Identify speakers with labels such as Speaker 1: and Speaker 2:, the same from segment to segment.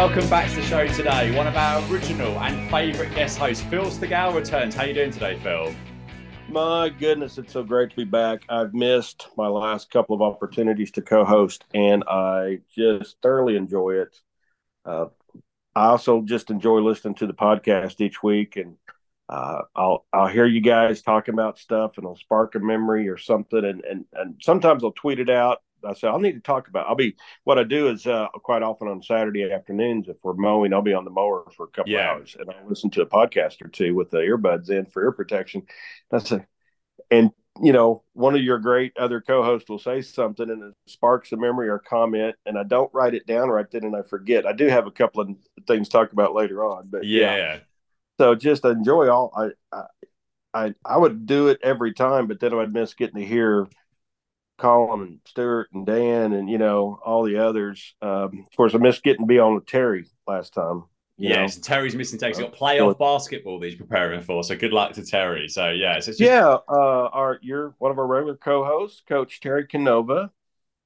Speaker 1: welcome back to the show today. One of our original and favourite guest hosts, Phil Stegall, returns. How are you doing today, Phil?
Speaker 2: My goodness, it's so great to be back. I've missed my last couple of opportunities to co-host, and I just thoroughly enjoy it. Uh, I also just enjoy listening to the podcast each week, and uh, I'll I'll hear you guys talking about stuff, and I'll spark a memory or something, and and and sometimes I'll tweet it out. I said, I'll need to talk about. I'll be what I do is uh, quite often on Saturday afternoons if we're mowing, I'll be on the mower for a couple
Speaker 1: Yeah.
Speaker 2: hours, and I'll listen to a podcast or two with the earbuds in for ear protection. That's a and you know one of your great other co-hosts will say something and it sparks a memory or comment and i don't write it down right then and i forget i do have a couple of things to talk about later on but
Speaker 1: Yeah.
Speaker 2: so just enjoy all I, I i i would do it every time but then i'd miss getting to hear colin and stuart and dan and you know all the others um of course i missed getting to be on with terry last time know.
Speaker 1: Yes, Terry's missing takes. He's got playoff basketball that he's preparing for. So good luck to Terry. So yeah, so it's just,
Speaker 2: yeah, uh, our you're one of our regular co-hosts, Coach Terry Canova.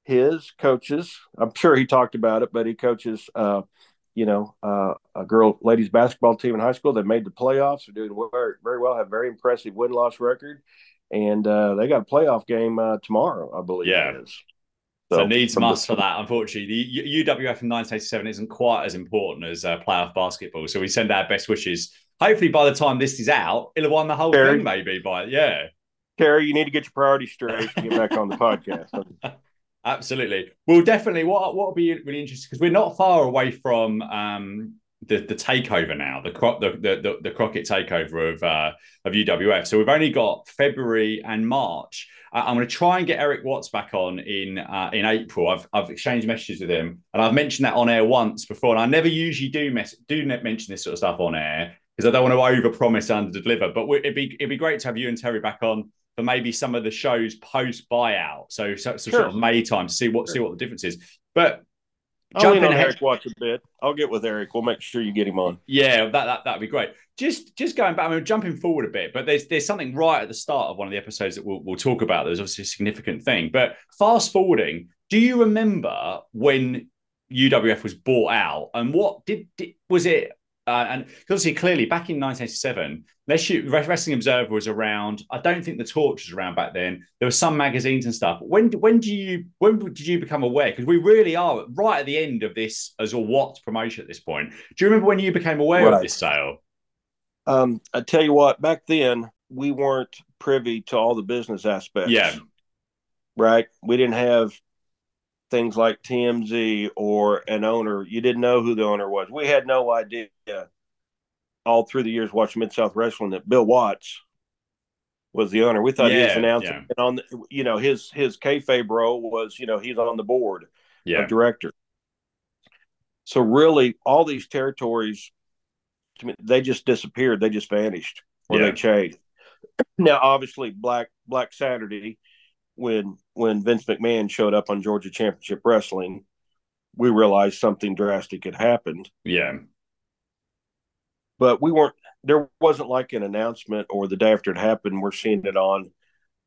Speaker 2: His coaches, I'm sure he talked about it, but he coaches, uh, you know, uh, a girl ladies basketball team in high school. that made the playoffs. They're doing very, very well. Have very impressive win loss record, and uh, they got a playoff game uh, tomorrow, I believe.
Speaker 1: Yeah.
Speaker 2: it is.
Speaker 1: So, needs
Speaker 2: from the-
Speaker 1: must for that. Unfortunately, the UWF in 1987 isn't quite as important as uh, playoff basketball. So we send our best wishes. Hopefully, by the time this is out, it'll have won the whole
Speaker 2: Terry.
Speaker 1: thing. Maybe by yeah,
Speaker 2: Terry, you need to get your priorities straight and get back on the podcast.
Speaker 1: absolutely. Well, definitely. What what will be really interesting because we're not far away from um, the the takeover now, the Cro- the, the the Crockett takeover of uh, of UWF. So we've only got February and March. Uh, I'm going to try and get Eric Watts back on in uh, in April. I've I've exchanged messages with him, and I've mentioned that on air once before. And I never usually do mess do mention this sort of stuff on air because I don't want to overpromise and underdeliver. But we, it'd be it'd be great to have you and Terry back on for maybe some of the shows post buyout. So so, so
Speaker 2: Sure.
Speaker 1: sort of May time to see what see what the difference is. But Oh,
Speaker 2: I'll
Speaker 1: Jumping ahead-
Speaker 2: Eric Watts a bit. I'll get with Eric. We'll make sure you get him on.
Speaker 1: Yeah, that that that'd be great. Just just going back, I mean, jumping forward a bit, but there's there's something right at the start of one of the episodes that we'll we'll talk about. There's obviously a significant thing, but fast forwarding, do you remember when UWF was bought out and what did, did was it? Uh, and obviously, clearly, back in 1987, let's shoot. Wrestling Observer was around. I don't think the Torch was around back then. There were some magazines and stuff. When when do you when did you become aware? Because we really are right at the end of this as a what promotion at this point. Do you remember when you became aware of this sale?
Speaker 2: Um, I tell you what, back then we weren't privy to all the business aspects.
Speaker 1: Yeah.
Speaker 2: Right. We didn't have things like TMZ or an owner. You didn't know who the owner was. We had no idea all through the years watching Mid South Wrestling that Bill Watts was the owner. We thought he was
Speaker 1: Yeah,
Speaker 2: announcing
Speaker 1: yeah.
Speaker 2: and on the, you know, his his kayfabe role was, you know, he's on the board
Speaker 1: Yeah.
Speaker 2: of director. So really, all these territories, to me, they just disappeared. They just vanished, or
Speaker 1: Yeah.
Speaker 2: they changed. Now, obviously, Black Black Saturday, when when Vince McMahon showed up on Georgia Championship Wrestling, we realized something drastic had happened.
Speaker 1: Yeah.
Speaker 2: But we weren't. There wasn't like an announcement or the day after it happened. We're seeing it on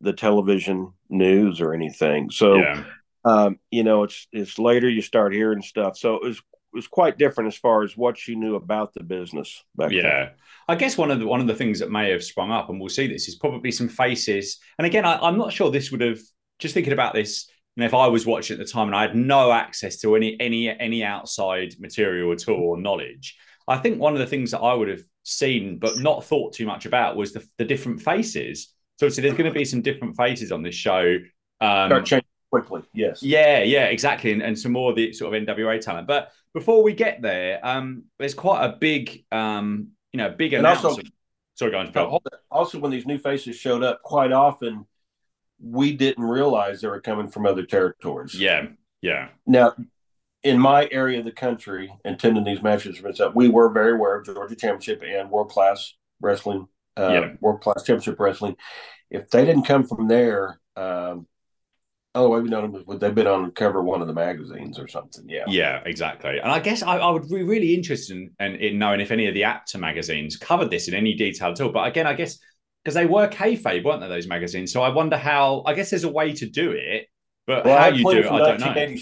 Speaker 2: the television news or anything. So
Speaker 1: Yeah.
Speaker 2: um, you know, it's it's later you start hearing stuff. So it was was quite different as far as what she knew about the business back then.
Speaker 1: Yeah. I guess one of the one of the things that may have sprung up, and we'll see this, is probably some faces. And again, I, I'm not sure this would have just thinking about this. And if I was watching at the time and I had no access to any any any outside material at all or knowledge, I think one of the things that I would have seen but not thought too much about was the, the different faces. So obviously there's going to be some different faces on this show. Um,
Speaker 2: Start changing quickly. Yes.
Speaker 1: Yeah, yeah, exactly, and, and some more of the sort of NWA talent. But before we get there, um, there's quite a big, um, you know, big
Speaker 2: And also-
Speaker 1: announcement. Sorry, go on,
Speaker 2: So,
Speaker 1: Phil.
Speaker 2: Also, when these new faces showed up, quite often we didn't realize they were coming from other territories.
Speaker 1: Yeah, yeah,
Speaker 2: Now, in my area of the country, attending these matches, we were very aware of Georgia Championship and World Class Wrestling, uh,
Speaker 1: Yeah.
Speaker 2: World Class Championship Wrestling. If they didn't come from there, um, oh, we've known them. They've been on cover one of the magazines or something? Yeah.
Speaker 1: yeah, exactly. And I guess I, I would be really interested in, in, in knowing if any of the Apter magazines covered this in any detail at all. But again, I guess because they were kayfabe, weren't they? Those magazines. So I wonder how. I guess there's a way to do it, but
Speaker 2: Well,
Speaker 1: how you do it, I don't know.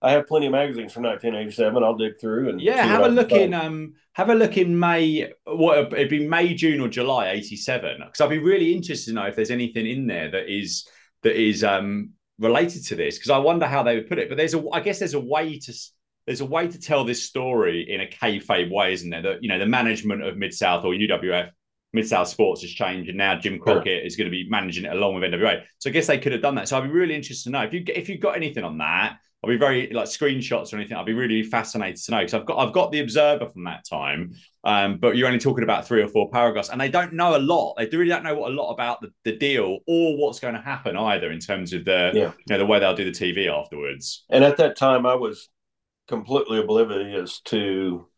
Speaker 2: I have plenty of magazines from 1987. I'll dig through and
Speaker 1: yeah, have a look in. Um, have a look in May. What it'd be May, June, or July '87. Because I'd be really interested to know if there's anything in there that is that is um related to this. Because I wonder how they would put it. But there's a, I guess there's a way to there's a way to tell this story in a kayfabe way, isn't there? That you know the management of Mid South or UWF Mid South Sports has changed, and now Jim Crockett is going to be managing it along with NWA. So I guess they could have done that. So I'd be really interested to know if you if you've got anything on that. I'll be very like screenshots or anything. I'll be really fascinated to know because I've got I've got the Observer from that time, um, but you're only talking about three or four paragraphs, and they don't know a lot. They really don't know what a lot about the, the deal or what's going to happen either in terms of the yeah. you know the way they'll do the TV afterwards.
Speaker 2: And at that time, I was completely oblivious to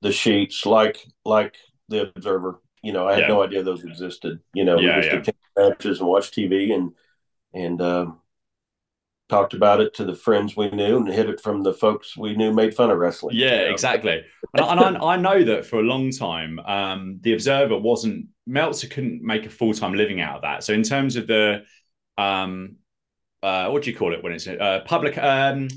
Speaker 2: the sheets, like like the Observer. You know, I had yeah. no idea those existed. You know, yeah, we just yeah. matches and watch TV and and uh, talked about it to the friends we knew and hid it from the folks we knew made fun of wrestling.
Speaker 1: Yeah, you know? exactly. and, and I, I, know that for a long time, um, the Observer wasn't Meltzer couldn't make a full time living out of that. So in terms of the um, uh, what do you call it when it's uh, public um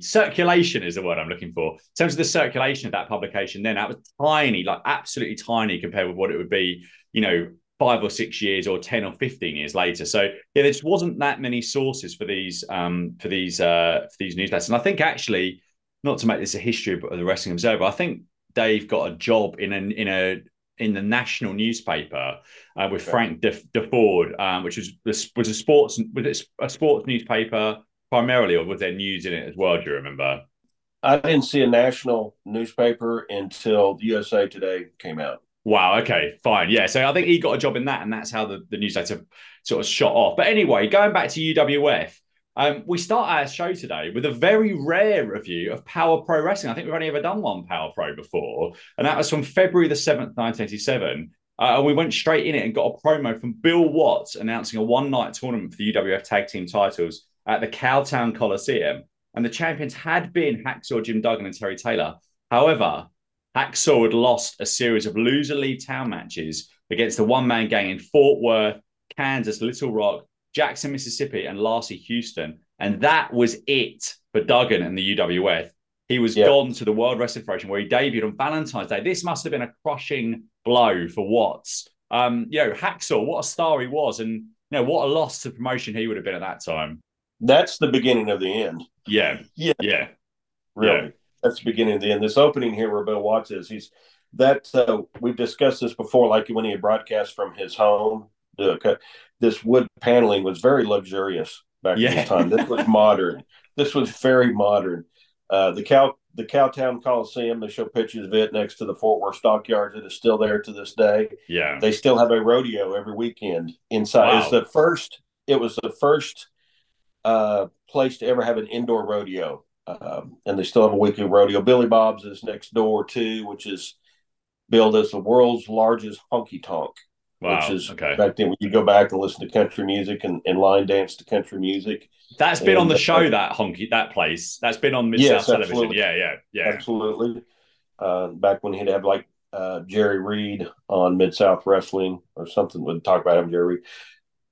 Speaker 1: circulation is the word I'm looking for. In terms of the circulation of that publication, then that was tiny, like absolutely tiny compared with what it would be, you know, five or six years or 10 or 15 years later. So yeah, there just wasn't that many sources for these um for these uh for these newsletters. And I think actually, not to make this a history of the Wrestling Observer, I think Dave got a job in an in a in the national newspaper uh, with Frank Deford, um, which was was a sports was a sports newspaper primarily, or was there news in it as well? Do you remember?
Speaker 2: I didn't see a national newspaper until the USA Today came out.
Speaker 1: Wow. Okay. Fine. Yeah. So I think he got a job in that, and that's how the, the newsletter sort of shot off. But anyway, going back to UWF, um, we start our show today with a very rare review of Power Pro Wrestling. I think we've only ever done one Power Pro before, and that was from February the 7th, 1987. Uh, and we went straight in it and got a promo from Bill Watts announcing a one night tournament for the UWF tag team titles at the Cowtown Coliseum. And the champions had been Hacksaw Jim Duggan and Terry Taylor. However, Hacksaw had lost a series of loser leave town matches against the one man gang in Fort Worth, Kansas, Little Rock, Jackson, Mississippi, and Lacey, Houston. And that was it for Duggan and the UWF. He was yep. gone to the World Wrestling Federation where he debuted on Valentine's Day. This must have been a crushing blow for Watts. Um, you know, Hacksaw, what a star he was, and you know, what a loss to promotion he would have been at that time.
Speaker 2: That's the beginning of the end.
Speaker 1: Yeah. Yeah. Yeah.
Speaker 2: Really. Yeah. That's the beginning of the end. This opening here where Bill Watts is, he's that uh, we've discussed this before, like when he had broadcast from his home the, this wood paneling was very luxurious back yeah. this time. This was modern. This was very modern. Uh, the cow the Cowtown Coliseum, they show pictures of it next to the Fort Worth Stockyards. It is still there to this day.
Speaker 1: Yeah.
Speaker 2: They still have a rodeo every weekend inside. Wow. It's the first, it was the first uh, place to ever have an indoor rodeo. Um, and they still have a weekly rodeo. Billy Bob's is next door too, which is billed as the world's largest honky tonk. Wow. Which is okay. back then when you go back and listen to country music and, and line dance to country music.
Speaker 1: That's been and, on the show, uh, that honky that place. That's been on Mid South yes, Television. Yeah, yeah, yeah.
Speaker 2: Absolutely. Uh, back when he'd have like uh, Jerry Reed on Mid South Wrestling or something would talk about him, Jerry.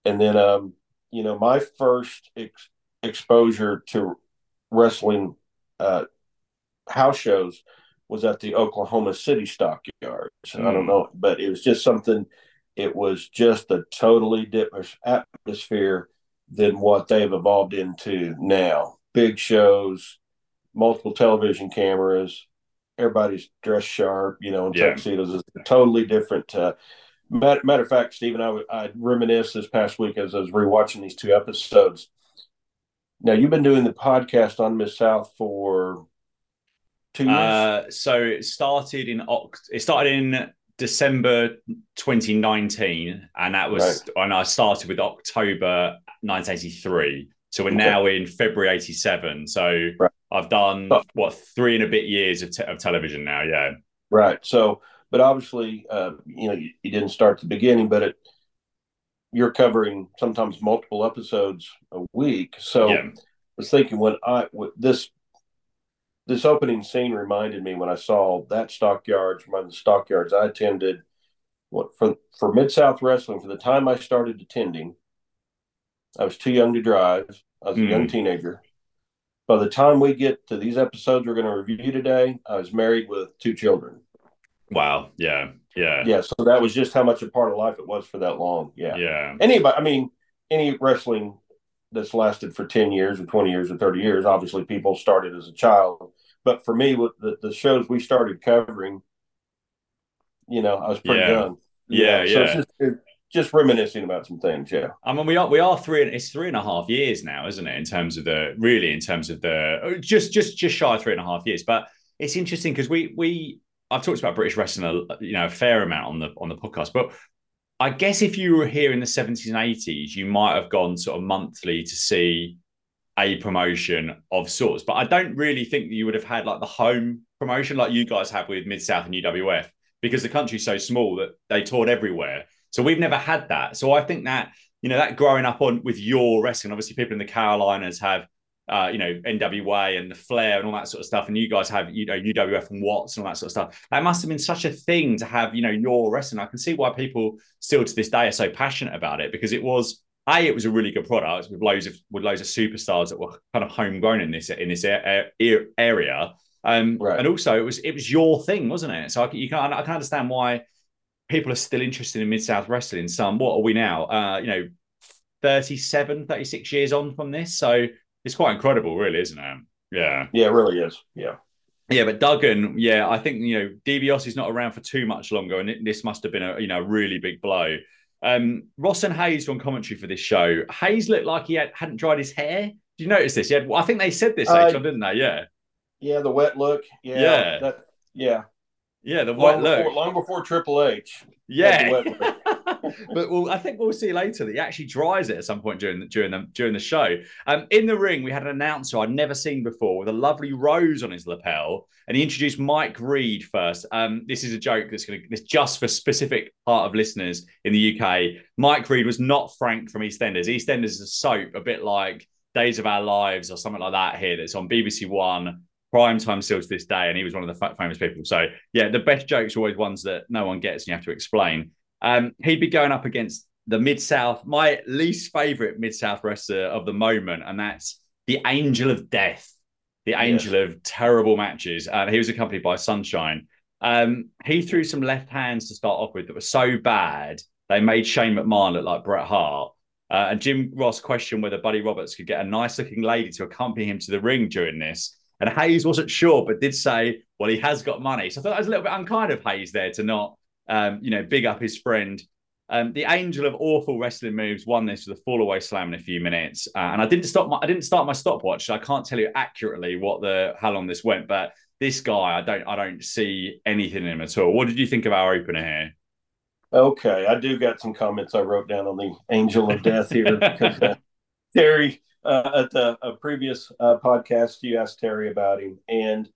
Speaker 2: And then um, you know, my first ex- exposure to wrestling uh, house shows was at the Oklahoma City Stockyards. Mm. I don't hmm. know, but it was just something it was just a totally different atmosphere than what they've evolved into now. Big shows, multiple television cameras, everybody's dressed sharp, you know, in yeah. tuxedos. It's totally different. Uh, matter, matter, of fact, Stephen, I, I reminisced this past week as I was rewatching these two episodes. Now, you've been doing the podcast on Mid South for two years.
Speaker 1: Uh, so it started in Oct- it started in December 2019, and that was right. when I started with October 1983. So we're okay. now in February 87. So right. I've done what three and a bit years of, te- of television now. Yeah.
Speaker 2: Right. So, but obviously, uh, you know, you, you, didn't start at the beginning, but it, you're covering sometimes multiple episodes a week. So yeah. I was thinking when I, this this opening scene reminded me when I saw that stockyards, one of the stockyards I attended, what for for Mid South Wrestling. For the time I started attending, I was too young to drive. I was a young hmm. teenager, by the time we get to these episodes we're going to review today, I was married with two children.
Speaker 1: Wow. Yeah. Yeah.
Speaker 2: Yeah. So that was just how much a part of life it was for that long. Yeah.
Speaker 1: Yeah.
Speaker 2: Anybody, I mean, any wrestling that's lasted for 10 years or 20 years or 30 years, obviously people started as a child. But for me, with the, the shows we started covering, you know, I was pretty
Speaker 1: Yeah.
Speaker 2: young.
Speaker 1: Yeah,
Speaker 2: So
Speaker 1: yeah.
Speaker 2: it's just, just reminiscing about some things. Yeah.
Speaker 1: I mean, we are we are three. It's three and a half years now, isn't it? In terms of the really, in terms of the just just just shy of three and a half years. But it's interesting because we we I've talked about British wrestling, a, you know, a fair amount on the on the podcast. But I guess if you were here in the seventies and eighties, you might have gone sort of monthly to see a promotion of sorts. But I don't really think that you would have had like the home promotion like you guys have with Mid South and UWF because the country's so small that they toured everywhere. So we've never had that. So I think that you know that growing up on with your wrestling, obviously people in the Carolinas have. Uh, you know NWA and the Flair and all that sort of stuff, and you guys have you know UWF and Watts and all that sort of stuff. That must have been such a thing to have, you know, your wrestling. I can see why people still to this day are so passionate about it because it was a it was a really good product with loads of with loads of superstars that were kind of homegrown in this in this a- a- area. Um,
Speaker 2: Right.
Speaker 1: and also it was it was your thing, wasn't it? So I can, you can I can understand why people are still interested in Mid South wrestling. Some what are we now? Uh, you know, 37, 36 years on from this. So it's quite incredible, really, isn't it? Yeah.
Speaker 2: Yeah, it really is. Yeah.
Speaker 1: Yeah, but Duggan, yeah, I think you know DiBiase is not around for too much longer, and it, this must have been a you know really big blow. Um, Ross and Hayes on commentary for this show. Hayes looked like he had, hadn't dried his hair. Did you notice this? Yeah, had, I think they said this
Speaker 2: Uh,
Speaker 1: later on, didn't they? Yeah,
Speaker 2: Yeah. The wet look. Yeah.
Speaker 1: Yeah.
Speaker 2: That, yeah.
Speaker 1: yeah, the
Speaker 2: Long
Speaker 1: look.
Speaker 2: before, long before Triple H.
Speaker 1: Yeah,
Speaker 2: wet
Speaker 1: but well, I think we'll see later that he actually dries it at some point during the during the during the show. Um, in the ring, we had an announcer I'd never seen before with a lovely rose on his lapel, and he introduced Mike Reed first. Um, this is a joke that's going to just for specific part of listeners in the UK. Mike Reed was not Frank from EastEnders. EastEnders is a soap, a bit like Days of Our Lives or something like that. Here, that's on BBC One. Prime time still to this day, and he was one of the fa- famous people. So, yeah, the best jokes are always ones that no one gets, and you have to explain. Um, he'd be going up against the Mid South, my least favorite Mid South wrestler of the moment, and that's the Angel of Death, the Angel of terrible matches. Uh, he was accompanied by Sunshine. Um, he threw some left hands to start off with that were so bad they made Shane McMahon look like Bret Hart. Uh, and Jim Ross questioned whether Buddy Roberts could get a nice looking lady to accompany him to the ring during this. And Hayes wasn't sure, but did say, well, he has got money. So I thought that was a little bit unkind of Hayes there to not um, you know, big up his friend. Um, the angel of awful wrestling moves won this with a fall away slam in a few minutes, uh, and I didn't stop my I didn't start my stopwatch. I can't tell you accurately what the how long this went, but this guy I don't I don't see anything in him at all. What did you think of our opener here?
Speaker 2: Okay, I do got some comments I wrote down on the Angel of Death here because uh, Terry uh, at the a previous uh, podcast you asked Terry about him, and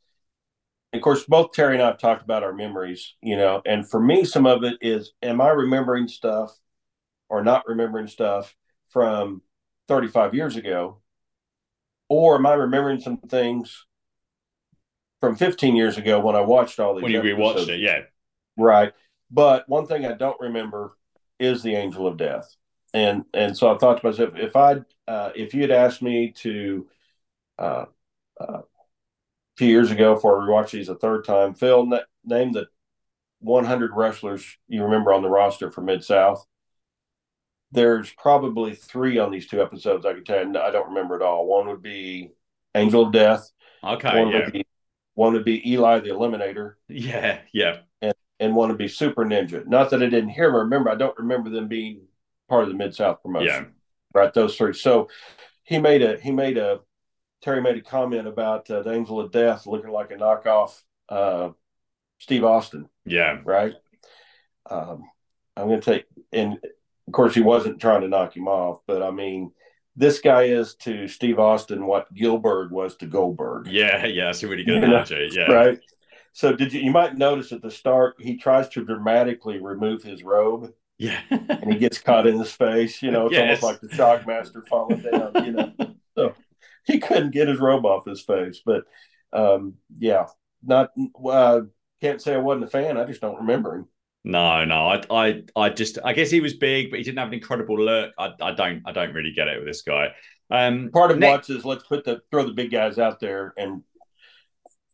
Speaker 2: of course both Terry and I have talked about our memories, you know, and for me some of it is am I remembering stuff or not remembering stuff from 35 years ago, or am I remembering some things from 15 years ago when I watched all these
Speaker 1: When you rewatched it, yeah,
Speaker 2: Right. But one thing I don't remember is the angel of death. And and so I thought to myself, if I uh, if you had asked me to uh, uh, few years ago before we watched these a third time, Phil, na- name the 100 wrestlers you remember on the roster for Mid South. There's probably three on these two episodes I can tell you. I don't remember at all. One would be Angel of Death.
Speaker 1: okay,
Speaker 2: one
Speaker 1: yeah,
Speaker 2: would be one would be Eli the Eliminator
Speaker 1: yeah, yeah,
Speaker 2: and and one to be Super Ninja. Not that I didn't hear them. Remember, I don't remember them being part of the Mid South promotion.
Speaker 1: yeah,
Speaker 2: Right, those three. So he made a he made a Terry made a comment about uh, the Angel of Death looking like a knockoff uh, Steve Austin.
Speaker 1: yeah,
Speaker 2: Right. Um, I'm going to take, and of course he wasn't trying to knock him off, but I mean, this guy is to Steve Austin what Gillberg was to Goldberg.
Speaker 1: yeah, yeah. A really good
Speaker 2: You know,
Speaker 1: analogy. Yeah,
Speaker 2: Right. So did you? You might notice at the start he tries to dramatically remove his robe,
Speaker 1: yeah,
Speaker 2: and he gets caught in his face. You know, it's
Speaker 1: Yes.
Speaker 2: almost like the Shockmaster falling down. You know, so he couldn't get his robe off his face. But um, yeah, not. Uh, can't say I wasn't a fan. I just don't remember him.
Speaker 1: No, no, I, I, I just, I guess he was big, but he didn't have an incredible look. I, I don't, I don't really get it with this guy. Um,
Speaker 2: Part of Watts is let's put the throw the big guys out there and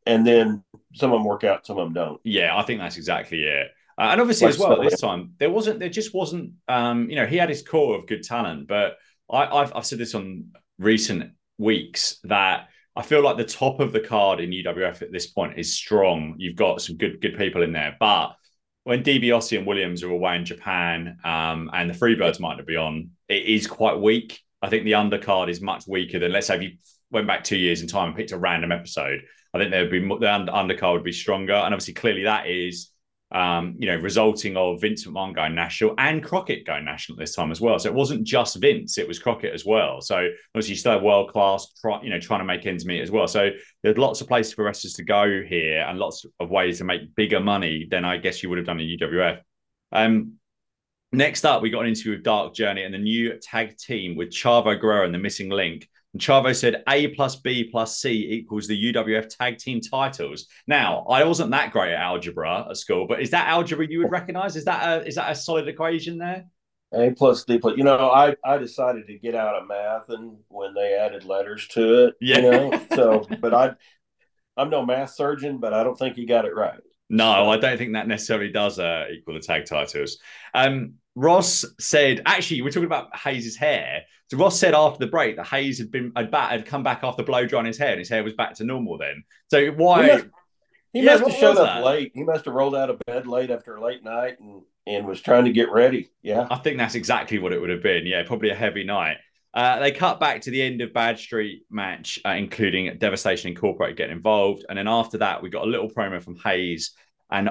Speaker 2: and then some of them work out, some of them don't.
Speaker 1: Yeah, I think that's exactly it. Uh, and obviously, as well, this time there wasn't, there just wasn't. Um, you know, he had his core of good talent, but I, have I've said this on recent weeks that I feel like the top of the card in UWF at this point is strong. You've got some good good people in there, but when DiBiase and Williams are away in Japan, um, and the Freebirds might not be on, it is quite weak. I think the undercard is much weaker than let's say if you went back two years in time and picked a random episode. I think there would be the undercard would be stronger, and obviously clearly that is um, you know, resulting of Vince McMahon going national and Crockett going national this time as well. So it wasn't just Vince; it was Crockett as well. So obviously, you still have world class, you know, trying to make ends meet as well. So there's lots of places for wrestlers to go here, and lots of ways to make bigger money than I guess you would have done in UWF. Um, next up, we got an interview with Dark Journey and the new tag team with Chavo Guerrero and the Missing Link. And Chavo said A plus B plus C equals the UWF tag team titles. Now, I wasn't that great at algebra at school, but is that algebra you would recognize? Is that a is that a solid equation there?
Speaker 2: A plus D plus. You know, I I decided to get out of math and when they added letters to it. Yeah. You know, so but I I'm no math surgeon, but I don't think he got it right.
Speaker 1: No, I don't think that necessarily does uh, equal the tag titles. Um, Ross said, actually, we're talking about Hayes's hair. So Ross said after the break that Hayes had been had, had come back after blow drying his hair, and his hair was back to normal. Then, so why?
Speaker 2: He must, he yeah, must have showed up that? late. He must have rolled out of bed late after a late night and and was trying to get ready. Yeah,
Speaker 1: I think that's exactly what it would have been. Yeah, probably a heavy night. Uh, they cut back to the end of Bad Street match, uh, including Devastation Incorporated getting involved, and then after that, we got a little promo from Hayes and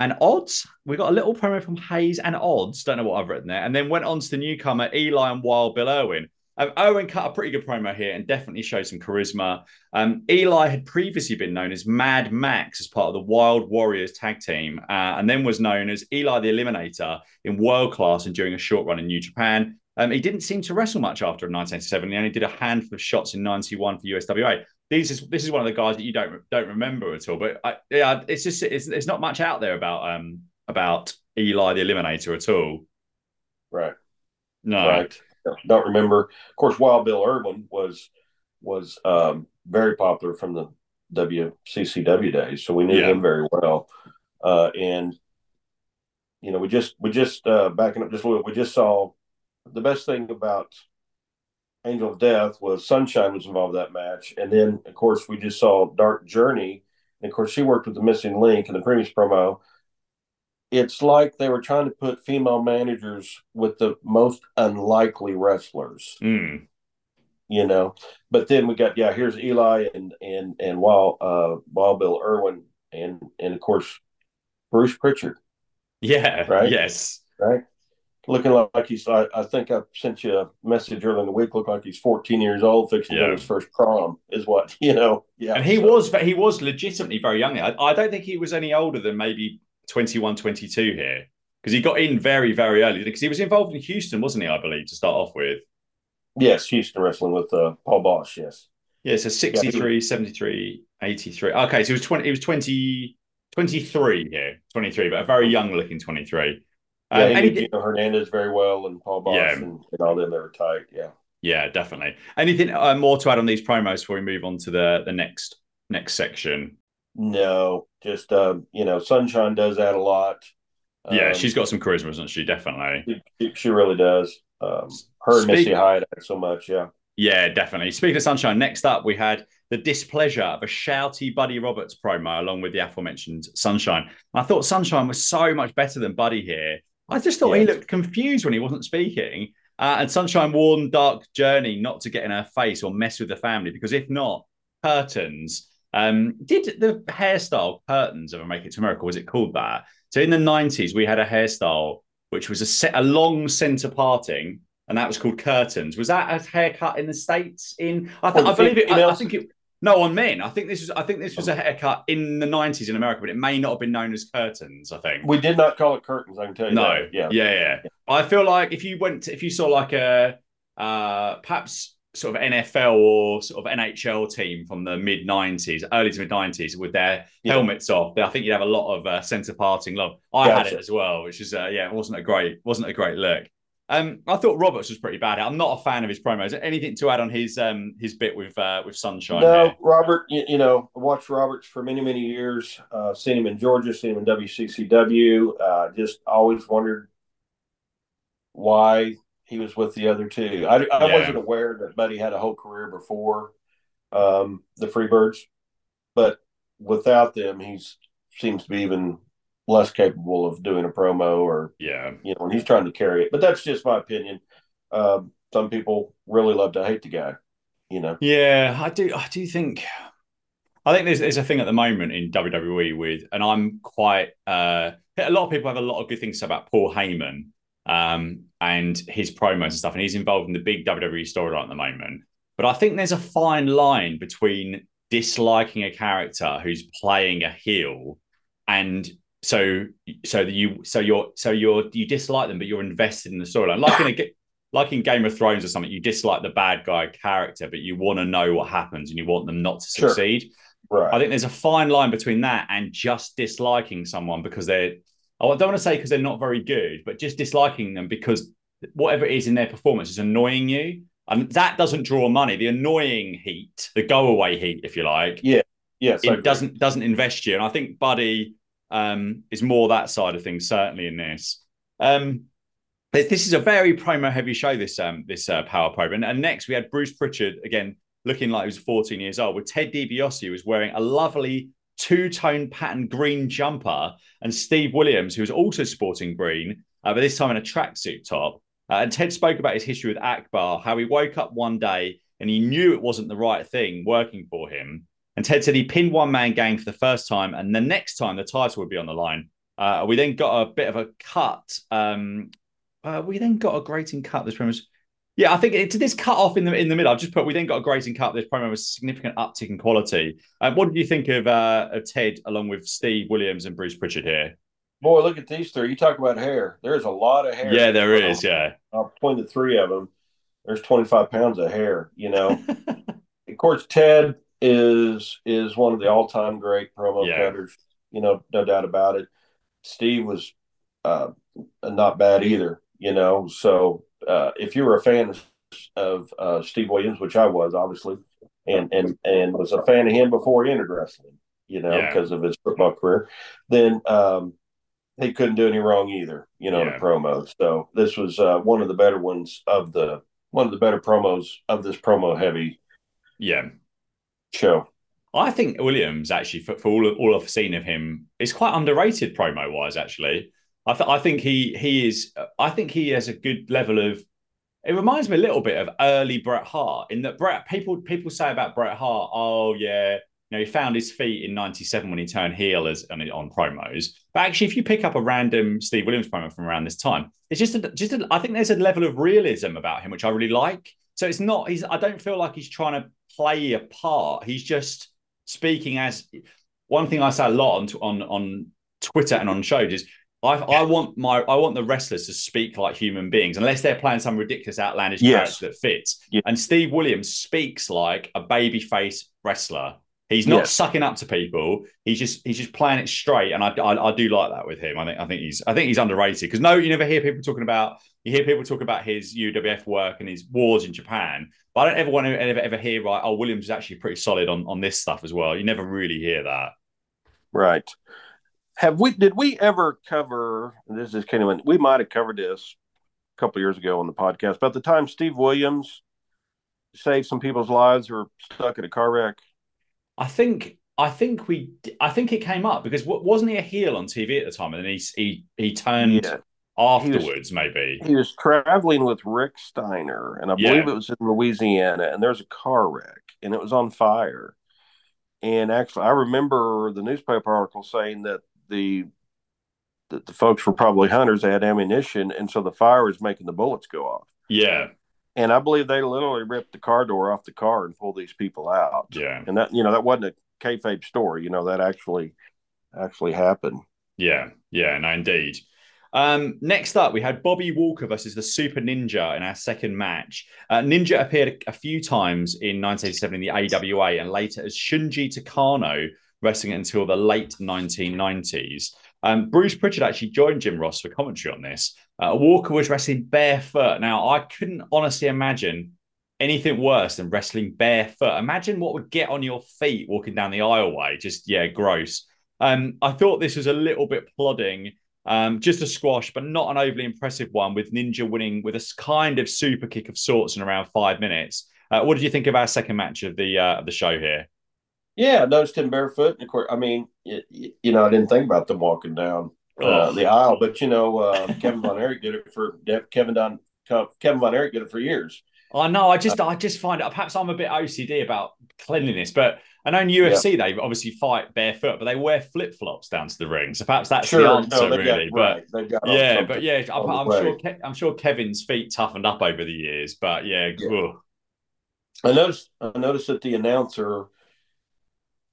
Speaker 1: and odds. We got a little promo from Hayes and odds. Don't know what I've written there. And then went on to the newcomer Eli and Wild Bill Irwin. Um, Irwin cut a pretty good promo here and definitely showed some charisma. Um, Eli had previously been known as Mad Max as part of the Wild Warriors tag team, uh, and then was known as Eli the Eliminator in World Class and during a short run in New Japan. Um, he didn't seem to wrestle much after 1987. He only did a handful of shots in 91 for USWA these is this is one of the guys that you don't don't remember at all. But I, yeah, it's just it's, it's not much out there about um about Eli the Eliminator at all.
Speaker 2: Right.
Speaker 1: No.
Speaker 2: Right. Don't remember. Of course, Wild Bill Irwin was was um, very popular from the WCCW days, so we knew yeah. him very well. Uh, and you know, we just we just uh, backing up just a little. We just saw the best thing about Angel of Death was Sunshine was involved in that match, and then of course we just saw Dark Journey, and of course she worked with the Missing Link in the previous promo. It's like they were trying to put female managers with the most unlikely wrestlers.
Speaker 1: Mm.
Speaker 2: You know, but then we got yeah. Here's Eli and and and Wild uh, Wild Bill Irwin and and of course Bruce Pritchard.
Speaker 1: Yeah. Right. Yes.
Speaker 2: Right looking like he's. I, I, think I sent you a message earlier in the week. Look like he's 14 years old, fixing yeah. his first prom. Is what you know. Yeah,
Speaker 1: and he so. was he was legitimately very young. I, I don't think he was any older than maybe 21, 22 here because he got in very very early because he was involved in Houston, wasn't he? I believe to start off with.
Speaker 2: Yes, Houston wrestling with uh, Paul Boesch. Yes.
Speaker 1: Yeah, so 63, yeah. 73, 83. Okay, so he was 20, he was 20, 23 here, 23, but a very young looking 23.
Speaker 2: Yeah, um, Gino Hernandez very well, and Paul Boesch yeah. and, and, all them. They were tight. Yeah.
Speaker 1: Yeah, definitely. Anything uh, more to add on these promos before we move on to the the next next section?
Speaker 2: No, just um, you know, Sunshine does that a lot.
Speaker 1: Yeah, um, she's got some charisma, doesn't she? Definitely.
Speaker 2: She, she really does. Um, her and Missy Hyatt so much. Yeah.
Speaker 1: Yeah, definitely. Speaking of Sunshine, next up we had the displeasure of a shouty Buddy Roberts promo along with the aforementioned Sunshine. I thought Sunshine was so much better than Buddy here. I just thought he looked confused when he wasn't speaking. Uh, and Sunshine warned Dark Journey not to get in her face or mess with the family because if not, curtains. Um, did the hairstyle curtains ever make it to America? Was it called that? So in the nineties, we had a hairstyle which was a set, a long center parting, and that was called curtains. Was that a haircut in the states? In I, th- I believe it. I, I, think it. No, on men. I think this was. I think this was a haircut in the nineties in America, but it may not have been known as curtains. I think
Speaker 2: we did not call it curtains. I can tell you.
Speaker 1: No,
Speaker 2: that.
Speaker 1: yeah, yeah, yeah. I feel like if you went, to, if you saw like a uh, perhaps sort of NFL or sort of NHL team from the mid nineties, early to mid nineties, with their yeah. helmets off, I think you'd have a lot of uh, centre parting love. I gotcha. had it as well, which is uh, yeah, it wasn't a great, wasn't a great look. Um, I thought Roberts was pretty bad. I'm not a fan of his promos. Anything to add on his um his bit with uh, with Sunshine?
Speaker 2: No? Robert. You, you, know, I watched Roberts for many many years. Uh, seen him in Georgia, seen him in WCCW. Uh, just always wondered why he was with the other two. I, I yeah. wasn't aware that Buddy had a whole career before um, the Freebirds, but without them, he seems to be even less capable of doing a promo or
Speaker 1: yeah,
Speaker 2: you know, when he's trying to carry it. But that's just my opinion. Um, some people really love to hate the guy, you know.
Speaker 1: Yeah, I do. I do think. I think there's, there's a thing at the moment in WWE with, and I'm quite. Uh, a lot of people have a lot of good things to say about Paul Heyman um, and his promos and stuff, and he's involved in the big WWE storyline at the moment. But I think there's a fine line between disliking a character who's playing a heel and so so that you so you're so you're you dislike them but you're invested in the storyline. Like in a like in Game of Thrones or something you dislike the bad guy character but you want to know what happens and you want them not to succeed.
Speaker 2: Sure. right.
Speaker 1: I think there's a fine line between that and just disliking someone because they're I don't want to say because they're not very good but just disliking them because whatever it is in their performance is annoying you. And that doesn't draw money. The annoying heat the go away heat if you like
Speaker 2: yeah. Yes
Speaker 1: it doesn't doesn't invest you. And I think Buddy um, is more that side of things, certainly in this. Um, this is a very promo heavy show. This um, this uh, Power Pro, and, and next we had Bruce Pritchard again, looking like he was 14 years old, with Ted DiBiase, who was wearing a lovely two tone pattern green jumper, and Steve Williams, who was also sporting green, uh, but this time in a tracksuit top. Uh, and Ted spoke about his history with Akbar, how he woke up one day and he knew it wasn't the right thing working for him. And Ted said he pinned one man gang for the first time, and the next time the title would be on the line. Uh, we then got a bit of a cut. Um, uh, we then got a grating cut. This promo was, yeah, I think it's this cut off in the in the middle. I've just put we then got a grating cut. This promo was significant uptick in quality. Uh, what did you think of uh, of Ted along with Steve Williams and Bruce Pritchard here?
Speaker 2: Boy, look at these three. You talk about hair. There's a lot of hair.
Speaker 1: Yeah, there is. Yeah,
Speaker 2: between the three of them, there's 25 pounds of hair. You know, of course, Ted is is one of the all time great promo yeah. cutters. You know, no doubt about it. Steve was uh, not bad either. You know, so uh, if you were a fan of uh, Steve Williams, which I was obviously, and and and was a fan of him before he entered wrestling, you know, yeah. because of his football career, then um, he couldn't do any wrong either. You know, yeah. the promo. So this was uh, one of the better ones of the one of the better promos of this promo heavy.
Speaker 1: Yeah,
Speaker 2: show.
Speaker 1: I think Williams actually, for, for all all I've seen of him, is quite underrated promo wise. Actually, I, th- I think he he is. I think he has a good level of. It reminds me a little bit of early Bret Hart in that Bret people people say about Bret Hart, oh yeah, you know he found his feet in '97 when he turned heel as on, on promos. But actually, if you pick up a random Steve Williams promo from around this time, it's just a, just a, I think there's a level of realism about him which I really like. So it's not he's I don't feel like he's trying to play a part. He's just speaking as one thing I say a lot on on on Twitter and on shows is I, I want my I want the wrestlers to speak like human beings unless they're playing some ridiculous outlandish yes. character that fits. Yes. And Steve Williams speaks like a babyface wrestler. He's not yes. sucking up to people. He's just he's just playing it straight, and I, I, I do like that with him. I think I think he's I think he's underrated because no, you never hear people talking about you hear people talk about his UWF work and his wars in Japan, but I don't ever want to ever ever hear right. Oh, Williams is actually pretty solid on on this stuff as well. You never really hear that.
Speaker 2: Right. Have we? Did we ever cover? This is kind of we might have covered this a couple years ago on the podcast about the time Steve Williams saved some people's lives who were stuck in a car wreck.
Speaker 1: I think I think we I think it came up because wasn't he a heel on TV at the time and then he he he turned yeah afterwards, he was, maybe.
Speaker 2: He was traveling with Rick Steiner, and I yeah. believe it was in Louisiana, and there's a car wreck, and it was on fire. And actually, I remember the newspaper article saying that the that the folks were probably hunters. They had ammunition, and so the fire was making the bullets go off.
Speaker 1: Yeah.
Speaker 2: And I believe they literally ripped the car door off the car and pulled these people out.
Speaker 1: Yeah.
Speaker 2: And that you know that wasn't a kayfabe story. You know that actually actually happened.
Speaker 1: Yeah. Yeah. No, indeed. Um, next up, we had Bobby Walker versus the Super Ninja in our second match. Uh, Ninja appeared a few times in 1987 in the AWA and later as Shunji Takano, wrestling until the late 1990s. Um, Bruce Pritchard actually joined Jim Ross for commentary on this. Uh, Walker was wrestling barefoot. Now, I couldn't honestly imagine anything worse than wrestling barefoot. Imagine what would get on your feet walking down the aisleway. Just, yeah, gross. Um, I thought this was a little bit plodding. Um, just a squash, but not an overly impressive one, with Ninja winning with a kind of super kick of sorts in around five minutes. Uh, what did you think of our second match of the uh, of the show here?
Speaker 2: Yeah, I noticed him barefoot. Of course, I mean, it, you know, I didn't think about them walking down uh, oh. the aisle, but you know, uh, Kevin Von Erich did it for Kevin Don Kevin Von Erich did it for years.
Speaker 1: I know. I just, I just find it. Perhaps I'm a bit OCD about cleanliness, but I know in UFC yeah. they obviously fight barefoot, but they wear flip flops down to the ring. So perhaps that's sure. the answer, no, really. But yeah, but yeah, I'm, I'm sure. I'm sure Kevin's feet toughened up over the years, but yeah. yeah.
Speaker 2: I noticed. I noticed that the announcer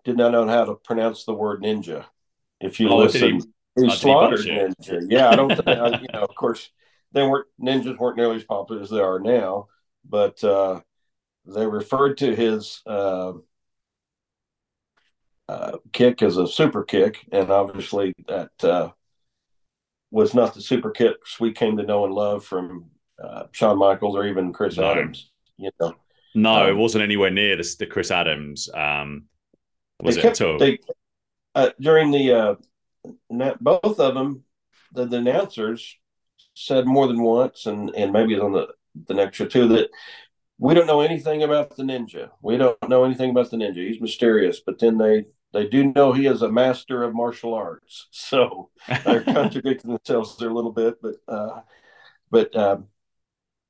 Speaker 2: did not know how to pronounce the word ninja. If you oh, listen, he, he slaughtered ninja. Yeah, I don't. think, you know, of course, they weren't ninjas weren't nearly as popular as they are now, but uh, they referred to his uh, uh, kick as a super kick, and obviously that uh, was not the super kicks we came to know and love from uh, Shawn Michaels or even Chris no. Adams. You know,
Speaker 1: no, um, it wasn't anywhere near the, the Chris Adams. Um, was
Speaker 2: kept, it They, uh, during the uh, both of them, the, the announcers said more than once, and and maybe on the the next show too that we don't know anything about the ninja. We don't know anything about the ninja. He's mysterious, but then they they do know he is a master of martial arts. So they're contradicting themselves there a little bit, but uh, but um,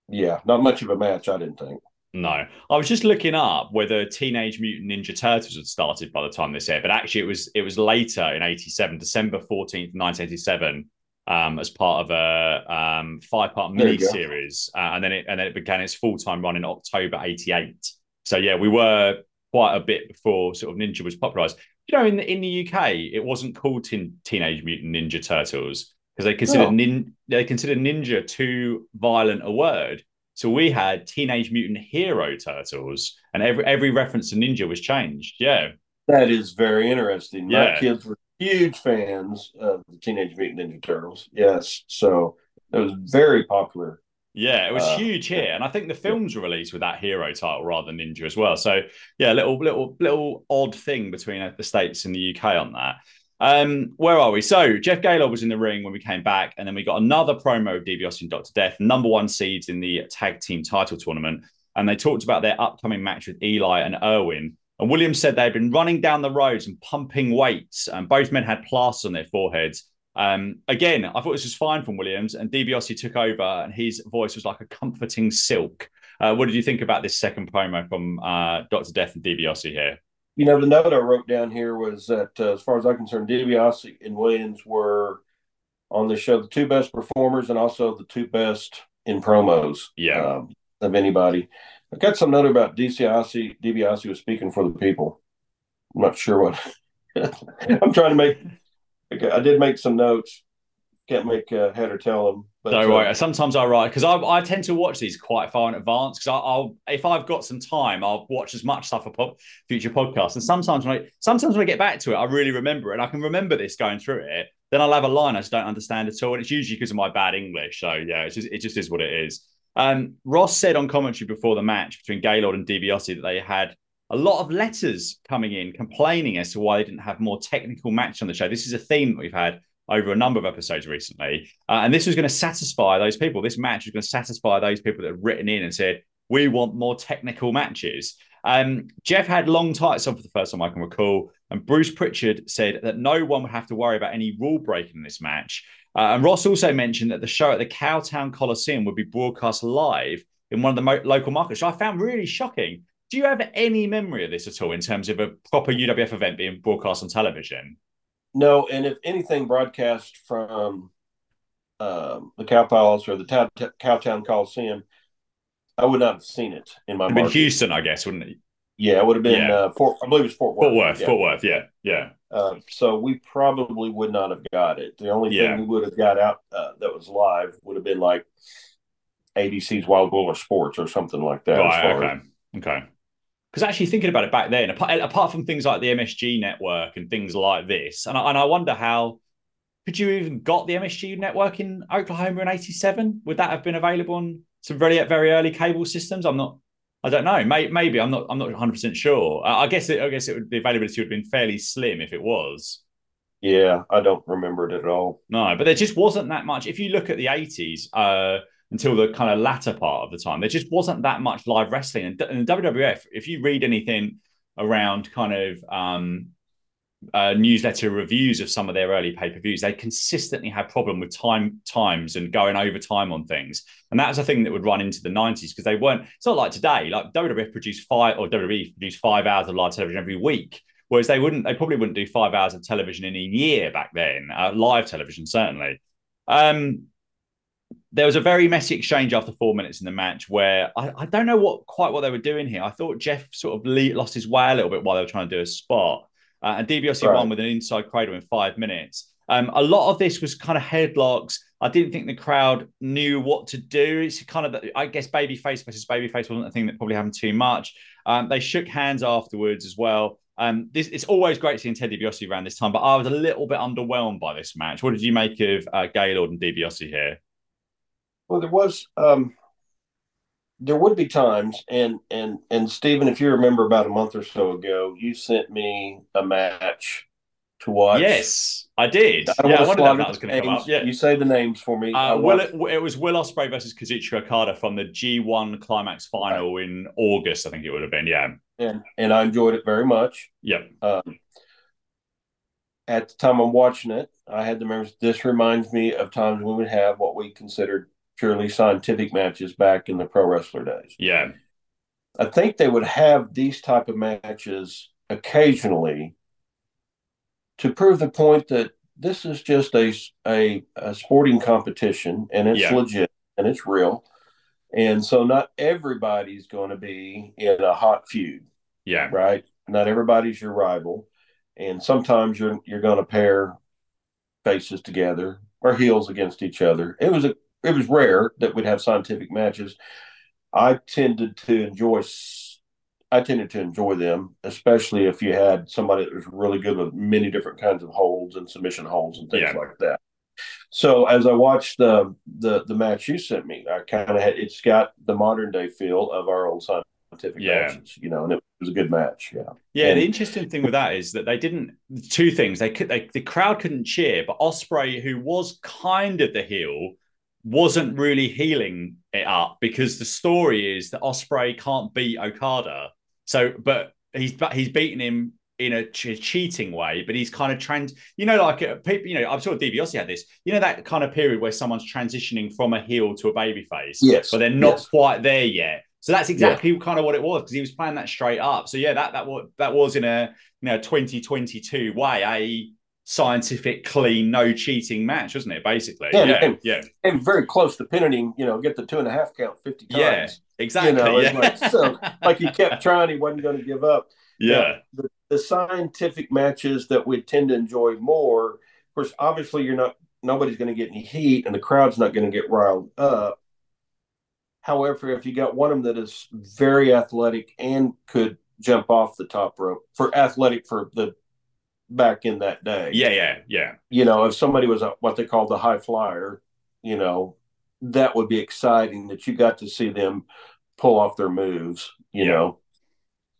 Speaker 2: yeah, not much of a match, I didn't think.
Speaker 1: No, I was just looking up whether Teenage Mutant Ninja Turtles had started by the time this aired, but actually it was it was later in '87, December fourteenth, nineteen eighty seven, um, as part of a um, five part mini series, uh, and then it and then it began its full time run in October '88. So yeah, we were quite a bit before sort of Ninja was popularized. You know, in the in the UK, it wasn't called teen, Teenage Mutant Ninja Turtles because they considered oh. nin, they considered ninja too violent a word. So we had Teenage Mutant Hero Turtles, and every every reference to ninja was changed. Yeah,
Speaker 2: that is very interesting. Yeah. My kids were huge fans of the Teenage Mutant Ninja Turtles. Yes, so it was very popular.
Speaker 1: Yeah, it was uh, huge here, and I think the films were released with that hero title rather than Ninja as well. So yeah, little little little odd thing between uh, the states and the UK on that. Um, where are we? So Jeff Gaylord was in the ring when we came back, and then we got another promo of DiBiase and Dr. Death, number one seeds in the tag team title tournament. And they talked about their upcoming match with Eli and Irwin. And Williams said they had been running down the roads and pumping weights, and both men had plasters on their foreheads. Um, again, I thought this was fine from Williams, and DiBiase took over, and his voice was like a comforting silk. Uh, what did you think about this second promo from uh, Dr. Death and DiBiase here?
Speaker 2: you know, the note I wrote down here was that, uh, as far as I'm concerned, DiBiase and Williams were on the show the two best performers and also the two best in promos.
Speaker 1: Yeah. Um,
Speaker 2: of anybody. I got some note about DiBiase. DiBiase was speaking for the people. I'm not sure what. I'm trying to make. I did make some notes. Can't make uh, head or tell them.
Speaker 1: But, no, right. Uh, Sometimes I write because I, I tend to watch these quite far in advance because I'll if I've got some time, I'll watch as much stuff for future podcasts. And sometimes when I sometimes when I get back to it, I really remember it. And I can remember this going through it. Then I'll have a line I just don't understand at all, and it's usually because of my bad English. So yeah, it's just, it just is what it is. Um, Ross said on commentary before the match between Gaylord and DiBiase that they had a lot of letters coming in complaining as to why they didn't have more technical match on the show. This is a theme that we've had over a number of episodes recently. Uh, and this was going to satisfy those people. This match was going to satisfy those people that had written in and said, we want more technical matches. Um, Jeff had long tights on for the first time I can recall. And Bruce Pritchard said that no one would have to worry about any rule breaking in this match. Uh, and Ross also mentioned that the show at the Cowtown Coliseum would be broadcast live in one of the mo- local markets, which I found really shocking. Do you have any memory of this at all in terms of a proper UWF event being broadcast on television?
Speaker 2: No, and if anything broadcast from um, the Cow Palace or the Town, Cowtown Coliseum, I would not have seen it in my.
Speaker 1: In Houston, I guess, wouldn't it?
Speaker 2: Yeah, it would have been yeah. uh, Fort. I believe it was Fort Worth.
Speaker 1: Fort Worth. Yeah. Fort Worth. Yeah, yeah.
Speaker 2: Uh, so we probably would not have got it. The only yeah. thing we would have got out uh, that was live would have been like ABC's Wide World of Sports or something like that.
Speaker 1: Right. Okay. As, okay because actually thinking about it back then, apart, apart, from things like the MSG network and things like this, and I, and I wonder how could you even got the MSG network in Oklahoma in '87? Would that have been available on some very very early cable systems? I'm not. I don't know. Maybe, maybe I'm not. I'm not 100 percent sure. I guess. It, I guess it would. The availability would have been fairly slim if it was.
Speaker 2: Yeah, I don't remember it at all.
Speaker 1: No, but there just wasn't that much. If you look at the 80s, uh, until the kind of latter part of the time, there just wasn't that much live wrestling. And, and WWF, if you read anything around kind of um, uh, newsletter reviews of some of their early pay per views, they consistently had problem with time times and going over time on things, and that was a thing that would run into the nineties because they weren't. It's not like today. Like WWF produced five or WWE produced five hours of live television every week, whereas they wouldn't. They probably wouldn't do five hours of television in a year back then, uh, live television certainly. Um, there was a very messy exchange after four minutes in the match where I, I don't know what quite what they were doing here. I thought Jeff sort of lost his way a little bit while they were trying to do a spot. Uh, and DiBiase right. won with an inside cradle in five minutes. Um, a lot of this was kind of headlocks. I didn't think the crowd knew what to do. It's kind of, I guess, babyface versus babyface wasn't a thing that probably happened too much. Um, they shook hands afterwards as well. Um, this, it's always great seeing Ted DiBiase around this time, but I was a little bit underwhelmed by this match. What did you make of uh, Gaylord and DiBiase here?
Speaker 2: Well, there was um, there would be times and and and Stephen, if you remember about a month or so ago, you sent me a match to watch.
Speaker 1: Yes, I did. I yeah, I wondered if that was going to come up. Yeah,
Speaker 2: you say the names for me.
Speaker 1: Uh, Will, it, it, was Will Ospreay versus Kazuchika Okada from the G1 Climax final right. in August, I think it would have been. Yeah,
Speaker 2: and and I enjoyed it very much.
Speaker 1: Yep.
Speaker 2: Um, at the time I'm watching it, I had the memories. This reminds me of times when we would have what we considered purely scientific matches back in the pro wrestler days.
Speaker 1: Yeah.
Speaker 2: I think they would have these type of matches occasionally to prove the point that this is just a, a, a sporting competition and it's yeah. legit and it's real. And so not everybody's going to be in a hot feud.
Speaker 1: Yeah.
Speaker 2: Right. Not everybody's your rival. And sometimes you're you're going to pair faces together or heels against each other. It was a it was rare that we'd have scientific matches. I tended to enjoy I tended to enjoy them, especially if you had somebody that was really good with many different kinds of holds and submission holds and things yeah. like that. So as I watched the the the match you sent me, I kind of had it's got the modern day feel of our old scientific yeah. matches, you know, and it was a good match. Yeah.
Speaker 1: Yeah. And, the interesting thing with that is that they didn't two things. They could they, the crowd couldn't cheer, but Ospreay, who was kind of the heel, wasn't really healing it up because the story is that Ospreay can't beat Okada. So, but he's but he's beaten him in a ch- cheating way, but he's kind of trans. You know, like uh, people. You know, I'm sure DiBiase had this. You know, that kind of period where someone's transitioning from a heel to a baby face.
Speaker 2: Yes,
Speaker 1: but they're not yes. quite there yet. So that's exactly yeah. kind of what it was because he was playing that straight up. So yeah, that that was that was in a you know 2022 way a scientific, clean, no cheating match, wasn't it? Basically,
Speaker 2: yeah, yeah, and, yeah. and very close to pinning You know, get the two and a half count fifty times.
Speaker 1: Yeah, exactly. You know, yeah.
Speaker 2: like, so like he kept trying, he wasn't going to give up.
Speaker 1: Yeah,
Speaker 2: the, the, scientific matches that we tend to enjoy more. Of course, obviously, you're not. Nobody's going to get any heat, and the crowd's not going to get riled up. However, if you got one of them that is very athletic and could jump off the top rope for athletic for the back in that day.
Speaker 1: Yeah, yeah, yeah.
Speaker 2: You know, if somebody was a, what they called the high flyer, you know, that would be exciting that you got to see them pull off their moves, you yeah. know.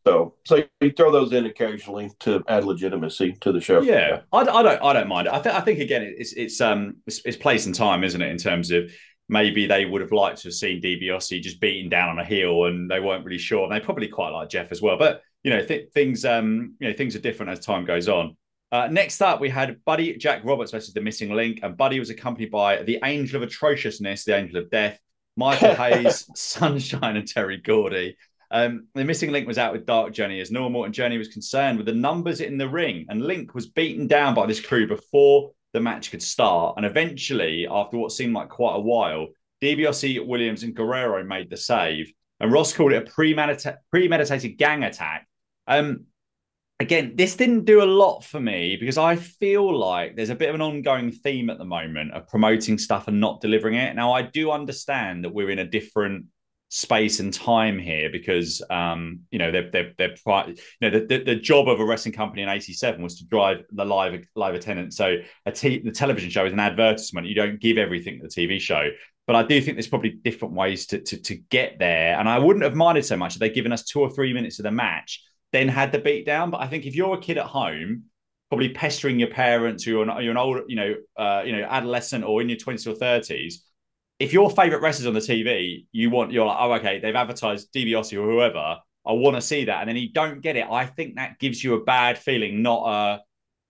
Speaker 2: So, so you throw those in occasionally to add legitimacy to the show.
Speaker 1: Yeah, I, I don't, I don't mind it. I think, I think again, it's, it's, um, it's, it's place and time, isn't it? In terms of maybe they would have liked to have seen DiBiase just beating down on a heel, and they weren't really sure. And they probably quite like Jeff as well, but you know, th- things um, you know, things are different as time goes on. Uh, next up, we had Buddy Jack Roberts versus the Missing Link, and Buddy was accompanied by the Angel of Atrociousness, the Angel of Death, Michael Hayes, Sunshine, and Terry Gordy. Um, the missing link was out with Dark Journey as normal, and Journey was concerned with the numbers in the ring. And Link was beaten down by this crew before the match could start. And eventually, after what seemed like quite a while, DiBiase, Williams, and Guerrero made the save. And Ross called it a premedita- premeditated gang attack um, again, this didn't do a lot for me because I feel like there's a bit of an ongoing theme at the moment of promoting stuff and not delivering it. Now, I do understand that we're in a different space and time here because um, you know they're they're, they're you know the, the, the, job of a wrestling company in 87 was to drive the live live attendance. So a t- the television show is an advertisement. You don't give everything to the TV show. But I do think there's probably different ways to, to to get there. And I wouldn't have minded so much if they'd given us two or three minutes of the match then had the beat down but I think if you're a kid at home probably pestering your parents who are you're an old you know uh, you know adolescent or in your 20s or 30s if your favorite wrestlers on the TV, you want you're like, oh, okay, they've advertised DiBiase or whoever. I want to see that, and then you don't get it. I think that gives you a bad feeling, not a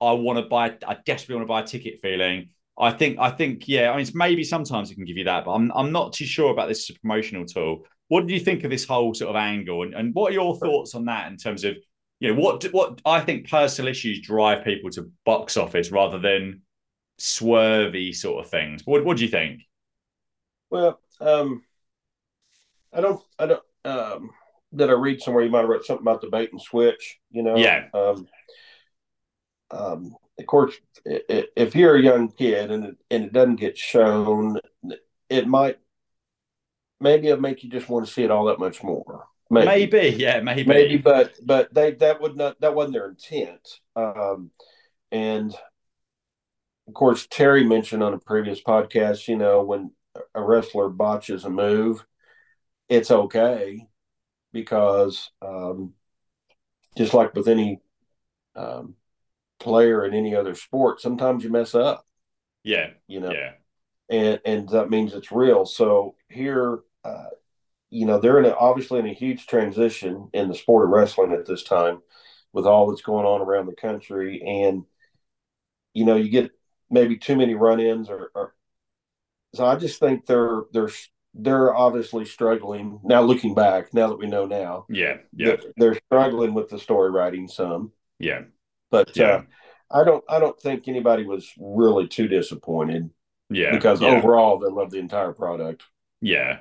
Speaker 1: I want to buy, I desperately want to buy a ticket feeling. I think, I think, yeah. I mean, maybe sometimes it can give you that, but I'm, I'm not too sure about this as a promotional tool. What do you think of this whole sort of angle, and, and what are your thoughts on that in terms of, you know, what what I think personal issues drive people to box office rather than swervy sort of things. What what do you think?
Speaker 2: Well, um, I don't, I don't, um, did I read somewhere you might have read something about the bait and switch, you know?
Speaker 1: Yeah.
Speaker 2: Um, um, of course, if you're a young kid and it, and it doesn't get shown, it might, maybe it'll make you just want to see it all that much more.
Speaker 1: Maybe, maybe yeah, maybe,
Speaker 2: maybe, but but they that would not that wasn't their intent. Um, and of course, Terry mentioned on a previous podcast, you know, when a wrestler botches a move, it's okay because um, just like with any um, player in any other sport, sometimes you mess up.
Speaker 1: Yeah,
Speaker 2: you know.
Speaker 1: Yeah,
Speaker 2: and and that means it's real. So here, uh, you know, they're in a, obviously in a huge transition in the sport of wrestling at this time, with all that's going on around the country, and you know, you get maybe too many run-ins or, or so I just think they're they're they're obviously struggling now. Looking back, now that we know now,
Speaker 1: yeah, yeah,
Speaker 2: they're, they're struggling with the story writing some.
Speaker 1: Yeah,
Speaker 2: but yeah. Uh, I don't I don't think anybody was really too disappointed.
Speaker 1: Yeah,
Speaker 2: because
Speaker 1: yeah.
Speaker 2: overall they love the entire product.
Speaker 1: Yeah.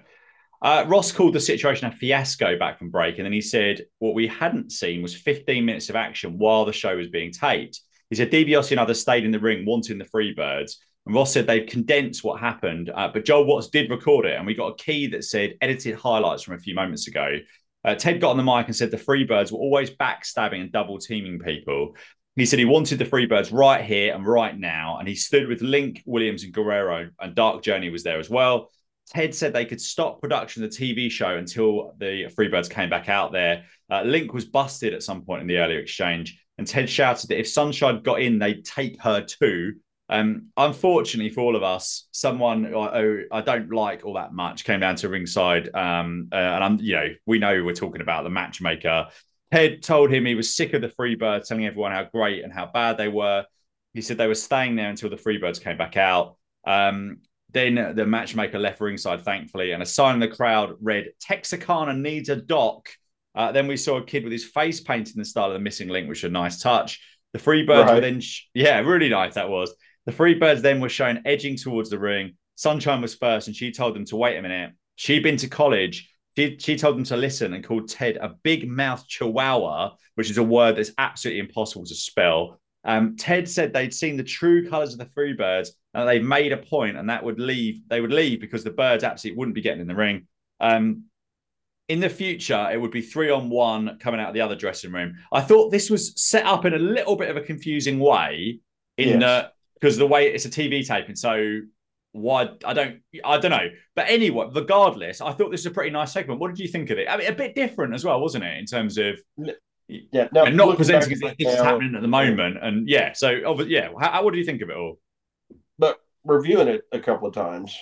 Speaker 1: Uh, Ross called the situation a fiasco back from break, and then he said what we hadn't seen was 15 minutes of action while the show was being taped. He said DiBiase and others stayed in the ring wanting the Freebirds, and Ross said they've condensed what happened, uh, but Joel Watts did record it, and we got a key that said edited highlights from a few moments ago. Uh, Ted got on the mic and said the Freebirds were always backstabbing and double teaming people. He said he wanted the Freebirds right here and right now, and he stood with Link, Williams, and Guerrero, and Dark Journey was there as well. Ted said they could stop production of the TV show until the Freebirds came back out there. Uh, Link was busted at some point in the earlier exchange, and Ted shouted that if Sunshine got in, they'd take her too. Um, unfortunately for all of us, someone who I don't like all that much came down to ringside, um, uh, and I'm, you know, we know we're talking about the matchmaker. Ted told him he was sick of the Freebirds telling everyone how great and how bad they were. He said they were staying there until the Freebirds came back out. Um, then the matchmaker left ringside, thankfully, and a sign in the crowd read, Texarkana needs a doc. Uh, then we saw a kid with his face painted in the style of the missing link, which was a nice touch. The Freebirds right. were then, sh- yeah, really nice that was. The Freebirds then were shown edging towards the ring. Sunshine was first, and she told them to wait a minute. She'd been to college. She, she told them to listen and called Ted a big mouth chihuahua, which is a word that's absolutely impossible to spell. Um, Ted said they'd seen the true colours of the free birds, and they made a point, and that would leave. They would leave because the birds absolutely wouldn't be getting in the ring. Um, in the future, it would be three on one coming out of the other dressing room. I thought this was set up in a little bit of a confusing way, in yes. that because the way it's a TV taping. So why I don't I don't know. But anyway, regardless, I thought this was a pretty nice segment. What did you think of it? I mean, a bit different as well, wasn't it, in terms of
Speaker 2: yeah,
Speaker 1: no, and not presenting as if it's happening at the moment. And yeah, so yeah, how, what do you think of it all?
Speaker 2: But reviewing it a couple of times,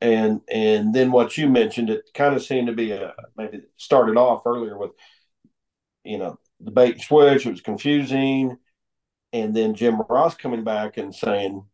Speaker 2: and and then what you mentioned, it kind of seemed to be a maybe started off earlier with, you know, the bait and switch. It was confusing and then Jim Ross coming back and saying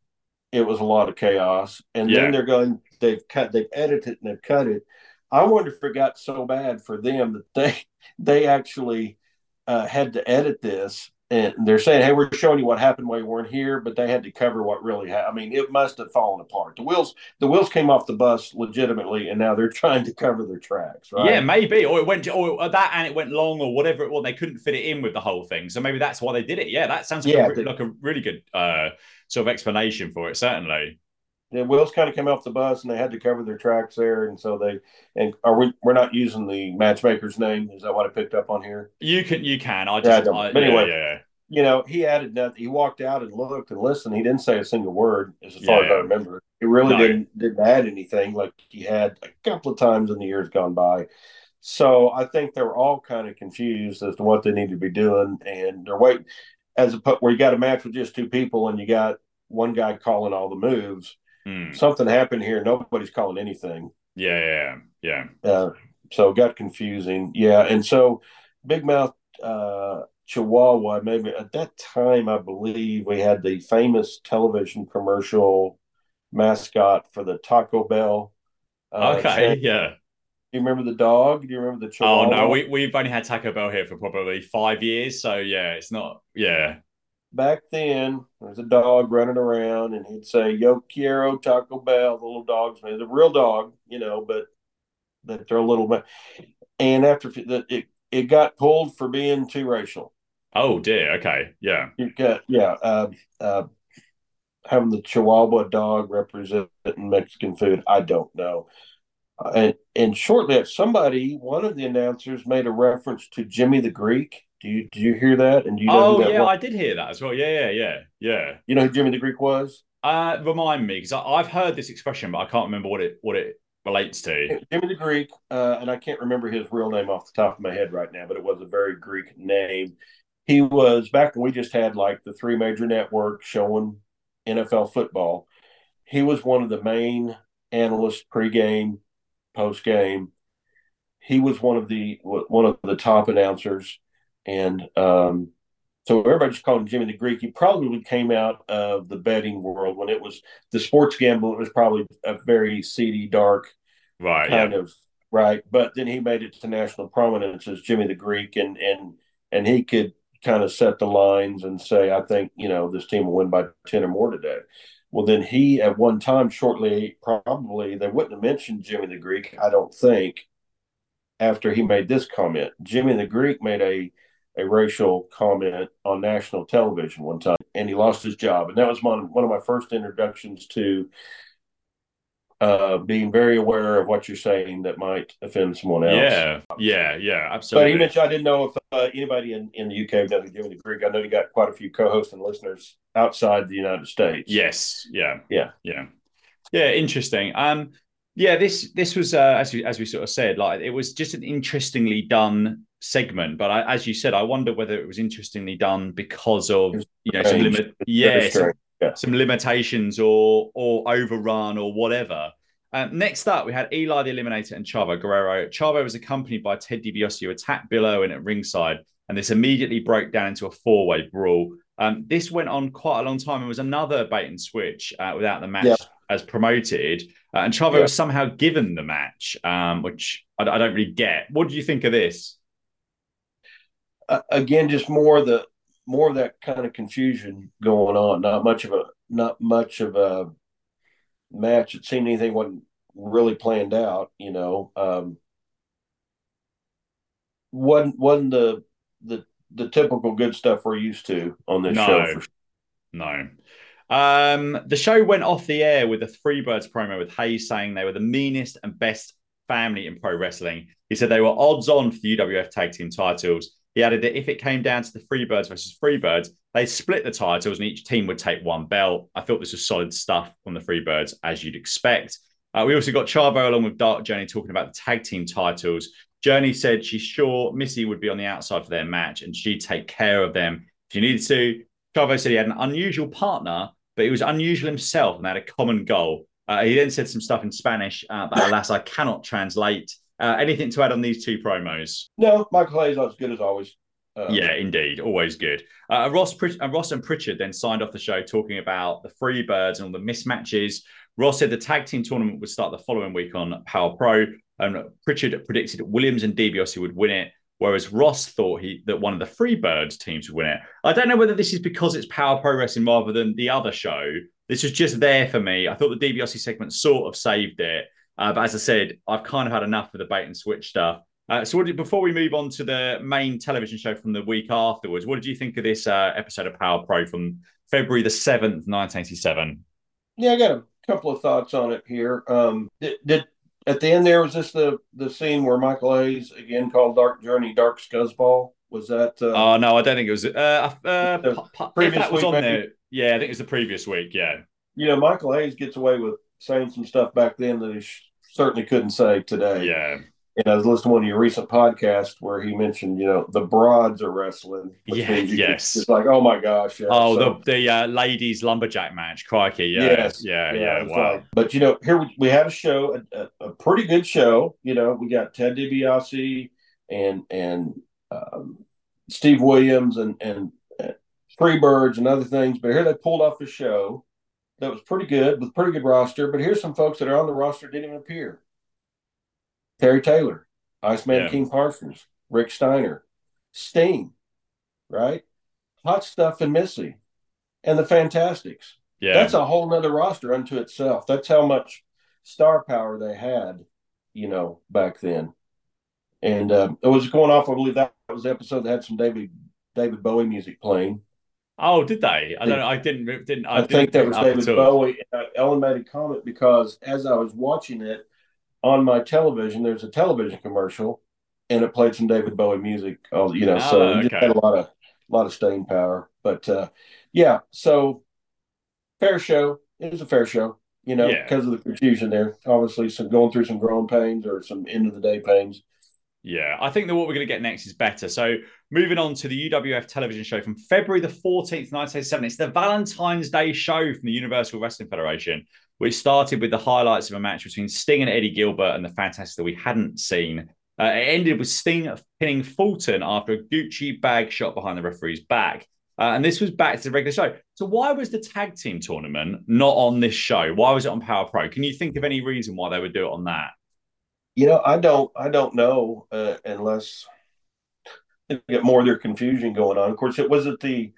Speaker 2: it was a lot of chaos, and yeah. then they're going, they've cut, they've edited and they've cut it. I wonder if it got so bad for them that they they actually uh, had to edit this and they're saying, "Hey, we're showing you what happened while you weren't here," but they had to cover what really happened. I mean, it must have fallen apart. The wheels, the wheels came off the bus legitimately, and now they're trying to cover their tracks, right?
Speaker 1: Yeah, maybe, or it went, or that, and it went long, or whatever it was. They couldn't fit it in with the whole thing, so maybe that's why they did it. Yeah, that sounds like, yeah, a, like a really good uh, sort of explanation for it. Certainly.
Speaker 2: The wheels kind of came off the bus and they had to cover their tracks there, and so they and are we we're not using the matchmaker's name? Is that what I picked up on here?
Speaker 1: You can you can. I just
Speaker 2: Yeah,
Speaker 1: I,
Speaker 2: but anyway.
Speaker 1: yeah, yeah.
Speaker 2: You know, he added nothing. He walked out and looked and listened. He didn't say a single word, as far as I remember. He really
Speaker 1: No.
Speaker 2: didn't didn't add anything like he had a couple of times in the years gone by. So I think they were all kind of confused as to what they need to be doing, and they're waiting as a where you got a match with just two people and you got one guy calling all the moves.
Speaker 1: Hmm.
Speaker 2: Something happened here. Nobody's calling anything.
Speaker 1: yeah, yeah, yeah.
Speaker 2: Uh, so it got confusing. Yeah. And so Big Mouth uh, Chihuahua, maybe at that time, I believe we had the famous television commercial mascot for the Taco Bell. uh,
Speaker 1: okay,
Speaker 2: chain.
Speaker 1: yeah.
Speaker 2: Do you remember the dog? Do you remember the
Speaker 1: Oh no, we we've only had Taco Bell here for probably five years, so yeah, it's not. Yeah,
Speaker 2: Back then, there's a dog running around, and he'd say, "Yo quiero Taco Bell." The little dog's name, the real dog, you know, but that they're a little bit. And after that, it it got pulled for being too racial.
Speaker 1: Oh dear. Okay. Yeah.
Speaker 2: You got yeah, uh, uh, having the Chihuahua dog representing Mexican food. I don't know. Uh, and and shortly after, somebody, one of the announcers made a reference to Jimmy the Greek. Do you do you hear that? And do you know
Speaker 1: Oh yeah,
Speaker 2: was?
Speaker 1: I did hear that as well. Yeah, yeah, yeah, yeah.
Speaker 2: You know who Jimmy the Greek was?
Speaker 1: Uh, remind me because I've heard this expression, but I can't remember what it what it relates to.
Speaker 2: Jimmy the Greek, uh, and I can't remember his real name off the top of my head right now, but it was a very Greek name. He was back when we just had like the three major networks showing NFL football. He was one of the main analysts pregame, postgame. He was one of the one of the top announcers, and um, so everybody just called him Jimmy the Greek. He probably came out of the betting world when it was the sports gambling. It was probably a very seedy, dark
Speaker 1: Right. Yeah.
Speaker 2: kind of right. But then he made it to national prominence as Jimmy the Greek, and and and he could kind of set the lines and say, I think you know this team will win by ten or more today. Well, then he at one time, shortly, probably they wouldn't have mentioned Jimmy the Greek. I don't think. After he made this comment, Jimmy the Greek made a a racial comment on national television one time, and he lost his job. And that was one one of my first introductions to uh, being very aware of what you're saying that might offend someone else.
Speaker 1: Yeah. Yeah. Yeah. Absolutely.
Speaker 2: But he mentioned I didn't know if uh, anybody in, in the UK knows Jimmy the Greek. I know he got quite a few co-hosts and listeners outside the United States.
Speaker 1: Yes. Yeah.
Speaker 2: Yeah.
Speaker 1: Yeah. Yeah. Interesting. Um. Yeah. This this was uh, as we as we sort of said, like it was just an interestingly done segment. But I, as you said, I wonder whether it was interestingly done because of you know some limit. Yeah. Some.
Speaker 2: Yeah.
Speaker 1: some limitations or or overrun or whatever. Um, next up, we had Eli the Eliminator and Chavo Guerrero. Chavo was accompanied by Ted DiBiase, who attacked Bill Owen at ringside, and this immediately broke down into a four-way brawl. Um, this went on quite a long time and was another bait and switch uh, without the match
Speaker 2: Yeah.
Speaker 1: as promoted. Uh, and Chavo
Speaker 2: Yeah.
Speaker 1: was somehow given the match, um, which I, I don't really get. What do you think of this?
Speaker 2: Uh, again, just more of the more of that kind of confusion going on. Not much of a not much of a match. It seemed anything wasn't really planned out. You know, um, wasn't wasn't the the the typical good stuff we're used to on this
Speaker 1: No.
Speaker 2: show. Sure.
Speaker 1: No. Um, the show went off the air with a Freebirds promo with Hayes saying they were the meanest and best family in pro wrestling. He said they were odds on for the UWF tag team titles. He added that if it came down to the Freebirds versus Freebirds, they split the titles and each team would take one belt. I thought this was solid stuff from the Freebirds, as you'd expect. Uh, we also got Chavo along with Dark Journey talking about the tag team titles. Journey said she's sure Missy would be on the outside for their match and she'd take care of them if she needed to. Chavo said he had an unusual partner, but he was unusual himself and they had a common goal. Uh, he then said some stuff in Spanish, uh, but alas, I cannot translate. Uh, anything to add on these two promos?
Speaker 2: No, Michael Hayes as good as always. Uh,
Speaker 1: Yeah, indeed, always good. Uh, Ross, Pritch- uh, Ross and Pritchard then signed off the show talking about the Freebirds and all the mismatches. Ross said the tag team tournament would start the following week on Power Pro, and Pritchard predicted Williams and DiBiase would win it, whereas Ross thought he that one of the Freebirds teams would win it. I don't know whether this is because it's Power Pro Wrestling rather than the other show. This was just there for me. I thought the DiBiase segment sort of saved it, uh, but as I said, I've kind of had enough of the bait and switch stuff. Uh, so, what did, before we move on to the main television show from the week afterwards, what did you think of this uh, episode of Power Pro from February the seventh, nineteen eighty-seven?
Speaker 2: Yeah, I got a couple of thoughts on it here. Um, did, did at the end there was this the the scene where Michael Hayes again called Dark Journey Dark Scuzzball? Was that?
Speaker 1: Uh, oh no, I don't think it was. Uh, uh, that was on maybe? there, yeah, I think it was the previous week. Yeah,
Speaker 2: you know, Michael Hayes gets away with saying some stuff back then that he certainly couldn't say today.
Speaker 1: Yeah,
Speaker 2: and I was listening to one of your recent podcasts where he mentioned, you know, the broads are wrestling.
Speaker 1: Yeah, yes.
Speaker 2: It's like, oh my gosh.
Speaker 1: Yeah. Oh, so, the the uh, ladies lumberjack match, crikey. Yeah, yes, yeah, yeah. yeah wow. Like,
Speaker 2: but you know, here we, we had a show, a, a, pretty good show. You know, we got Ted DiBiase and and um, Steve Williams and and uh, Freebirds and other things. But here they pulled off a show that was pretty good with pretty good roster. But here's some folks that are on the roster didn't even appear. Terry Taylor, Iceman yeah. King Parsons, Rick Steiner, Sting, right? Hot Stuff and Missy, and the Fantastics. Yeah. That's a whole nother roster unto itself. That's how much star power they had, you know, back then. And uh, it was going off. I believe that was the episode that had some David David Bowie music playing.
Speaker 1: Oh, did they? I don't know. I didn't. Didn't. I,
Speaker 2: I
Speaker 1: didn't
Speaker 2: think that was David Bowie. Uh, Ellen made a comment because as I was watching it, on my television, there's a television commercial, and it played some David Bowie music. Oh, you know, oh, so okay. just had a lot of a lot of staying power. But uh, yeah, so fair show. It was a fair show, you know, yeah. because of the confusion there. Obviously, some going through some growing pains or some end of the day pains.
Speaker 1: Yeah, I think that what we're going to get next is better. So, moving on to the UWF television show from February the 14th, 1987. It's the Valentine's Day show from the Universal Wrestling Federation which started with the highlights of a match between Sting and Eddie Gilbert and the Fantastic that we hadn't seen. Uh, it ended with Sting pinning Fulton after a Gucci bag shot behind the referee's back. Uh, and this was back to the regular show. So why was the tag team tournament not on this show? Why was it on Power Pro? Can you think of any reason why they would do it on that?
Speaker 2: You know, I don't. I don't know uh, unless they get more of their confusion going on. Of course, it was at the.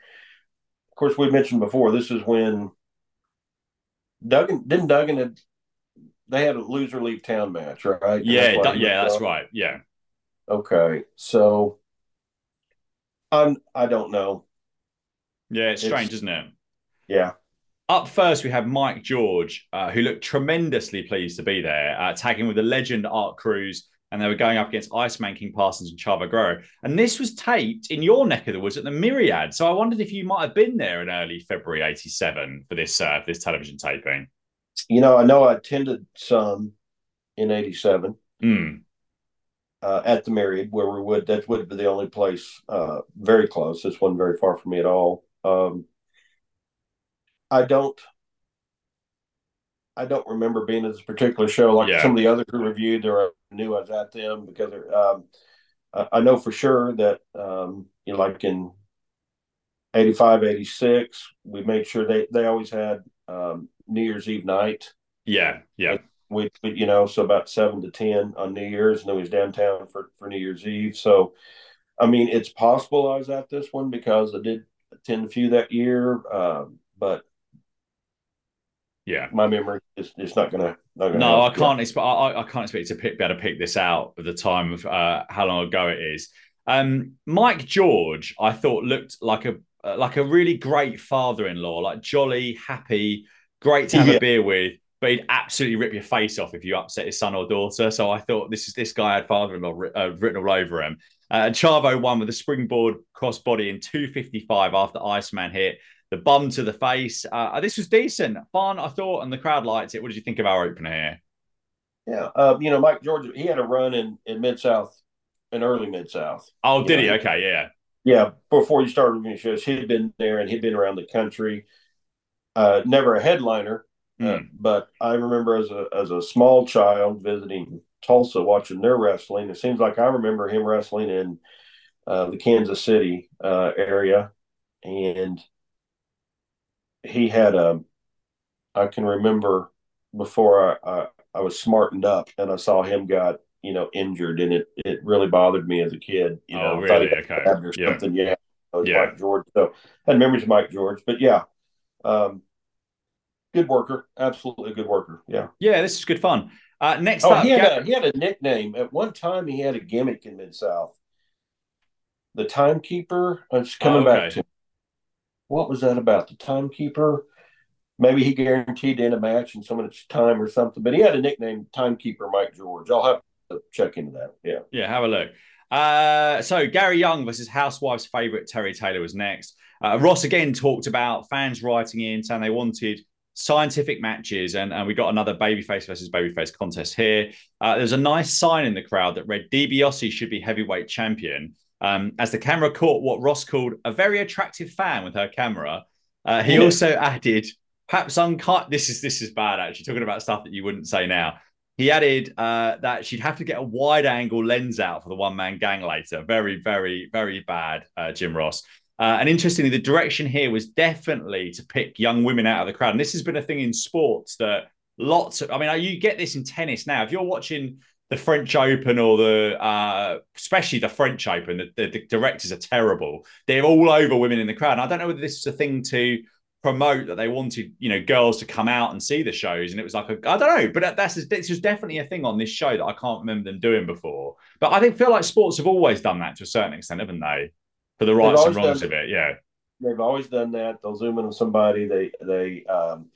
Speaker 2: Of course, we mentioned before. This is when Duggan didn't Duggan had they had a loser leave town match, right?
Speaker 1: Yeah, that's yeah, that's up. right. Yeah.
Speaker 2: Okay, so I'm I don't know.
Speaker 1: Yeah, it's, it's strange, isn't it?
Speaker 2: Yeah.
Speaker 1: Up first, we have Mike George, uh, who looked tremendously pleased to be there, uh, tagging with the legend Art Crews, and they were going up against Iceman King Parsons and Chavo Guerrero. And this was taped in your neck of the woods at the Myriad. So I wondered if you might have been there in early February '87 for this uh, this television taping.
Speaker 2: You know, I know I attended some in '87
Speaker 1: mm.
Speaker 2: uh, at the Myriad, where we would that would be the only place uh, very close. This wasn't very far from me at all. Um, I don't I don't remember being at this particular show. Like yeah. some of the others who reviewed or I knew I was at them because um, I, know for sure that um, you know like in 85 86 we made sure they they always had um, New Year's Eve night.
Speaker 1: Yeah yeah.
Speaker 2: We, we, you know so about 7 to 10 on New Year's and then we was downtown for for New Year's Eve. So I mean it's possible I was at this one because I did attend a few that year um, but
Speaker 1: yeah,
Speaker 2: my memory is it's not gonna. Not gonna
Speaker 1: no, I can't. Expect, I, I can't expect to pick, be able to pick this out at the time of uh, how long ago it is. Um, Mike George, I thought looked like a uh, like a really great father-in-law, like jolly, happy, great to have yeah. a beer with, but he'd absolutely rip your face off if you upset his son or daughter. So I thought this is this guy had father-in-law uh, written all over him. Uh, Chavo won with a springboard crossbody in 255 after Iceman hit the bum to the face. Uh, this was decent, fun. I thought, and the crowd liked it. What did you think of our opener here?
Speaker 2: Yeah, uh, you know, Mike George, he had a run in in Mid South, in early Mid South.
Speaker 1: Oh, did
Speaker 2: know?
Speaker 1: he? Okay, yeah,
Speaker 2: yeah. Before he started doing shows, he'd been there and he'd been around the country. Uh, never a headliner, mm. but I remember as a as a small child visiting Tulsa, watching their wrestling. It seems like I remember him wrestling in uh, the Kansas City uh, area, and he had a I can remember before I, I, I was smartened up and I saw him got you know injured and it it really bothered me as a kid. You know,
Speaker 1: oh, really? Okay.
Speaker 2: Or yeah. something. Yeah. yeah. Mike George. So I had memories of Mike George, but yeah, um, good worker, absolutely good worker. Yeah.
Speaker 1: Yeah, this is good fun. Uh, next
Speaker 2: oh,
Speaker 1: up,
Speaker 2: he had, Gab- a, he had a nickname at one time. He had a gimmick in Mid South. The timekeeper. I'm just coming oh, okay. back to what was that about? The timekeeper? maybe he guaranteed in a match in so much time or something. But he had a nickname, Timekeeper Mike George. I'll have to check into that. Yeah.
Speaker 1: Yeah, have a look. Uh, so Gary Young versus Housewife's favorite Terry Taylor was next. Uh, Ross again talked about fans writing in saying they wanted scientific matches, and, and we got another babyface versus babyface contest here. Uh, there's a nice sign in the crowd that read DiBiase should be heavyweight champion. Um, as the camera caught what Ross called a very attractive fan with her camera, uh, he also added perhaps uncut. This is this is bad actually. Talking about stuff that you wouldn't say now. He added uh, that she'd have to get a wide angle lens out for the one man gang later. Very, very, very bad, uh, Jim Ross. Uh, and interestingly, the direction here was definitely to pick young women out of the crowd. And this has been a thing in sports that lots of, I mean, you get this in tennis now. If you're watching the French Open or the, uh, especially the French Open, the, the, the, directors are terrible. They're all over women in the crowd. And I don't know whether this is a thing to promote that they wanted, you know, girls to come out and see the shows. And it was like, I don't know, but that's, this was definitely a thing on this show that I can't remember them doing before. But I think, feel like sports have always done that to a certain extent, haven't they? for the rights and wrongs of it. Yeah,
Speaker 2: they've always done that. They'll zoom in on somebody. They they um,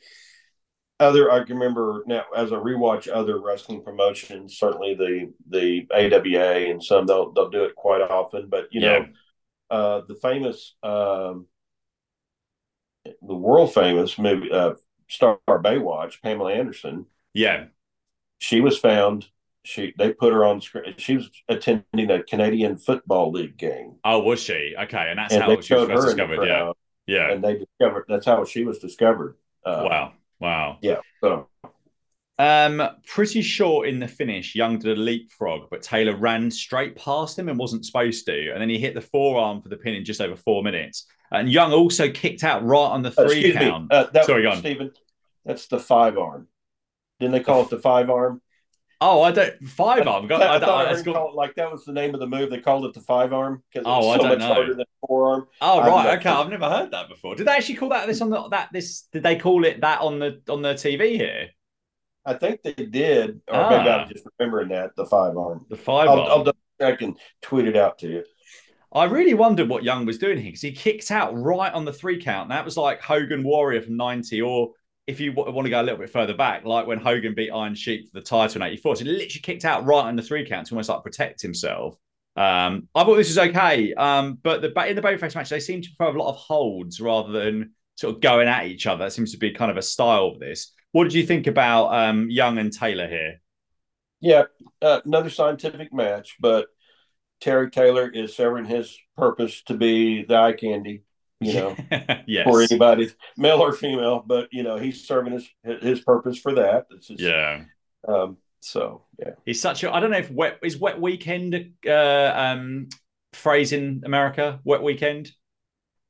Speaker 2: other. I can remember now as I rewatch other wrestling promotions. Certainly the the AWA and some they'll they'll do it quite often. But you yeah. know, uh, the famous. Um, the world famous movie uh, star Baywatch, Pamela Anderson.
Speaker 1: Yeah,
Speaker 2: she was found she they put her on screen. She was attending a Canadian Football League game.
Speaker 1: Oh, was she? Okay, and that's and how she was first discovered. Yeah, yeah,
Speaker 2: and they discovered that's how she was discovered.
Speaker 1: Uh, wow, wow.
Speaker 2: Yeah. So,
Speaker 1: um, pretty sure in the finish, Young did a leapfrog, but Taylor ran straight past him and wasn't supposed to, and then he hit the forearm for the pin in just over four minutes. And Young also kicked out right on the uh, three uh, count.
Speaker 2: Uh, that, Sorry. Stephen. That's the five arm. Didn't they call it the five arm?
Speaker 1: Oh, I don't five arm. I,
Speaker 2: I, I, I called, like that was the name of the move. They called it the five arm
Speaker 1: because oh, I don't know.
Speaker 2: forearm.
Speaker 1: Oh, right. Okay, I've never heard that before. Did they actually call that this on the that this? Did they call it that on the on the TV here?
Speaker 2: I think they did, or ah. maybe I'm just remembering that the five arm.
Speaker 1: The five
Speaker 2: I'll,
Speaker 1: arm.
Speaker 2: I'll, I can tweet it out to you.
Speaker 1: I really wondered what Young was doing here because he kicked out right on the three count. That was like Hogan Warrior from '90 or if you want to go a little bit further back, like when Hogan beat Iron Sheik for the title in '84, so he literally kicked out right on the three count to almost like protect himself. Um, I thought this was okay, um, but the in the babyface match, they seem to prefer a lot of holds rather than sort of going at each other. That seems to be kind of a style of this. What did you think about um, Young and Taylor here?
Speaker 2: Yeah, uh, another scientific match, but Terry Taylor is serving his purpose to be the eye candy you know,
Speaker 1: yes.
Speaker 2: for anybody, male or female. But you know, he's serving his his purpose for that.
Speaker 1: Just, yeah.
Speaker 2: Um. So yeah,
Speaker 1: he's such a. I don't know if wet is wet weekend uh um phrase in America. Wet weekend.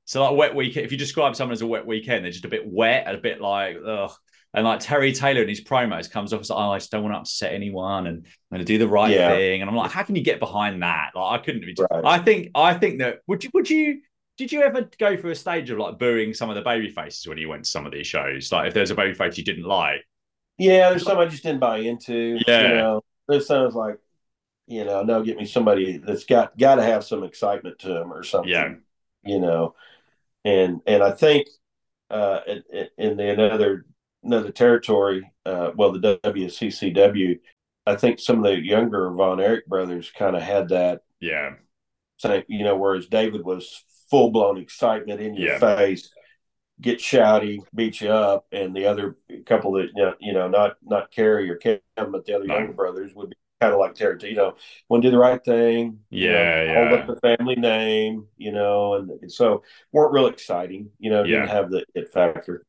Speaker 1: So like wet weekend. If you describe someone as a wet weekend, they're just a bit wet, a bit like ugh. And like Terry Taylor in his promos comes off as like, oh, I just don't want to upset anyone and I'm going to do the right yeah. thing. And I'm like, how can you get behind that? Like, I couldn't be. Right. I think, I think that would you, would you, did you ever go through a stage of like booing some of the baby faces when you went to some of these shows? Like if there's a baby face you didn't like?
Speaker 2: Yeah, there's some I just didn't buy into.
Speaker 1: Yeah.
Speaker 2: You know, there's sounds like, you know, no, get me somebody that's got got to have some excitement to them or something.
Speaker 1: Yeah.
Speaker 2: You know, and and I think uh, in, in the another another territory, uh, well, the WCCW, I think some of the younger Von Erich brothers kind of had that.
Speaker 1: Yeah.
Speaker 2: Same, you know, whereas David was full blown excitement in your yeah. face, get shouty, beat you up, and the other couple that you know, you know not not Kerry or Kim, but the other no. younger brothers would be kind of like Terry. You know, want to do the right thing.
Speaker 1: Yeah,
Speaker 2: you know,
Speaker 1: yeah.
Speaker 2: Hold up the family name. You know, and so weren't real exciting. You know, didn't have the it factor.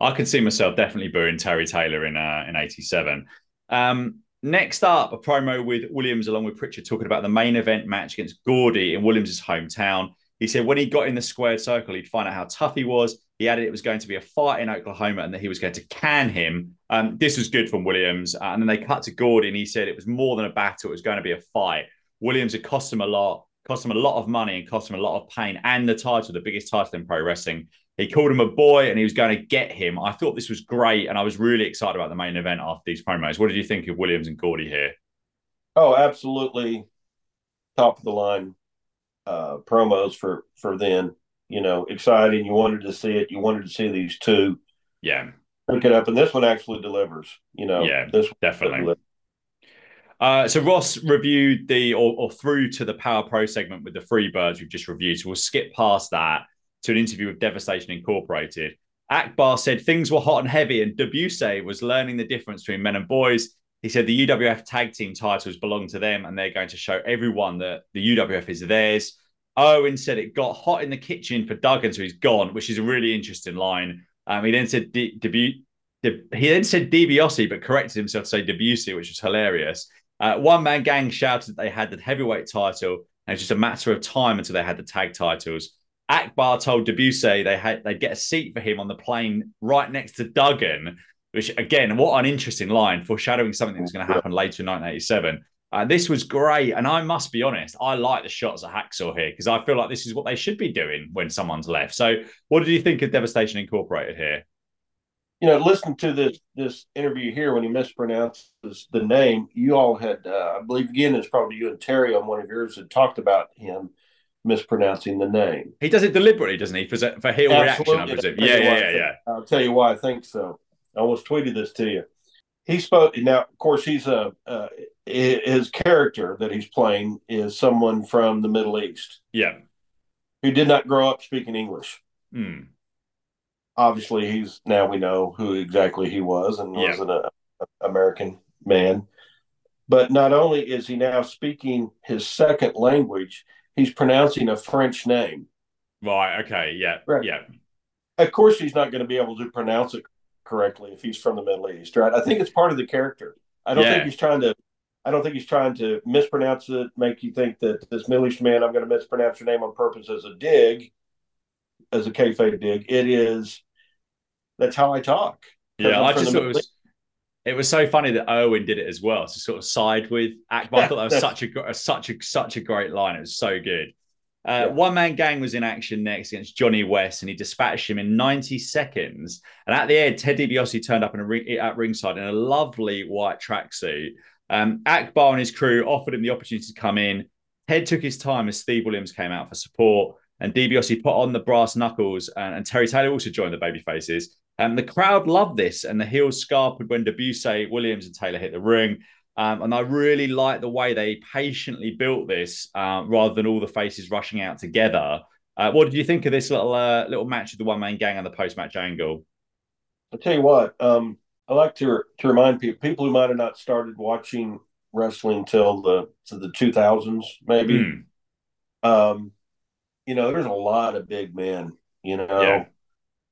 Speaker 1: I could see myself definitely booing Terry Taylor in uh, in '87. Um, next up, a promo with Williams along with Pritchard talking about the main event match against Gordy in Williams' hometown. He said when he got in the squared circle, he'd find out how tough he was. He added it was going to be a fight in Oklahoma and that he was going to can him. Um, this was good from Williams. Uh, and then they cut to Gordy and he said it was more than a battle. It was going to be a fight. Williams had cost him a lot, cost him a lot of money and cost him a lot of pain and the title, the biggest title in pro wrestling. He called him a boy and he was going to get him. I thought this was great. And I was really excited about the main event after these promos. What did you think of Williams and Gordy here?
Speaker 2: Oh, absolutely. Top of the line uh, promos for for then. You know, exciting. You wanted to see it. You wanted to see these two
Speaker 1: Yeah.
Speaker 2: Pick it up. And this one actually delivers, you know.
Speaker 1: Yeah,
Speaker 2: this
Speaker 1: definitely. Uh, so Ross reviewed the or, or through to the Power Pro segment with the Free Birds we've just reviewed. So we'll skip past that to an interview with Devastation Incorporated. Akbar said things were hot and heavy, and Debussy was learning the difference between men and boys. He said the UWF tag team titles belong to them, and they're going to show everyone that the UWF is theirs. Owen said it got hot in the kitchen for Duggan, so he's gone, which is a really interesting line. Um, he then said debut. De- he then said DiBiase, but corrected himself to say Debussy, which was hilarious. Uh, one man gang shouted they had the heavyweight title, and it's just a matter of time until they had the tag titles. Akbar told Debussy they had they'd get a seat for him on the plane right next to Duggan, which again, what an interesting line, foreshadowing something that's going to happen later in 1987. Uh, this was great, and I must be honest, I like the shots at Hacksaw here because I feel like this is what they should be doing when someone's left. So, what did you think of Devastation Incorporated here?
Speaker 2: you know, listen to this this interview here when he mispronounces the name. You all had, uh, I believe, again, it's probably you and Terry on one of yours had talked about him mispronouncing the name.
Speaker 1: He does it deliberately, doesn't he? For for heel Absolutely. reaction, I presume. Yeah, yeah, yeah, yeah.
Speaker 2: I'll tell you why I think so. I almost tweeted this to you. He spoke. Now, of course, he's a uh, his character that he's playing is someone from the Middle East.
Speaker 1: Yeah,
Speaker 2: who did not grow up speaking English.
Speaker 1: Hmm
Speaker 2: obviously he's now we know who exactly he was and yeah. was an uh, American man. But not only is he now speaking his second language, he's pronouncing a French name.
Speaker 1: Right. Okay. Yeah. Right. Yeah.
Speaker 2: Of course, he's not going to be able to pronounce it correctly if he's from the Middle East, right? I think it's part of the character. I don't yeah. think he's trying to. I don't think he's trying to mispronounce it, make you think that this Middle East man, I'm going to mispronounce your name on purpose as a dig, as a kayfabe dig. It is that's how I talk.
Speaker 1: Yeah, I just thought it was it was so funny that Owen did it as well to sort of side with Akbar. I thought that was such a such a such a great line. It was so good. Uh, yeah. One man gang was in action next against Johnny West, and he dispatched him in 90 seconds. And at the end, Ted DiBiase turned up in a ring, at ringside in a lovely white tracksuit. Um, Akbar and his crew offered him the opportunity to come in. Ted took his time as Steve Williams came out for support, and DiBiase put on the brass knuckles, and, and Terry Taylor also joined the baby faces. Um, the crowd loved this, and the heels scarpered when Debussy, Williams, and Taylor hit the ring. Um, and I really like the way they patiently built this uh, rather than all the faces rushing out together. Uh, what did you think of this little uh, little match of the one man gang and the post match angle?
Speaker 2: I'll tell you what, um, I like to to remind people people who might have not started watching wrestling till the to the two thousands maybe. Mm. Um, you know, there's a lot of big men, you know, yeah.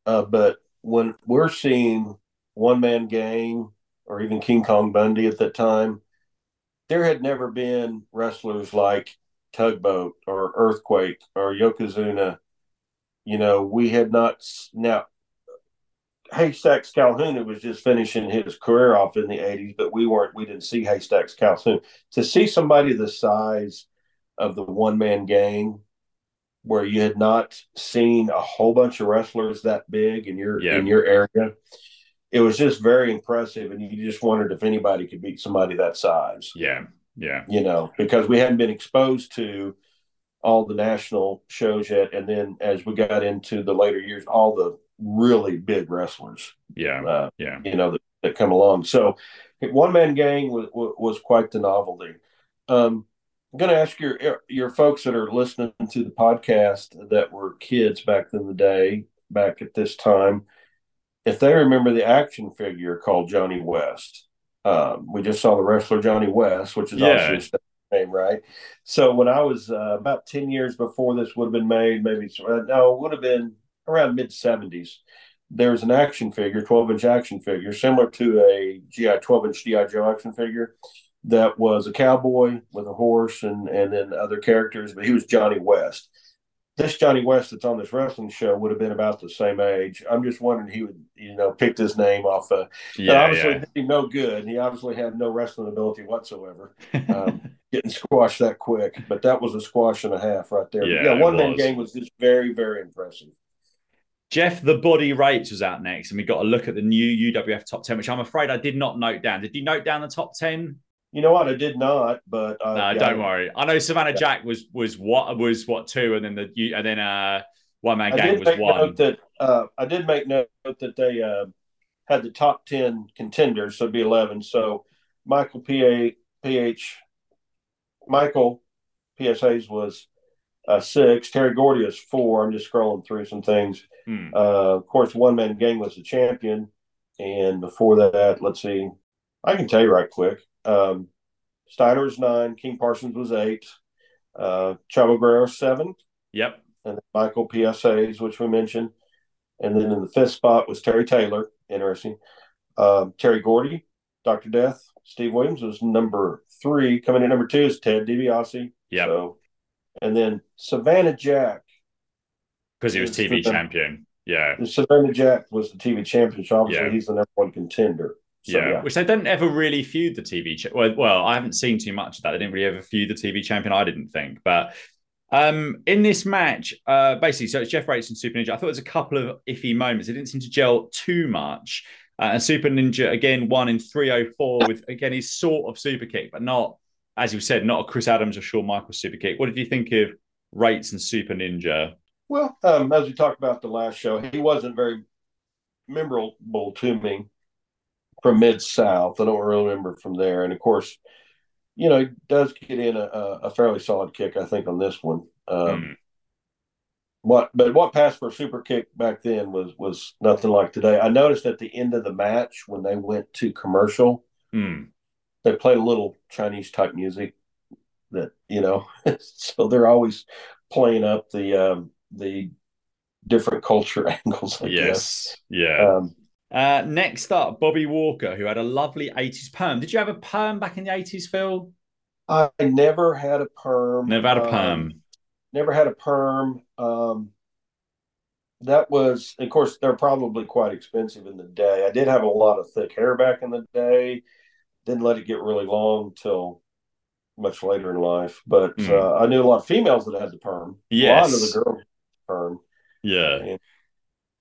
Speaker 2: uh, but when we're seeing one man gang or even King Kong Bundy at that time, there had never been wrestlers like Tugboat or Earthquake or Yokozuna. You know, we had not now. Haystacks Calhoun who was just finishing his career off in the 80s, but we weren't, we didn't see Haystacks Calhoun. To see somebody the size of the one man gang where you had not seen a whole bunch of wrestlers that big in your yeah. in your area. It was just very impressive, and you just wondered if anybody could beat somebody that size.
Speaker 1: Yeah, yeah.
Speaker 2: You know, because we hadn't been exposed to all the national shows yet, and then as we got into the later years, all the really big wrestlers.
Speaker 1: Yeah, uh, yeah.
Speaker 2: You know that, that come along. So, one man gang was was quite the novelty. Um, I'm going to ask your your folks that are listening to the podcast that were kids back in the day, back at this time, if they remember the action figure called Johnny West. Um, we just saw the wrestler Johnny West, which is yeah. his name, right? So when I was uh, about ten years before this would have been made, maybe uh, no, it would have been around mid seventies. There was an action figure, twelve inch action figure, similar to a GI twelve inch GI Joe action figure that was a cowboy with a horse and and then other characters, but he was Johnny West. This Johnny West that's on this wrestling show would have been about the same age. I'm just wondering he would, you know, pick his name off. Uh, yeah, obviously yeah. no good. He obviously had no wrestling ability whatsoever. Um, getting squashed that quick, but that was a squash and a half right there. Yeah, yeah one man gang was just very, very impressive.
Speaker 1: Jeff the Body Raitz was out next, and we got a look at the new UWF top 10, which I'm afraid I did not note down. Did you note down the top 10?
Speaker 2: You know what? I did not, but uh,
Speaker 1: no, yeah, don't worry. I know Savannah yeah. Jack was was what was what two, and then the and then uh one man gang was one.
Speaker 2: That uh, I did make note that they uh, had the top ten contenders, so it'd be eleven. So Michael PA PH Michael P.S. Hayes was uh, six. Terry Gordy was four. I'm just scrolling through some things. Hmm. Uh, of course, one man gang was the champion, and before that, let's see. I can tell you right quick. Um, Steiner was nine. King Parsons was eight. Uh, Chavo Guerrero seven.
Speaker 1: Yep.
Speaker 2: And Michael P.S. Hayes, which we mentioned, and then in the fifth spot was Terry Taylor. Interesting. Uh, Terry Gordy, Doctor Death, Steve Williams was number three. Coming in number two is Ted DiBiase.
Speaker 1: Yeah. So,
Speaker 2: and then Savannah Jack.
Speaker 1: Because he was TV champion. Yeah.
Speaker 2: Savannah Jack was the TV champion. So obviously yeah. he's the number one contender.
Speaker 1: So, yeah. yeah. which they don't ever really feud the TV. Cha- well, well, I haven't seen too much of that. They didn't really ever feud the TV champion. I didn't think, but um, in this match, uh, basically, so it's Jeff Raitz and Super Ninja. I thought there was a couple of iffy moments. It didn't seem to gel too much. Uh, and Super Ninja again won in 304 with again his sort of super kick, but not, as you said, not a Chris Adams or Shawn Michaels super kick. What did you think of Raitz and Super Ninja?
Speaker 2: Well, um, as we talked about the last show, he wasn't very memorable to me from Mid South. I don't really remember from there. And of course, you know, he does get in a, a fairly solid kick, I think, on this one. Um, mm. What, but what passed for a super kick back then was was nothing like today. I noticed at the end of the match when they went to commercial,
Speaker 1: mm.
Speaker 2: they played a little Chinese type music that you know, so they're always playing up the um, the different culture angles. I
Speaker 1: yes,
Speaker 2: guess.
Speaker 1: yeah. Um, uh, next up, Bobby Walker, who had a lovely 80s perm. Did you have a perm back in the 80s, Phil?
Speaker 2: I never had a perm.
Speaker 1: Never had a perm. Um,
Speaker 2: never had a perm. Um, that was, of course, they're probably quite expensive in the day. I did have a lot of thick hair back in the day. Didn't let it get really long till much later in life. But mm. uh, I knew a lot of females that had the perm.
Speaker 1: Yes.
Speaker 2: A lot of the girls perm.
Speaker 1: Yeah. And,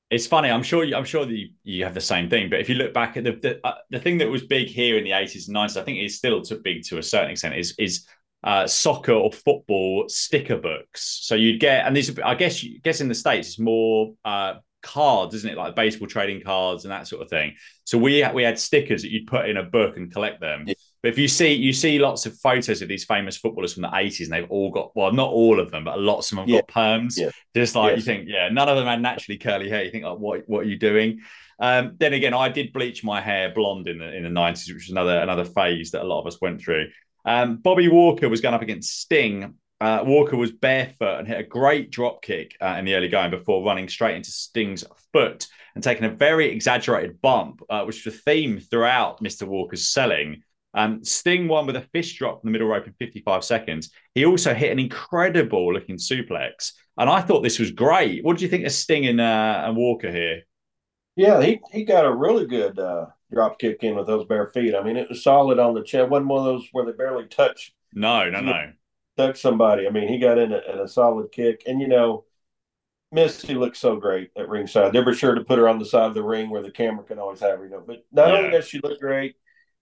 Speaker 1: it's funny. I'm sure. You, I'm sure that you, you, have the same thing. But if you look back at the the, uh, the thing that was big here in the 80s and 90s, I think is still to big to a certain extent. Is is uh, soccer or football sticker books. So you'd get, and these, I guess, guess in the states it's more uh, cards, isn't it? Like baseball trading cards and that sort of thing. So we we had stickers that you'd put in a book and collect them. But if you see you see lots of photos of these famous footballers from the 80s, and they've all got well, not all of them, but lots of them have yeah. got perms. Yeah. Just like you think, yeah, none of them had naturally curly hair. You think, like, what what are you doing? Um, then again, I did bleach my hair blonde in the in the 90s, which was another another phase that a lot of us went through. Um, Bobby Walker was going up against Sting. Uh, Walker was barefoot and hit a great drop kick uh, in the early going before running straight into Sting's foot and taking a very exaggerated bump, uh, which was the theme throughout Mr. Walker's selling. Um, Sting won with a fist drop from the middle rope in 55 seconds. He also hit an incredible looking suplex. And I thought this was great. What do you think of Sting and, uh, and Walker here?
Speaker 2: Yeah, he, he got a really good uh, drop kick in with those bare feet. I mean, it was solid on the chest. wasn't one of those where they barely touch.
Speaker 1: No, no, no.
Speaker 2: Touch somebody. I mean, he got in a, a solid kick. And, you know, Missy looks so great at ringside. They were sure to put her on the side of the ring where the camera can always have her, you know. But not yeah. only does she look great,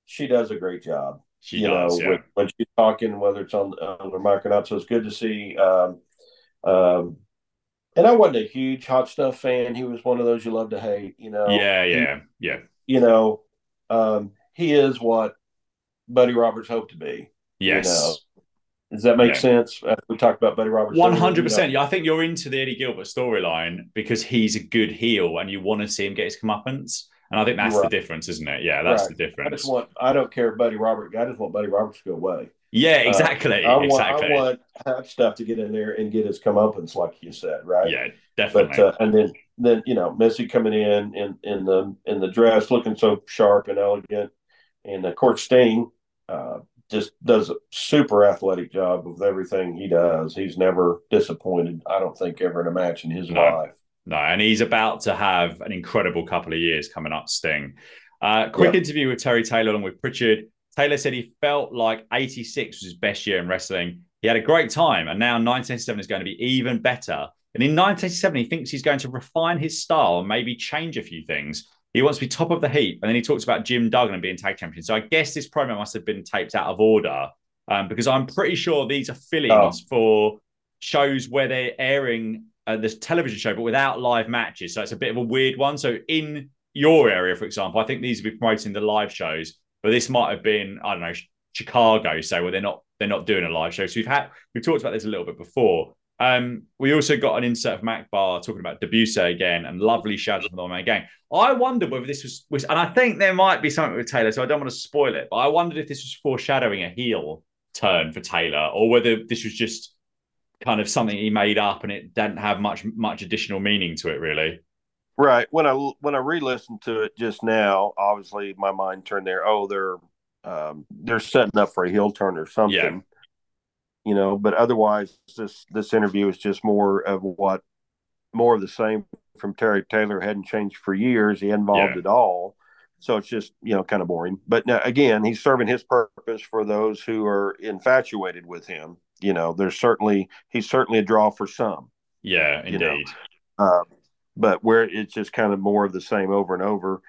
Speaker 2: she does a great job.
Speaker 1: She you does, know, yeah.
Speaker 2: when, when, she's talking, whether it's on, on the mic or not. So it's good to see. Um, um, and I wasn't a huge hot stuff fan. He was one of those you love to hate, you know.
Speaker 1: Yeah, yeah, he, yeah.
Speaker 2: You know, um, he is what Buddy Roberts hoped to be.
Speaker 1: Yes. You know?
Speaker 2: Does that make yeah. sense? We talked about Buddy Roberts.
Speaker 1: One hundred percent. Yeah, I think you're into the Eddie Gilbert storyline because he's a good heel, and you want to see him get his comeuppance. And I think that's right. the difference, isn't it? Yeah, that's right. the difference.
Speaker 2: I just want. I don't care, Buddy Robert. I just want Buddy Roberts to go away.
Speaker 1: Yeah, exactly. Uh, I, exactly.
Speaker 2: I want Hot Stuff to get in there and get his comeuppance, like you said, right?
Speaker 1: Yeah, definitely.
Speaker 2: But uh, and then then you know Missy coming in in in the in the dress, looking so sharp and elegant, and of course Sting uh, just does a super athletic job with everything he does. He's never disappointed. I don't think ever in a match in his no. life.
Speaker 1: No, and he's about to have an incredible couple of years coming up, Sting. Uh, quick yep. interview with Terry Taylor along with Pritchard. Taylor said he felt like 86 was his best year in wrestling. He had a great time, and now 1987 is going to be even better. And in 1987, he thinks he's going to refine his style and maybe change a few things. He wants to be top of the heap. And then he talks about Jim Duggan and being tag champion. So I guess this promo must have been taped out of order um, because I'm pretty sure these are fillings oh. for shows where they're airing uh, this television show, but without live matches. So it's a bit of a weird one. So in your area, for example, I think these would be promoting the live shows, but this might have been I don't know Chicago, so where they're not they're not doing a live show. So we've had we've talked about this a little bit before. Um, we also got an insert of Akbar talking about DiBiase again and lovely shouts from the main game. I wondered whether this was, was, and I think there might be something with Taylor, so I don't want to spoil it, but I wondered if this was foreshadowing a heel turn for Taylor or whether this was just kind of something he made up and it didn't have much much additional meaning to it really.
Speaker 2: Right. When I when I re-listened to it just now, obviously my mind turned there. Oh, they're um, they're setting up for a heel turn or something. Yeah. You know, but otherwise, this this interview is just more of what more of the same from Terry Taylor hadn't changed for years. He involved yeah. at all. So it's just, you know, kind of boring. But now, again, he's serving his purpose for those who are infatuated with him. You know, there's certainly, he's certainly a draw for some.
Speaker 1: Yeah, indeed.
Speaker 2: Know? uh, but where it's just kind of more of the same over and over,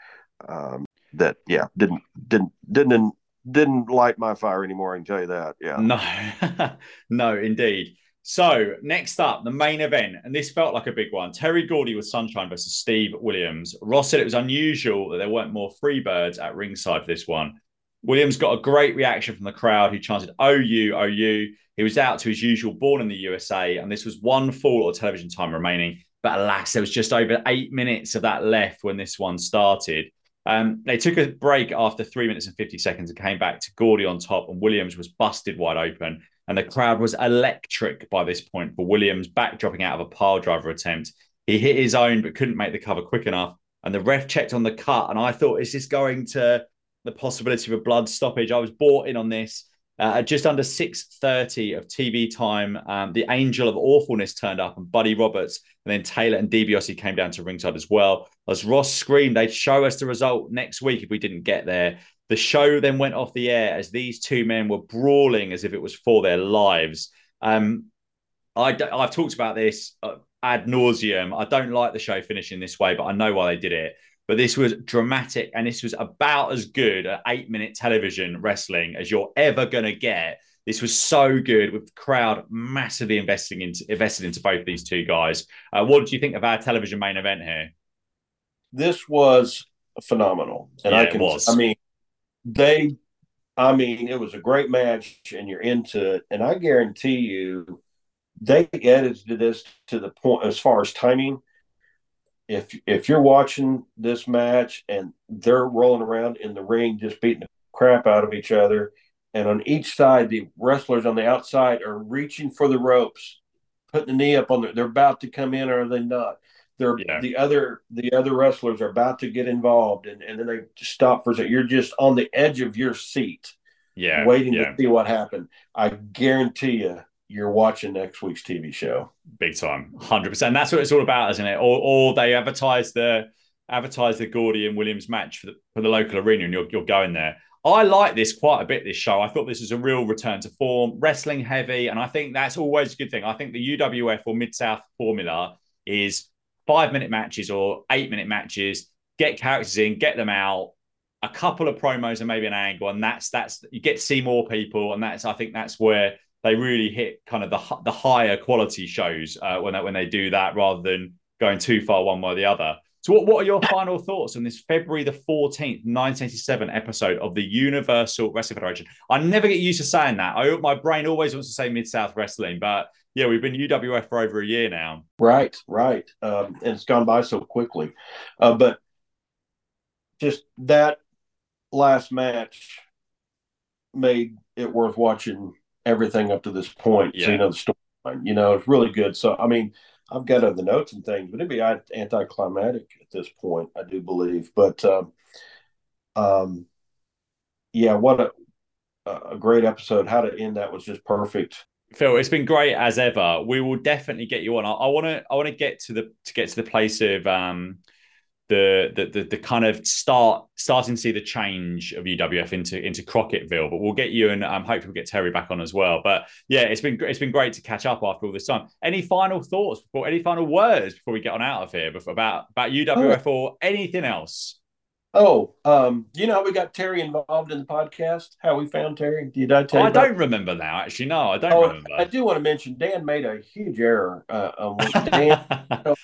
Speaker 2: um, that, yeah, didn't, didn't, didn't, didn't light my fire anymore. I can tell you that. Yeah.
Speaker 1: No, no, indeed. So next up, the main event, and this felt like a big one. Terry Gordy with Sunshine versus Steve Williams. Ross said it was unusual that there weren't more freebirds at ringside for this one. Williams got a great reaction from the crowd who chanted OU, OU. He was out to his usual born in the USA, and this was one full of television time remaining. But alas, there was just over eight minutes of that left when this one started. Um, they took a break after three minutes and 50 seconds and came back to Gordy on top, and Williams was busted wide open and the crowd was electric by this point for Williams backdropping out of a pile driver attempt. He hit his own but couldn't make the cover quick enough. And the ref checked on the cut, and I thought, is this going to the possibility of a blood stoppage? I was bought in on this. Uh, at just under 6.30 of TV time, um, the angel of awfulness turned up and Buddy Roberts and then Taylor and DiBiase came down to ringside as well. As Ross screamed, they'd show us the result next week if we didn't get there. The show then went off the air as these two men were brawling as if it was for their lives. Um, I, have talked about this uh, ad nauseum. I don't like the show finishing this way, but I know why they did it. But this was dramatic, and this was about as good at eight minute television wrestling as you're ever going to get. This was so good with the crowd massively investing into invested into both these two guys. Uh, what did you think of our television main event here?
Speaker 2: This was phenomenal, and yeah, I can. I mean, they I mean, it was a great match and you're into it. And I guarantee you, they edited this to the point as far as timing. If if you're watching this match and they're rolling around in the ring just beating the crap out of each other, and on each side the wrestlers on the outside are reaching for the ropes, putting the knee up on the, they're about to come in or are they not? they're yeah. the other the other wrestlers are about to get involved and, and then they stop for a second. You're just on the edge of your seat,
Speaker 1: yeah,
Speaker 2: waiting
Speaker 1: yeah.
Speaker 2: to see what happened. I guarantee you you're watching next week's TV show.
Speaker 1: Big time, hundred percent. That's what it's all about, isn't it? Or, or they advertise the advertise the Gordy and Williams match for the, for the local arena, and you're you're going there. I like this quite a bit. This show, I thought this was a real return to form, wrestling heavy, and I think that's always a good thing. I think the UWF or Mid South formula is five minute matches or eight minute matches, get characters in, get them out, a couple of promos and maybe an angle, and that's that's you get to see more people, and that's I think that's where they really hit kind of the the higher quality shows uh, when they, when they do that rather than going too far one way or the other. So, what, what are your final thoughts on this February the 14th, 1987 episode of the Universal Wrestling Federation? I never get used to saying that. I my brain always wants to say Mid South Wrestling, but yeah, we've been UWF for over a year now.
Speaker 2: Right, right. Um, and it's gone by so quickly. Uh, but just that last match made it worth watching everything up to this point. Yeah. So, you know, the storyline, you know, it's really good. So, I mean, I've got other notes and things, but it'd be anticlimactic at this point, I do believe. But, um, um yeah, what a, a great episode. How to end that was just perfect.
Speaker 1: Phil, it's been great as ever. We will definitely get you on. I want to. I want to get to the to get to the place of um, the, the the the kind of start starting to see the change of UWF into into Crocketville. But we'll get you and um, hopefully we'll get Terry back on as well. But yeah, it's been it's been great to catch up after all this time. Any final thoughts before any final words before we get on out of here before, about about UWF oh. or anything else?
Speaker 2: Oh, um, you know how we got Terry involved in the podcast? How we found Terry? Did I tell
Speaker 1: Oh,
Speaker 2: you?
Speaker 1: I
Speaker 2: about-
Speaker 1: don't remember now. Actually, no, I don't
Speaker 2: Oh,
Speaker 1: remember.
Speaker 2: I do want to mention Dan made a huge error. Uh, what Dan,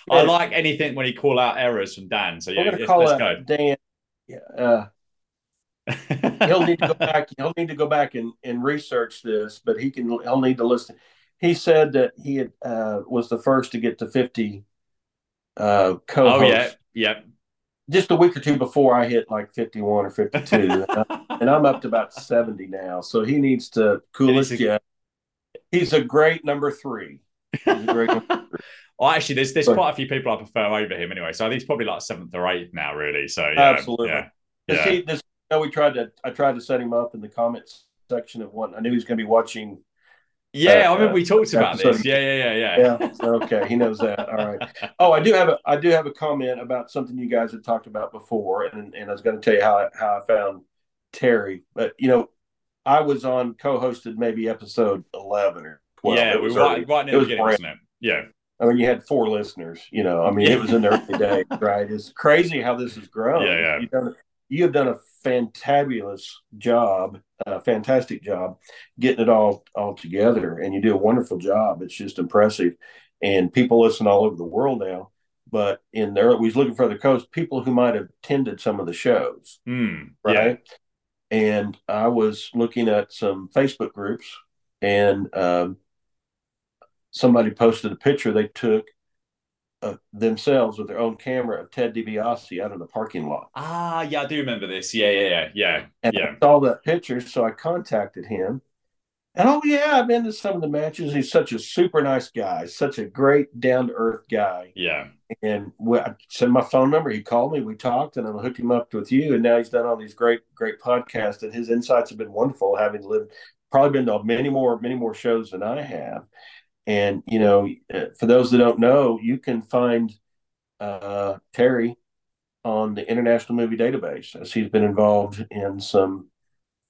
Speaker 1: I like anything when he call out errors from Dan. So yeah, let's,
Speaker 2: call
Speaker 1: let's
Speaker 2: out Dan. Yeah, uh, he'll need to go back. He'll need to go back and, and research this, but he can. He'll need to listen. He said that he had, uh, was the first to get to fifty uh, co-hosts.
Speaker 1: oh yeah, yeah.
Speaker 2: Just a week or two before I hit like fifty-one or fifty-two, and I'm up to about seventy now. So he needs to cool his
Speaker 1: needs.
Speaker 2: He's a great number three. Great number
Speaker 1: Well, actually, there's there's quite a few people I prefer over him anyway. So I think he's probably like seventh or eighth now, really. So yeah,
Speaker 2: Absolutely.
Speaker 1: yeah,
Speaker 2: Does
Speaker 1: yeah.
Speaker 2: he, does, you know, we tried to. I tried to set him up in the comments section of one. I knew he was going to be watching.
Speaker 1: Yeah, I
Speaker 2: Uh,
Speaker 1: remember we talked about
Speaker 2: episode-
Speaker 1: this. Yeah, yeah, yeah, yeah.
Speaker 2: Yeah. okay, he knows that. All right. Oh, I do have a. I do have a comment about something you guys had talked about before, and and I was going to tell you how I, how I found Terry. But you know, I was on co-hosted maybe episode eleven or twelve.
Speaker 1: yeah,
Speaker 2: It was
Speaker 1: were
Speaker 2: early.
Speaker 1: right, right near
Speaker 2: It
Speaker 1: the
Speaker 2: was
Speaker 1: beginning,
Speaker 2: brand-
Speaker 1: wasn't it? Yeah,
Speaker 2: I mean, you had four listeners. You know, I mean, it was the early days, right? It's crazy how this has grown.
Speaker 1: Yeah, yeah.
Speaker 2: You've done, you have done a fantabulous job, a fantastic job getting it all all together, and you do a wonderful job. It's just impressive, and people listen all over the world now. But in there, we was looking for the coast people who might have attended some of the shows,
Speaker 1: Hmm.
Speaker 2: right? And I was looking at some Facebook groups, and um, somebody posted a picture they took of themselves with their own camera of Ted DiBiase out in the parking lot.
Speaker 1: Ah, yeah, I do remember this. Yeah, yeah, yeah, yeah,
Speaker 2: And
Speaker 1: yeah.
Speaker 2: I saw that picture, so I contacted him. And oh yeah, I've been to some of the matches. He's such a super nice guy, such a great down to earth guy.
Speaker 1: Yeah.
Speaker 2: And we, I sent my phone number. He called me. We talked, and I hooked him up with you. And now he's done all these great, great podcasts. And his insights have been wonderful. Having lived, probably been to many more, many more shows than I have. And you know, uh, for those that don't know, you can find uh, Terry on the International Movie Database as he's been involved in some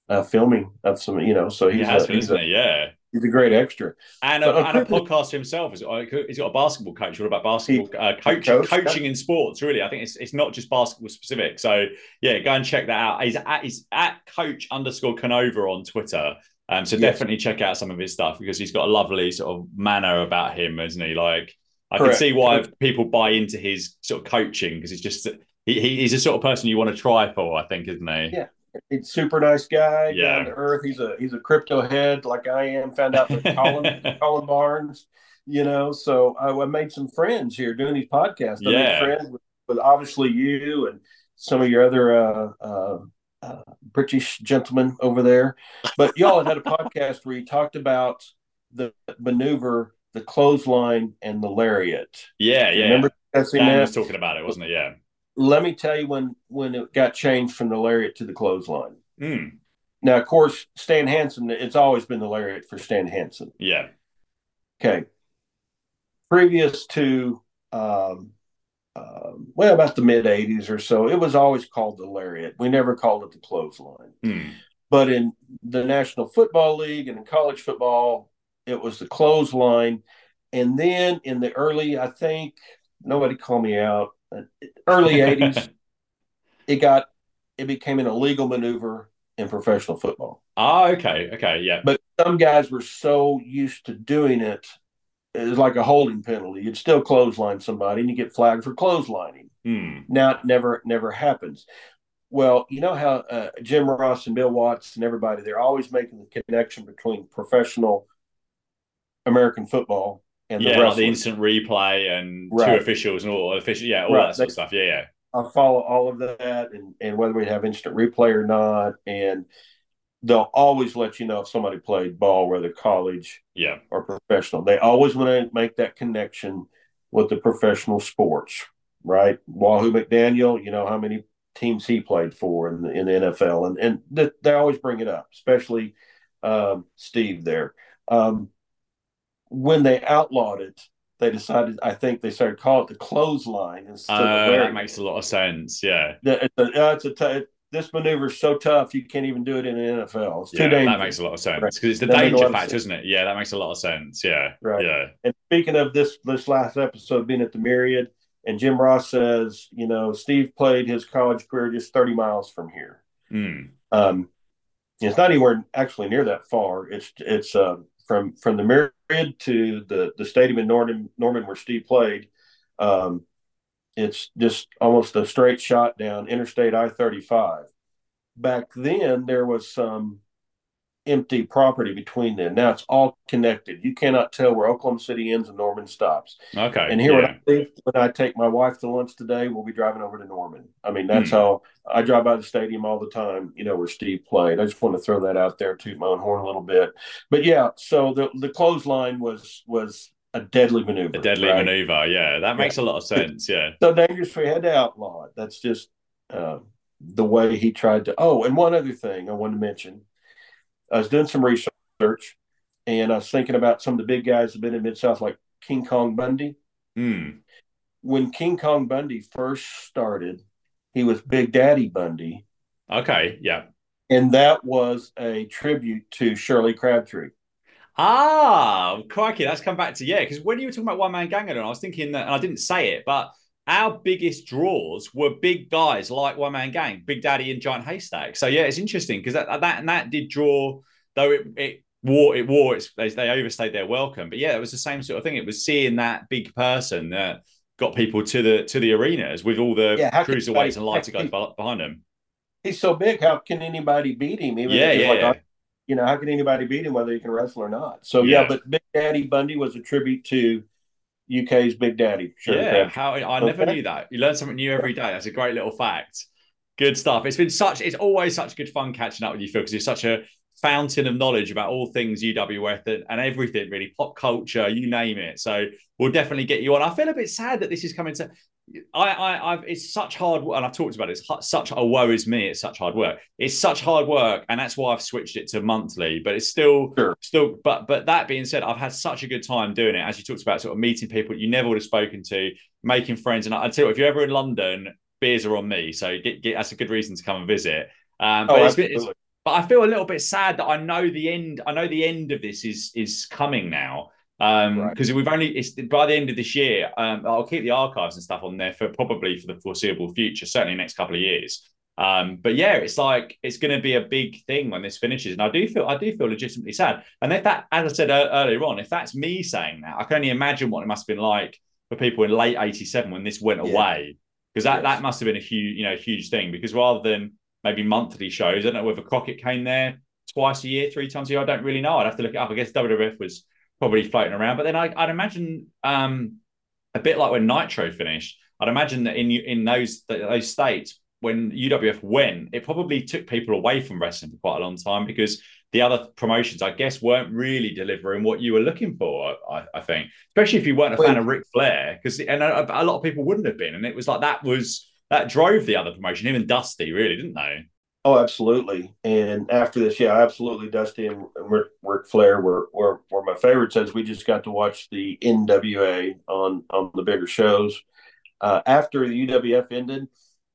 Speaker 2: uh, filming of some, you know. So
Speaker 1: He
Speaker 2: he's a, he's, a,
Speaker 1: he? Yeah.
Speaker 2: he's a great extra.
Speaker 1: And a, and a
Speaker 2: quickly-
Speaker 1: podcast himself. He's got, he's got a basketball coach all about basketball uh, coaching,
Speaker 2: coached,
Speaker 1: coaching in sports. Really, I think it's it's not just basketball specific. So yeah, go and check that out. He's at he's at coach underscore Canova on Twitter. Um, so
Speaker 2: Yes.
Speaker 1: definitely check out some of his stuff because he's got a lovely sort of manner about him, isn't he? Like I can see why people buy into his sort of coaching because it's just he, he- he's the sort of person you want to try for. I think, isn't he?
Speaker 2: Yeah. He's super nice guy,
Speaker 1: Yeah.
Speaker 2: down to earth. He's a he's a crypto head like I am. Found out with Colin Colin Barnes, you know. So I, I made some friends here doing these podcasts. I
Speaker 1: Yeah.
Speaker 2: made friends with, with obviously you and some of your other uh, uh, uh, British gentleman over there. But y'all had had a podcast where you talked about the maneuver, the clothesline, and the lariat.
Speaker 1: yeah, yeah.
Speaker 2: Remember discussing
Speaker 1: Dan
Speaker 2: that?
Speaker 1: was talking about it, wasn't it? Yeah.
Speaker 2: Let me tell you when when it got changed from the lariat to the clothesline.
Speaker 1: Mm,
Speaker 2: Now, of course, Stan Hansen, it's always been the lariat for Stan Hansen.
Speaker 1: yeah.
Speaker 2: Okay. Previous to, um, um, well, about the mid 80s or so, it was always called the lariat. We never called it the clothesline.
Speaker 1: Mm.
Speaker 2: But in the National Football League and in college football, it was the clothesline. And then in the early, I think, nobody call me out, early 80s, it got, it became an illegal maneuver in professional football.
Speaker 1: Ah, okay, okay, yeah.
Speaker 2: but some guys were so used to doing it was like a holding penalty you'd still clothesline somebody and you get flagged for clotheslining
Speaker 1: Hmm.
Speaker 2: now it never never happens well you know how uh, jim ross and bill watts and everybody they're always making the connection between professional american football and
Speaker 1: yeah,
Speaker 2: the
Speaker 1: like the instant replay and two officials and all official, yeah, all
Speaker 2: Right.
Speaker 1: that sort of stuff. Yeah, yeah,
Speaker 2: I follow all of that and, and whether we have instant replay or not. And they'll always let you know if somebody played ball, whether college
Speaker 1: yeah,
Speaker 2: or professional. They always want to make that connection with the professional sports, right? Wahoo McDaniel, you know how many teams he played for in the, in the NFL, and and th- they always bring it up, especially um, Steve there. Um, when they outlawed it, they decided. I think they started calling it the clothesline instead
Speaker 1: Uh,
Speaker 2: of the
Speaker 1: that makes a lot of sense. Yeah,
Speaker 2: It's a, uh, it's a t- this maneuver is so tough you can't even do it in the NFL. It's too
Speaker 1: yeah,
Speaker 2: dangerous.
Speaker 1: that makes a lot of sense
Speaker 2: Right.
Speaker 1: because it's the
Speaker 2: That
Speaker 1: danger factor, isn't it? Yeah, that makes a lot of sense. Yeah,
Speaker 2: Right.
Speaker 1: yeah,
Speaker 2: And speaking of this, this last episode being at the Myriad, And Jim Ross says, you know, Steve played his college career just 30 miles from here.
Speaker 1: Mm.
Speaker 2: Um, it's not anywhere actually near that far. It's it's uh, from from the Myriad to the the stadium in Norman Norman where Steve played. Um, it's just almost a straight shot down Interstate I thirty five. Back then, there was some empty property between them. Now it's all connected. You cannot tell where Oklahoma City ends and Norman stops.
Speaker 1: Okay.
Speaker 2: And here
Speaker 1: yeah.
Speaker 2: when, I when I take my wife to lunch today, we'll be driving over to Norman. I mean, that's
Speaker 1: Hmm.
Speaker 2: how I drive by the stadium all the time, you know, where Steve played. I just want to throw that out there, toot my own horn a little bit. But yeah, so the the clothesline was was a deadly maneuver.
Speaker 1: a deadly
Speaker 2: right?
Speaker 1: maneuver. Yeah, that makes a lot of sense. Yeah.
Speaker 2: So dangerous we had to outlaw it. That's just uh, the way he tried to. Oh, and one other thing I wanted to mention. I was doing some research, and I was thinking about some of the big guys that have been in Mid South, like King Kong Bundy.
Speaker 1: Mm.
Speaker 2: When King Kong Bundy first started, he was Big Daddy Bundy,
Speaker 1: Okay. Yeah.
Speaker 2: and that was a tribute to Shirley Crabtree.
Speaker 1: Ah, crikey, that's come back to yeah. Because when you were talking about one man gang, and I was thinking that, and I didn't say it, but our biggest draws were big guys like one man gang, Big Daddy and Giant Haystack. So yeah, it's interesting because that that and that did draw, though it it wore it wore its they, they overstayed their welcome. But yeah, it was the same sort of thing. It was seeing that big person that got people to the to the arenas with all the
Speaker 2: Yeah,
Speaker 1: cruiserweights and lighter guys behind them.
Speaker 2: He's so big, how can anybody beat him? Even
Speaker 1: Yeah, yeah,
Speaker 2: like,
Speaker 1: yeah.
Speaker 2: You know, how can anybody beat him whether he can wrestle or not? So
Speaker 1: Yeah.
Speaker 2: yeah, but Big Daddy Bundy was a tribute to UK's Big Daddy. Shirley
Speaker 1: yeah, how I never
Speaker 2: Okay.
Speaker 1: knew that. You learn something new every day. That's a great little fact. Good stuff. It's been such. It's always such good fun catching up with you, Phil, because you're such a fountain of knowledge about all things UWF and, and everything, really, pop culture, you name it. So we'll definitely get you on. I feel a bit sad that this is coming to. I, I, I've. It's such hard, work, and I've talked about it. It's such a woe is me. It's such hard work. It's such hard work, and that's why I've switched it to monthly. But it's still,
Speaker 2: Sure.
Speaker 1: still. But but that being said, I've had such a good time doing it. As you talked about, sort of meeting people you never would have spoken to, making friends. And I, I tell you, what, if you're ever in London, beers are on me. So get, get that's a good reason to come and visit. Um, but
Speaker 2: Oh,
Speaker 1: it's it's, but I feel a little bit sad that I know the end. I know the end of this is is coming now. Um,
Speaker 2: Right.
Speaker 1: because we've only it's by the end of this year. Um, I'll keep the archives and stuff on there for probably for the foreseeable future, certainly next couple of years. Um, but yeah, it's like it's going to be a big thing when this finishes, and I do feel I do feel legitimately sad. And if that, as I said ear- earlier on, if that's me saying that, I can only imagine what it must have been like for people in late '87 when this went
Speaker 2: Yeah.
Speaker 1: away, because that
Speaker 2: Yes.
Speaker 1: that must have been a huge you know huge thing. Because rather than maybe monthly shows, I don't know whether Crockett came there twice a year, three times a year. I don't really know. I'd have to look it up. I guess WWF was probably floating around, but then I, I'd imagine um, a bit like when Nitro finished. I'd imagine that in in those those states when UWF went, it probably took people away from wrestling for quite a long time because the other promotions, I guess, weren't really delivering what you were looking for. I, I think, especially if you weren't a fan of Ric Flair, because and a, a lot of people wouldn't have been, and it was like that was that drove the other promotion, even Dusty, really, didn't they?
Speaker 2: Oh, absolutely. And after this, yeah, absolutely. Dusty and Ric, Ric Flair were, were were my favorites as we just got to watch the NWA on on the bigger shows. Uh, after the UWF ended,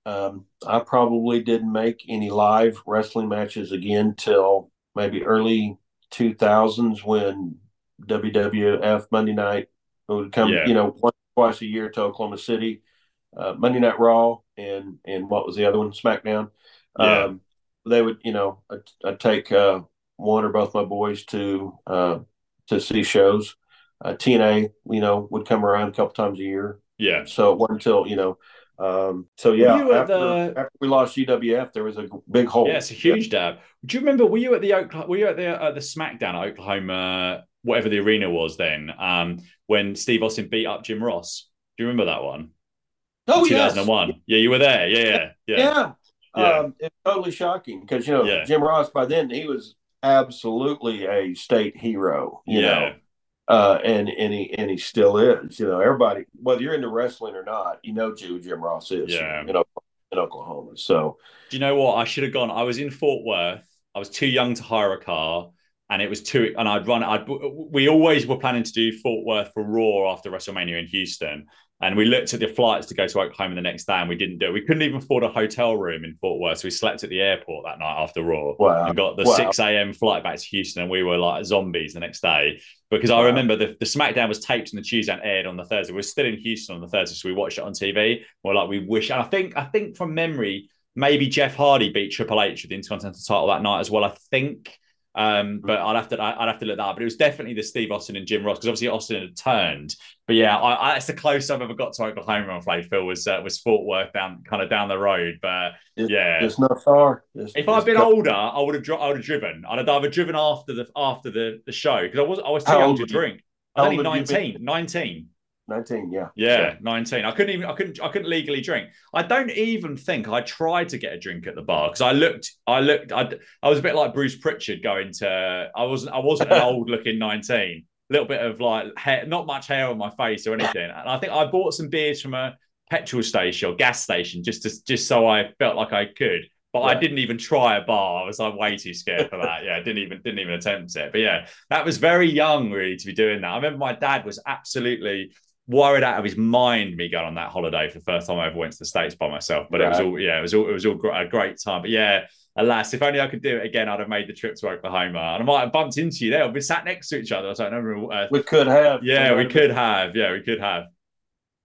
Speaker 2: um, I probably didn't make any live wrestling matches again till maybe early 2000s when WWF Monday Night would come,
Speaker 1: Yeah.
Speaker 2: you know, once twice a year to Oklahoma City. Uh, Monday Night Raw and and what was the other one? SmackDown.
Speaker 1: Yeah.
Speaker 2: Um, they would, you know, I'd, I'd take uh, one or both my boys to uh, to see shows. Uh, TNA, you know, would come around a couple times a year.
Speaker 1: Yeah,
Speaker 2: So it wasn't until you know. Um, so yeah, after,
Speaker 1: the-
Speaker 2: after we lost UWF, there was a big hole.
Speaker 1: Yeah, it's a huge dab. Do you remember? Were you at the Oklahoma, Were you at the uh, the SmackDown at Oklahoma, whatever the arena was then? Um, when Steve Austin beat up Jim Ross. Do you remember that one?
Speaker 2: Oh yes,
Speaker 1: 2001. Yeah, you were there. Yeah, yeah, yeah.
Speaker 2: yeah.
Speaker 1: Yeah.
Speaker 2: Um, it's totally shocking because you know
Speaker 1: Yeah.
Speaker 2: Jim Ross by then he was absolutely a state hero. You
Speaker 1: Yeah.
Speaker 2: know, uh, and and he and he still is. You know, everybody, whether you're into wrestling or not, you know who Jim Ross is.
Speaker 1: Yeah.
Speaker 2: you know, in Oklahoma. So
Speaker 1: Do you know what? I should have gone. I was in Fort Worth. I was too young to hire a car, and it was too. And I'd run. I'd. We always were planning to do Fort Worth for Raw after WrestleMania in Houston, And we looked at the flights to go to Oklahoma the next day, and we didn't do it. We couldn't even afford a hotel room in Fort Worth, so we slept at the airport that night after Raw.
Speaker 2: Wow.
Speaker 1: And got the
Speaker 2: Wow.
Speaker 1: six a.m. flight back to Houston, and we were like zombies the next day because I remember the, the SmackDown was taped on the Tuesday and aired on the Thursday. We are still in Houston on the Thursday, so we watched it on TV. We're like, we wish. And I think, I think from memory, maybe Jeff Hardy beat Triple H with the Intercontinental title that night as well. I think. Um, but I'd have to I'd have to look that up. But it was definitely the Steve Austin and Jim Ross because obviously Austin had turned. But yeah, I, I, that's the closest I've ever got to Oklahoma on Play Phil was uh, was Fort Worth down kind of down the road. But yeah,
Speaker 2: It's not far. It's-
Speaker 1: if I'd been older, I would have I would have driven. I'd have either driven after the after the, the show because I was I was too
Speaker 2: How
Speaker 1: young to drink. I was only
Speaker 2: old would you be?
Speaker 1: 19, 19.
Speaker 2: 19, yeah.
Speaker 1: Yeah, 19. I couldn't even I couldn't I couldn't legally drink. I don't even think I tried to get a drink at the bar because I looked I looked I, I was a bit like Bruce Pritchard going to I wasn't I wasn't an old looking 19. A little bit of like hair, not much hair on my face or anything. And I think I bought some beers from a petrol station or gas station just to just so I felt like I could. But I didn't even try a bar. I was like way too scared for that. Yeah, didn't even didn't even attempt it. But yeah, that was very young really to be doing that. I remember my dad was absolutely worried out of his mind me going on that holiday for the first time I ever went to the States by myself. But it was all yeah, it was all it was all gr- a great time. But yeah, alas, if only I could do it again, I'd have made the trip to Oklahoma. And I might have bumped into you there. Been sat next to each other. So I don't remember. Uh,
Speaker 2: We could have.
Speaker 1: yeah, we could have. Yeah, we could have.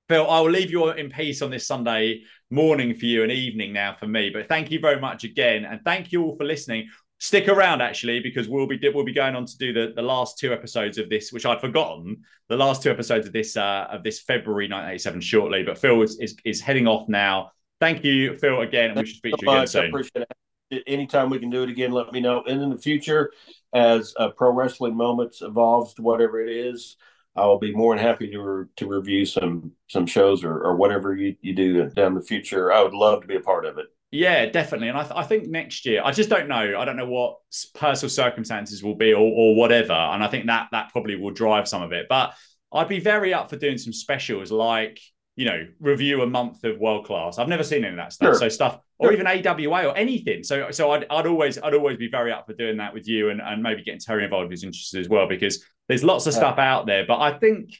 Speaker 1: Phil, I will leave you in peace on this Sunday morning for you and evening now for me. But thank you very much again, and thank you all for listening. Stick around actually because we'll be we'll be going on to do the, the last two episodes of this, which I'd forgotten. The last two episodes of this uh, of this February 1987 shortly. But Phil is, is is heading off now. Thank you, Phil, again, and we should speak to you again
Speaker 2: I
Speaker 1: soon.
Speaker 2: appreciate it. Anytime we can do it again, let me know. And in the future, as uh, Pro Wrestling Moments evolves to whatever it is, I will be more than happy to re- to review some some shows or, or whatever you, you do down the future. I would love to be a part of it.
Speaker 1: Yeah, definitely. And I, th- I think next year, I just don't know. I don't know what personal circumstances will be or, or whatever. And I think that that probably will drive some of it. But I'd be very up for doing some specials like, you know, review a month of world class. I've never seen any of that stuff.
Speaker 2: Sure.
Speaker 1: So stuff or even AWA or anything. So so I'd, I'd always I'd always be very up for doing that with you and, and maybe getting Terry involved if he's interested as well, because there's lots of stuff out there. But I think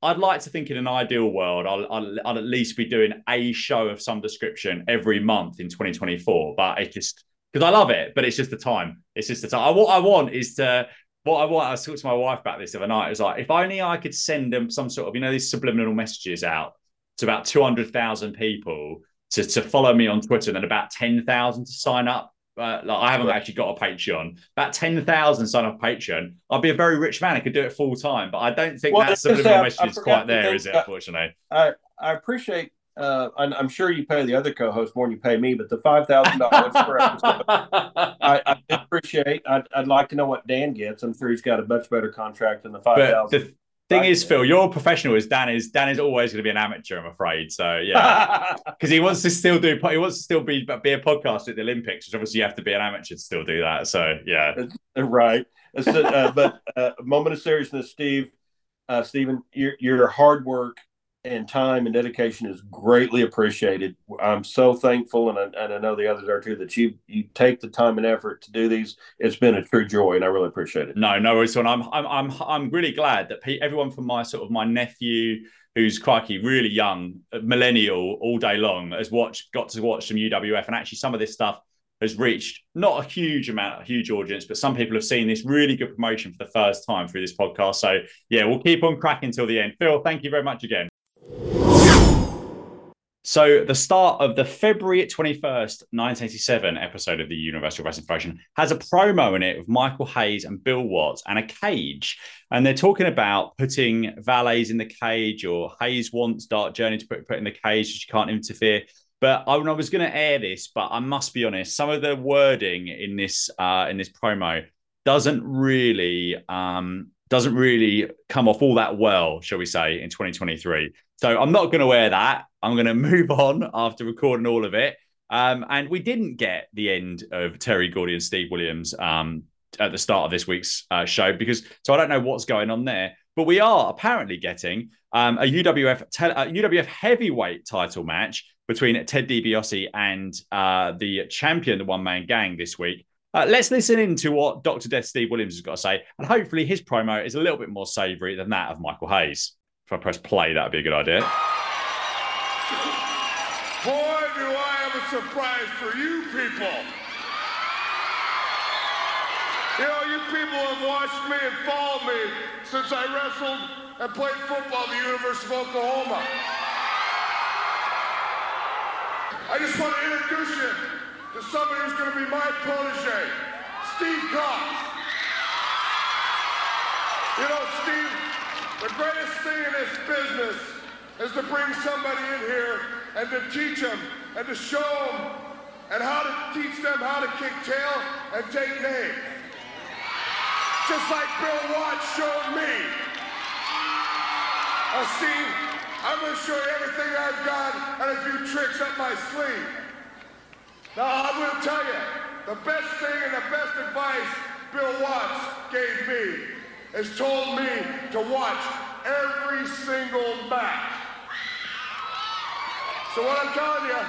Speaker 1: I'd like to think in an ideal world, I'll, I'll, I'll at least be doing a show of some description every month in 2024. But it's just because I love it, but it's just the time. It's just the time. What I want is to, what I want, I was talking to my wife about this the other night. It was like, if only I could send them some sort of, you know, these subliminal messages out to about 200,000 people to, to follow me on Twitter and then about 10,000 to sign up. Uh, like I haven't actually got a Patreon. About 10,000 sign up Patreon. I'd be a very rich man. I could do it full time, but I don't think
Speaker 2: Well,
Speaker 1: that subliminal message is quite there, it?
Speaker 2: that-
Speaker 1: Unfortunately.
Speaker 2: I I appreciate. Uh, and I'm sure you pay the other co-host more than you pay me, but the five thousand dollars per episode, I, I appreciate. I'd, I'd like to know what Dan gets. I'm sure he's got a much better contract than the five
Speaker 1: but
Speaker 2: thousand.
Speaker 1: Thing
Speaker 2: Right.
Speaker 1: is, Phil, you're professional. Is Dan is, Dan is always going to be an amateur. I'm afraid. So yeah, because he wants to still do. He wants to still be be a podcast at the Olympics, which obviously you have to be an amateur to still do that. So yeah,
Speaker 2: right. It's, uh, but uh, a moment of seriousness, Steve. Uh, Stephen, your your hard work and time and dedication is greatly appreciated. I'm so thankful, and I, and I know the others are too, that you you take the time and effort to do these. It's been a true joy, and I really appreciate it.
Speaker 1: no, no worries. And I'm I'm I'm I'm really glad that everyone from my sort of my nephew. Who's crikey, really young, uh, millennial, all day long, has watched, got to watch some UWF, and actually some of this stuff has reached not a huge amount, a huge audience, but some people have seen this really good promotion for the first time through this podcast. So yeah, we'll keep on cracking till the end. Phil, thank you very much again. So the start of the February 21st, 1987 episode of the Universal Wrestling Federation has a promo in it of Michael Hayes and Bill Watts and a cage. And they're talking about putting valets in the cage or Hayes wants Dark Journey to put, put in the cage so she can't interfere. But I, I was going to air this, but I must be honest, some of the wording in this uh, in this promo doesn't really um, doesn't really come off all that well, shall we say, in 2023. So I'm not going to wear that. I'm going to move on after recording all of it. Um, and we didn't get the end of Terry Gordy and Steve Williams um, at the start of this week's uh, show because so I don't know what's going on there. But we are apparently getting um, a UWF te- a UWF heavyweight title match between Ted DiBiase and uh, the champion, the one man gang this week. Uh, let's listen in to what Dr. Death Steve Williams has got to say. And hopefully his promo is a little bit more savory than that of Michael Hayes. If I press play, that'd be a good idea.
Speaker 3: Boy, do I have a surprise for you people. You know, you people have watched me and followed me since I wrestled and played football at the University of Oklahoma. I just want to introduce you to somebody who's going to be my protege, Steve Cox. You know, Steve the greatest thing in this business is to bring somebody in here and to teach them and to show them and how to teach them how to kick tail and take name just like Bill Watts showed me. Uh, Steve, I'm going to show you everything I've got and a few tricks up my sleeve. Now, I will tell you, the best thing and the best advice Bill Watts gave me is told me to watch every single match. So what I'm telling you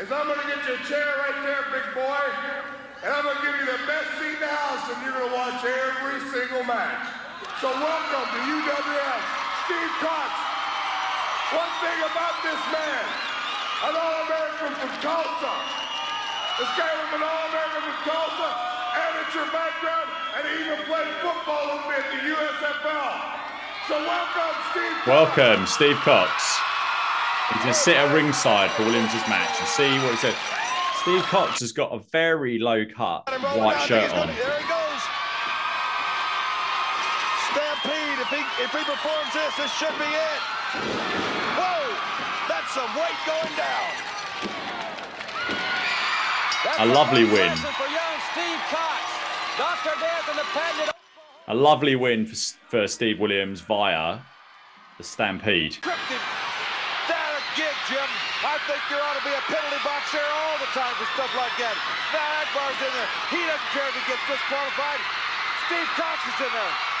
Speaker 3: is I'm going to get you a chair right there, big boy, and I'm going to give you the best seat in the house, and you're going to watch every single match. So welcome to UWF, Steve Cox. One thing about this man, an All-American from Tulsa. This guy was an All-American from Tulsa, amateur background, and he even played football with me at the USFL. So welcome, Steve Cox.
Speaker 1: Welcome, Steve Cox. He's going to sit at ringside for Williams' match and see what he said. Steve Cox has got a very low cut white shirt on.
Speaker 4: There he goes. Stampede. If he if he performs this, this should be it. Whoa! That's some weight going down.
Speaker 1: A lovely win.
Speaker 5: For Steve Cox. Dr. Death and the patented
Speaker 1: A lovely win for, for Steve Williams via the Stampede.
Speaker 4: That a gig, Jim. I think there ought to be a penalty box there all the time for stuff like that. Now Akbar's in there. He doesn't care if he gets disqualified. Steve Cox is in there.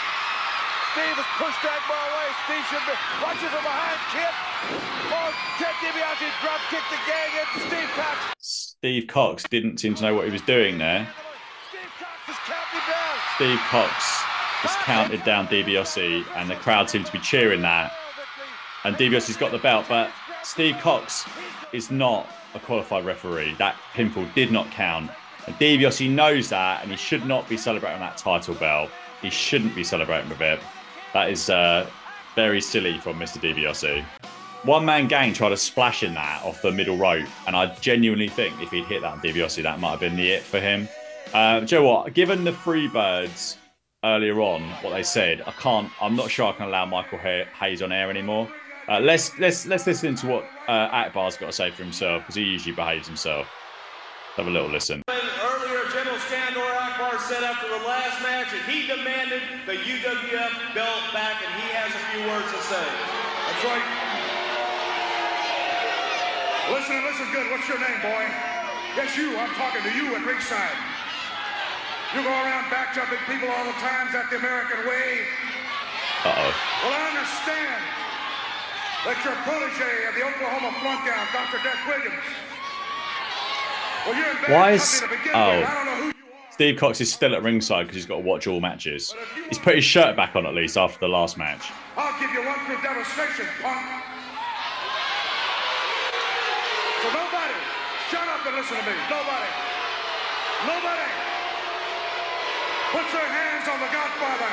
Speaker 4: Steve has pushed Akbar away. Steve should be. Watch from behind, kid. Oh, Ted DiBiase drop kicked the gang into Steve Cox.
Speaker 1: Steve Cox didn't seem to know what he was doing there.
Speaker 4: Steve Cox is counting down.
Speaker 1: Steve Cox just counted down DiBiase, and the crowd seemed to be cheering that. And DiBiase's got the belt, but Steve Cox is not a qualified referee. That pinfall did not count. And DiBiase knows that, and he should not be celebrating that title belt. He shouldn't be celebrating with it. That is uh, very silly from Mr. DiBiase. One man gang tried to splash in that off the middle rope, and I genuinely think if he'd hit that on DiBiase, that might have been the it for him. Uh, do you know what? Given the Freebirds earlier on, what they said, I can't. I'm not sure I can allow Michael Hay- Hayes on air anymore. Uh, let's let's let's listen to what uh, Akbar's got to say for himself because he usually behaves himself. Have a little listen.
Speaker 6: Earlier, General Skandor said after the last match that he demanded the UWF belt back, and he has a few words to say.
Speaker 3: That's right. Listen, listen good. What's your name, boy? Yes, you. I'm talking to you at ringside. You go around back jumping people all the times that the American way.
Speaker 1: Uh oh.
Speaker 3: Well, I understand that you're a protege of the Oklahoma flunkout, Dr. Death Williams. Well, you're in bad
Speaker 1: Why is-
Speaker 3: company to begin
Speaker 1: oh.
Speaker 3: with. I don't know who you are.
Speaker 1: Steve Cox is still at ringside because he's got to watch all matches. He's put his shirt back on at least after the last match.
Speaker 3: I'll give you one quick demonstration, punk. So nobody, shut up and listen to me. Nobody, nobody puts their hands on the Godfather.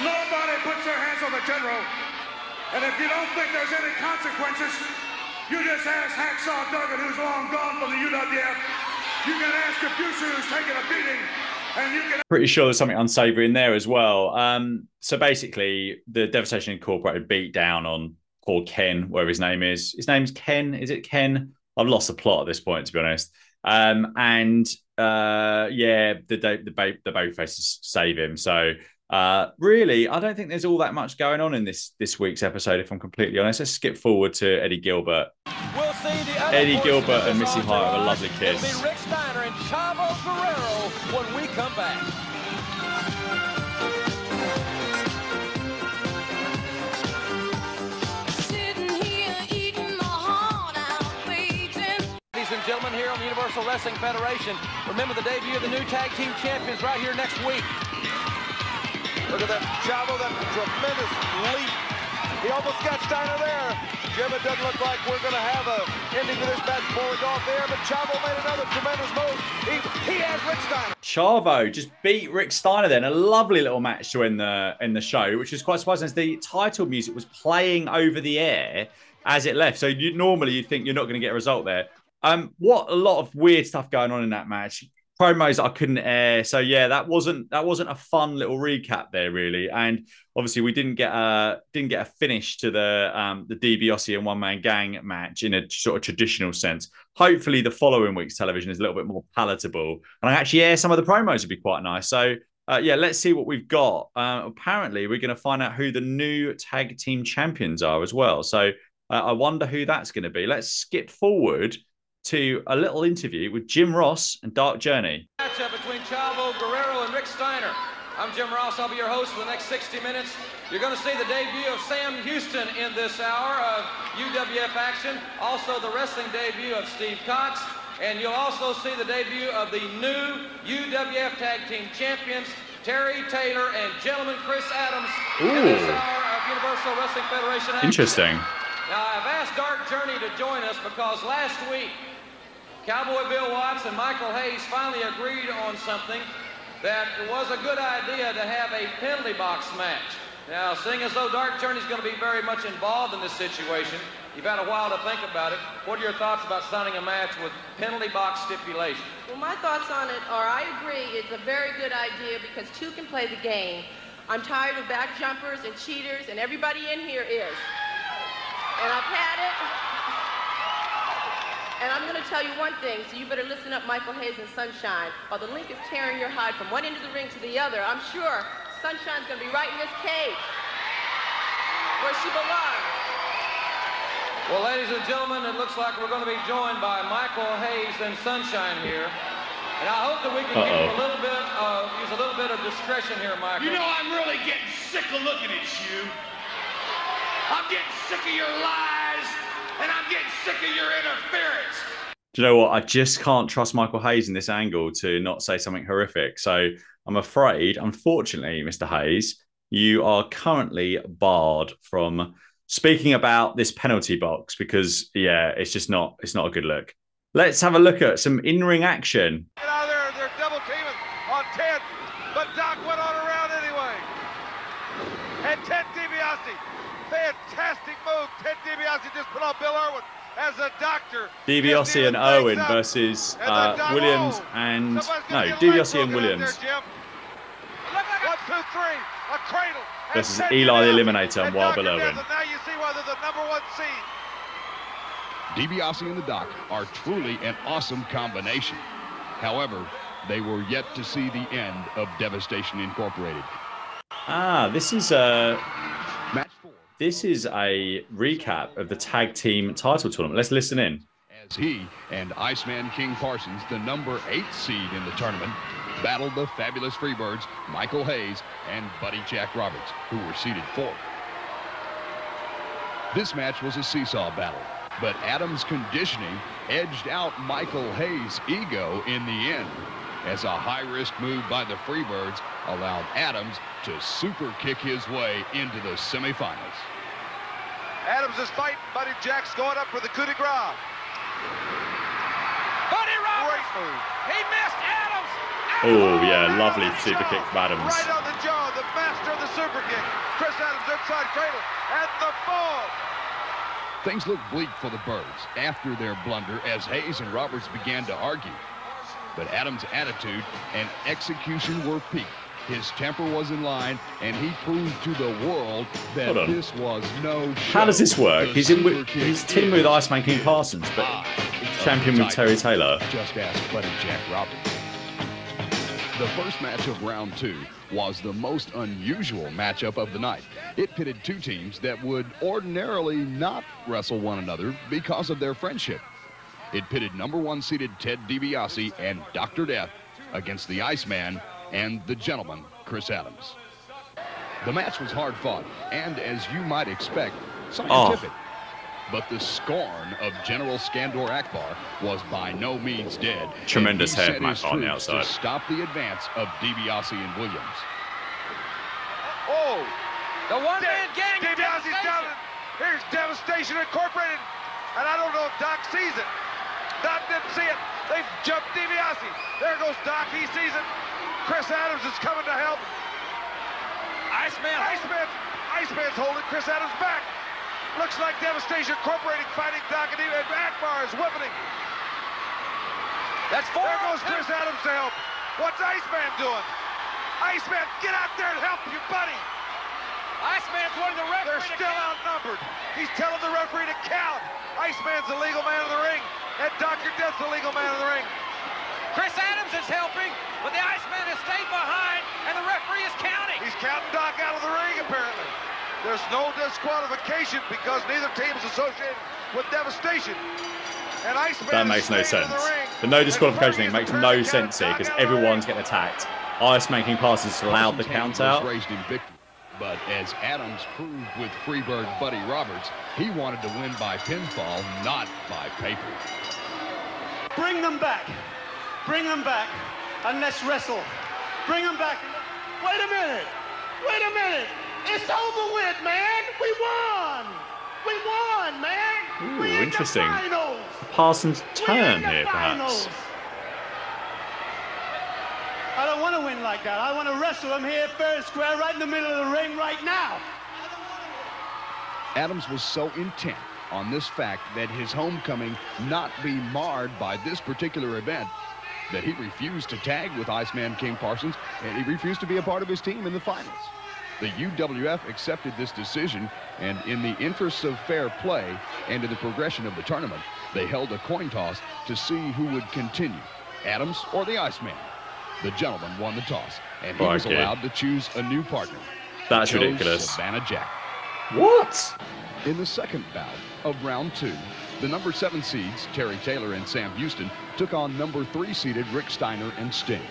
Speaker 3: Nobody puts their hands on the General. And if you don't think there's any consequences, you just ask Hacksaw Duggan, who's long gone from the UWF. You can ask Kabusa, who's taking a beating. And you can
Speaker 1: Pretty sure there's something unsavory in there as well. Um, so basically, the Devastation Incorporated beat down on poor Ken, wherever his name is. His name's Ken. Is it Ken? I've lost the plot at this point, to be honest. Um, and uh, yeah, the the the, the babyfaces save him. So uh, really, I don't think there's all that much going on in this this week's episode. If I'm completely honest, let's skip forward to Eddie Gilbert.
Speaker 5: We'll see the other
Speaker 1: Eddie Gilbert and Missy Hyatt have a lovely kiss.
Speaker 5: Rick Steiner and Chavo Guerrero when we come back.
Speaker 7: Sitting here eating my heart out, waiting.
Speaker 5: Ladies and gentlemen, here on the Universal Wrestling Federation, remember the debut of the new tag team champions right here next week.
Speaker 4: Look at that Chavo, that tremendous leap He almost got Steiner there. Jim, it doesn't look like we're going to have a ending to this match go off the air, but Chavo made another tremendous move. He, he has Rick Steiner.
Speaker 1: Chavo just beat Rick Steiner then. A lovely little match to end the in the show, which was quite surprising as the title music was playing over the air as it left. So you, normally you think you're not going to get a result there. Um, what a lot of weird stuff going on in that match. Promos that I couldn't air. So yeah, that wasn't that wasn't a fun little recap there really. And obviously we didn't get a didn't get a finish to the um the DiBiase and one man gang match in a sort of traditional sense. Hopefully the following week's television is a little bit more palatable. And I actually air some of the promos would be quite nice. So uh, yeah, let's see what we've got. Uh, apparently, we're going to find out who the new tag team champions are as well. So uh, I wonder who that's going to be. Let's skip forward to a little interview with Jim Ross and Dark Journey.
Speaker 5: Matchup between Chavo Guerrero and Rick Steiner. I'm Jim Ross. I'll be your host for the next 60 minutes. You're going to see the debut of Sam Houston in this hour of UWF action. Also, the wrestling debut of Steve Cox. And you'll also see the debut of the new UWF Tag Team Champions, Terry Taylor and gentleman Chris Adams, in this hour of Universal Wrestling Federation action.
Speaker 1: Interesting.
Speaker 5: Now, I've asked Dark Journey to join us because last week, Cowboy Bill Watts and Michael Hayes finally agreed on something that it was a good idea to have a penalty box match. Now, seeing as though Dark Journey is going to be very much involved in this situation, you've had a while to think about it. What are your thoughts about signing a match with penalty box stipulation?
Speaker 8: Well, my thoughts on it are I agree it's a very good idea because two can play the game. I'm tired of back jumpers and cheaters, and everybody in here is. And I've had it. And I'm going to tell you one thing, so you better listen up, Michael Hayes and Sunshine. While the link is tearing your hide from one end of the ring to the other, I'm sure Sunshine's going to be right in this cage where she belongs.
Speaker 5: Well, ladies and gentlemen, it looks like we're going to be joined by Michael Hayes and Sunshine here. And I hope that we can use
Speaker 1: Uh-oh.
Speaker 5: a little bit of use a little bit of discretion here, Michael.
Speaker 6: You know, I'm really getting sick of looking at you. I'm getting sick of your lies, and I'm getting sick of your interference.
Speaker 1: Do you know what? I just can't trust Michael Hayes in this angle to not say something horrific. So I'm afraid, unfortunately, Mr. Hayes, you are currently barred from speaking about this penalty box because yeah, it's just not it's not a good look. Let's have a look at some in-ring action.
Speaker 4: Get out of there. They're double teaming on Ted, but Doc went on around anyway. And Ted DiBiase, fantastic move. Ted DiBiase just put on Bill Irwin as a doctor.
Speaker 1: DiBiase and
Speaker 4: Just even
Speaker 1: Owen versus uh,
Speaker 4: doc-
Speaker 1: Williams and no
Speaker 4: gonna get a leg
Speaker 1: DiBiase and Williams.
Speaker 4: There, Jim. One, two, three. A cradle. And
Speaker 1: Versus Eli the Eliminator and Wild Bill
Speaker 4: Irwin. And Now you see why they're the number one seed.
Speaker 9: DiBiase and the Doc are truly an awesome combination. However, they were yet to see the end of Devastation Incorporated.
Speaker 1: Ah, this is a
Speaker 9: Match four,
Speaker 1: this is a recap of the tag team title tournament. Let's listen in.
Speaker 9: as he and Iceman King Parsons, the number eight seed in the tournament, battled the fabulous Freebirds, Michael Hayes and Buddy Jack Roberts, who were seeded fourth. This match was a seesaw battle, but Adams' conditioning edged out Michael Hayes' ego in the end, as a high-risk move by the Freebirds allowed Adams to super kick his way into the semifinals.
Speaker 4: Adams is fighting. Buddy Jack's going up for the coup de grace.
Speaker 5: Buddy Roberts, he missed Adams.
Speaker 1: Oh yeah, lovely super kick from Adams.
Speaker 4: Right on the jaw, the master of the super kick. Chris Adams inside cradle and the fall.
Speaker 9: Things looked bleak for the Birds after their blunder as Hayes and Roberts began to argue. But Adams' attitude and execution were peaked. His temper was in line, and he proved to the world that this was no
Speaker 1: How does this work?
Speaker 9: The
Speaker 1: He's in with he's team with Iceman King Parsons, but champion with. Terry Taylor.
Speaker 9: Just ask Buddy Jack Roberts. The first match of round two was the most unusual matchup of the night. It pitted two teams that would ordinarily not wrestle one another because of their friendship. It pitted number one seeded Ted DiBiase and Dr. Death against the Iceman and the gentleman, Chris Adams. The match was hard fought and, as you might expect, scientific. Oh. But the scorn of General Skandor Akbar was by no means dead.
Speaker 1: Tremendous
Speaker 9: head
Speaker 1: hair
Speaker 9: sent
Speaker 1: from
Speaker 9: his
Speaker 1: Akbar on the
Speaker 9: troops
Speaker 1: outside.
Speaker 9: To stop the advance of DiBiase and Williams.
Speaker 4: Oh,
Speaker 5: The one-man gang of
Speaker 4: DiBiase's down. Here's Devastation Incorporated. And I don't know if Doc sees it. Doc didn't see it. They've jumped DiBiase. There goes Doc. He sees it. Chris Adams is coming to help.
Speaker 5: Iceman.
Speaker 4: Iceman. Iceman's holding Chris Adams back. Looks like Devastation Incorporated fighting Doc and even Akbar is whipping him.
Speaker 5: That's four.
Speaker 4: There goes Chris Adams to help. What's Iceman doing? Iceman, get out there and help your buddy.
Speaker 5: Iceman's one of the referee.
Speaker 4: They're still outnumbered. He's telling the referee to count. Iceman's the legal man of the ring, and Dr. Death's the legal man of the ring.
Speaker 5: Chris Adams is helping, but the Iceman has stayed behind, and the referee is counting.
Speaker 4: He's counting Doc out of the ring, apparently. There's no disqualification because neither team is associated with devastation. And Iceman
Speaker 1: That
Speaker 4: is
Speaker 1: makes no sense.
Speaker 4: the.
Speaker 1: The no disqualification thing makes no sense here because
Speaker 4: out of the
Speaker 1: everyone's getting attacked. Ice making passes allowed the count out.
Speaker 9: was raised in victory. But as Adams proved with Freebird Buddy Roberts, he wanted to win by pinfall, not by paper.
Speaker 10: Bring them back. Bring them back. And let's wrestle. Bring them back. Wait a minute. Wait a minute. It's over with, man. We won. We won, man.
Speaker 1: Ooh,
Speaker 10: we in
Speaker 1: interesting.
Speaker 10: The finals.
Speaker 1: Parsons'
Speaker 10: We
Speaker 1: turn
Speaker 10: the
Speaker 1: here,
Speaker 10: finals.
Speaker 1: perhaps.
Speaker 10: I don't want to win like that. I want to wrestle him here fair and square right in the middle of the ring right now.
Speaker 9: Adams was so intent on this fact that his homecoming not be marred by this particular event that he refused to tag with Iceman King Parsons and he refused to be a part of his team in the finals. The UWF accepted this decision and in the interests of fair play and in the progression of the tournament, they held a coin toss to see who would continue, Adams or the Iceman. The gentleman won the toss and he was allowed to choose a new partner.
Speaker 1: That's
Speaker 9: He chose
Speaker 1: ridiculous.
Speaker 9: Savannah Jack.
Speaker 1: What?
Speaker 9: In the second bout of round two, the number seven seeds, Terry Taylor and Sam Houston, took on number three seeded Rick Steiner and Sting.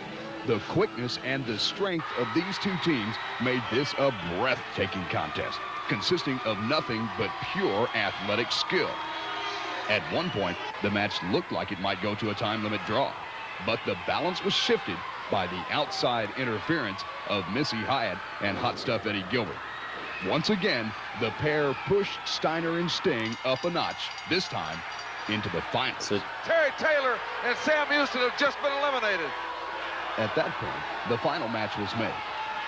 Speaker 9: The quickness and the strength of these two teams made this a breathtaking contest, consisting of nothing but pure athletic skill. At one point, the match looked like it might go to a time limit draw, but the balance was shifted by the outside interference of Missy Hyatt and Hot Stuff Eddie Gilbert. Once again, the pair pushed Steiner and Sting up a notch, this time into the finals.
Speaker 1: So
Speaker 4: Terry Taylor and Sam Houston have just been eliminated.
Speaker 9: At that point, the final match was made.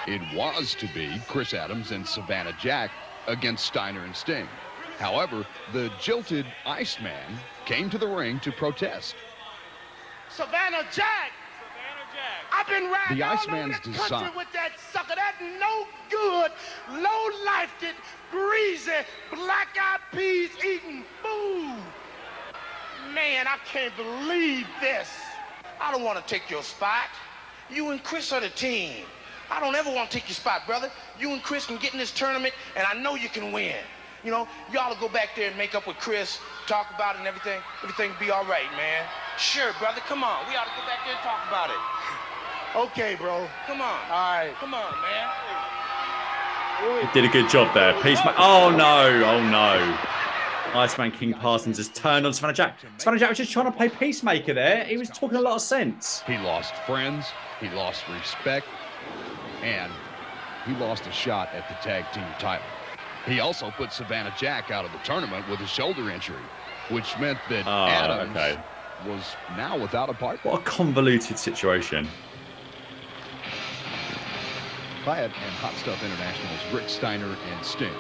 Speaker 9: It was to be Chris Adams and Savannah Jack against Steiner and Sting. However, the jilted Iceman came to the ring to protest.
Speaker 10: Savannah Jack. I've been riding
Speaker 9: The
Speaker 10: all
Speaker 9: Iceman's
Speaker 10: over the
Speaker 9: design.
Speaker 10: country with that sucker. That no good, low-lifed, greasy, black-eyed peas eating food. Man, I can't believe this.
Speaker 11: I don't want to take your spot. You and Chris are the team. I don't ever want to take your spot, brother. You and Chris can get in this tournament, and I know you can win. You know, y'all to go back there and make up with Chris, talk about it and everything. Everything will be all right, man. Sure, brother. Come on. We ought to go back there and talk about it.
Speaker 10: Okay, bro.
Speaker 11: Come on.
Speaker 10: All right.
Speaker 11: Come on, man.
Speaker 1: did a good job there. Peacemaker. Oh no! Oh no! Iceman King Parsons has turned on Savannah Jack. Savannah Jack was just trying to play peacemaker there. He was talking a lot of sense.
Speaker 9: He lost friends, he lost respect, and he lost a shot at the tag team title. He also put Savannah Jack out of the tournament with a shoulder injury, which meant that
Speaker 1: Oh,
Speaker 9: Adams
Speaker 1: okay.
Speaker 9: Was now without a partner.
Speaker 1: What a convoluted situation.
Speaker 9: Hyatt and Hot Stuff International's Rick Steiner and Sting,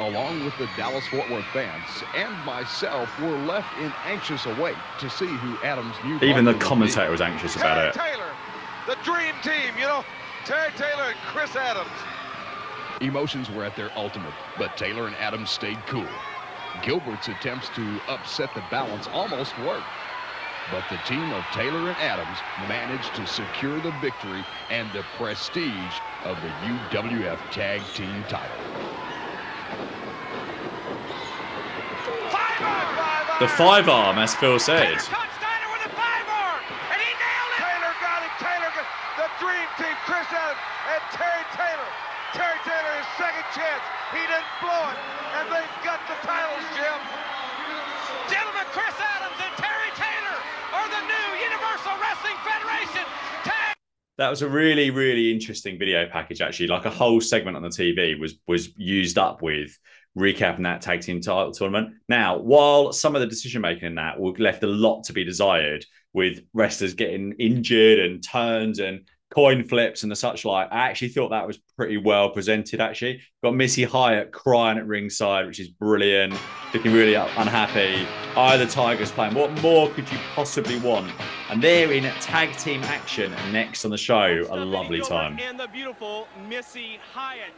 Speaker 9: along with the Dallas Fort Worth fans and myself, were left in anxious await to see who Adams' new
Speaker 1: Even the
Speaker 9: partner would be.
Speaker 1: commentator was anxious about it.
Speaker 4: Taylor, the dream team, you know. Terry Taylor and Chris Adams.
Speaker 9: Emotions were at their ultimate, but Taylor and Adams stayed cool. Gilbert's attempts to upset the balance almost worked. But the team of Taylor and Adams managed to secure the victory and the prestige of the UWF Tag Team title.
Speaker 1: The five arm, as Phil said.
Speaker 4: Taylor got him. Taylor got the dream team. Chris Adams and Terry Taylor. Terry Taylor his second chance. He didn't blow it,
Speaker 1: That was a really, really interesting video package. Actually, like a whole segment on the TV was was used up with recapping that tag team title tournament. Now, while some of the decision making in that left a lot to be desired, with wrestlers getting injured and turns and coin flips and the such like. I actually thought that was pretty well presented. Actually, got Missy Hyatt crying at ringside, which is brilliant, looking really unhappy. Eye of the Tigers playing. What more could you possibly want? And they're in tag team action next on the show. A lovely time.
Speaker 10: And the beautiful Missy Hyatt.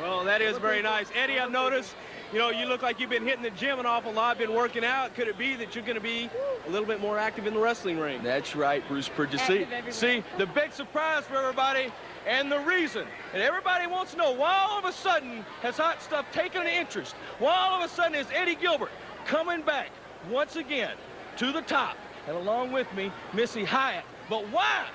Speaker 10: Well, that is very nice. Eddie, I've noticed, you know, you look like you've been hitting the gym an awful lot, been working out. Could it be that you're going to be a little bit more active in the wrestling ring?
Speaker 12: That's right, Bruce Prichard. See,
Speaker 10: See, the big surprise for everybody and the reason that everybody wants to know why all of a sudden has Hot Stuff taken an interest? Why all of a sudden is Eddie Gilbert coming back once again to the top? And along with me, Missy Hyatt. But why?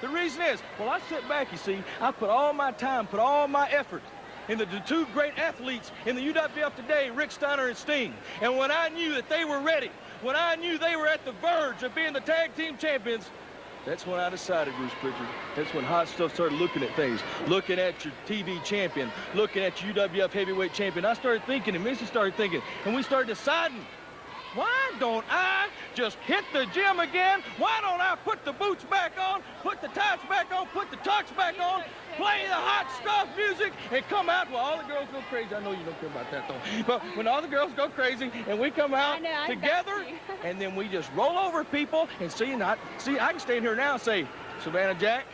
Speaker 10: The reason is, well, I sit back, you see, I put all my time, put all my effort into the two great athletes in the UWF today, Rick Steiner and Sting. And when I knew that they were ready, when I knew they were at the verge of being the tag team champions, that's when I decided, Bruce Prichard. That's when Hot Stuff started looking at things, looking at your TV champion, looking at your UWF heavyweight champion. I started thinking, and Missy started thinking, and we started deciding, why don't I just hit the gym again? Why don't I put the boots back on, put the tights back on, put the tux back on, play the hot stuff music, and come out while all the girls go crazy? I know you don't care about that though. But when all the girls go crazy and we come out
Speaker 13: know,
Speaker 10: together, and then we just roll over people and see not see I can stand here now and say, Savannah Jack,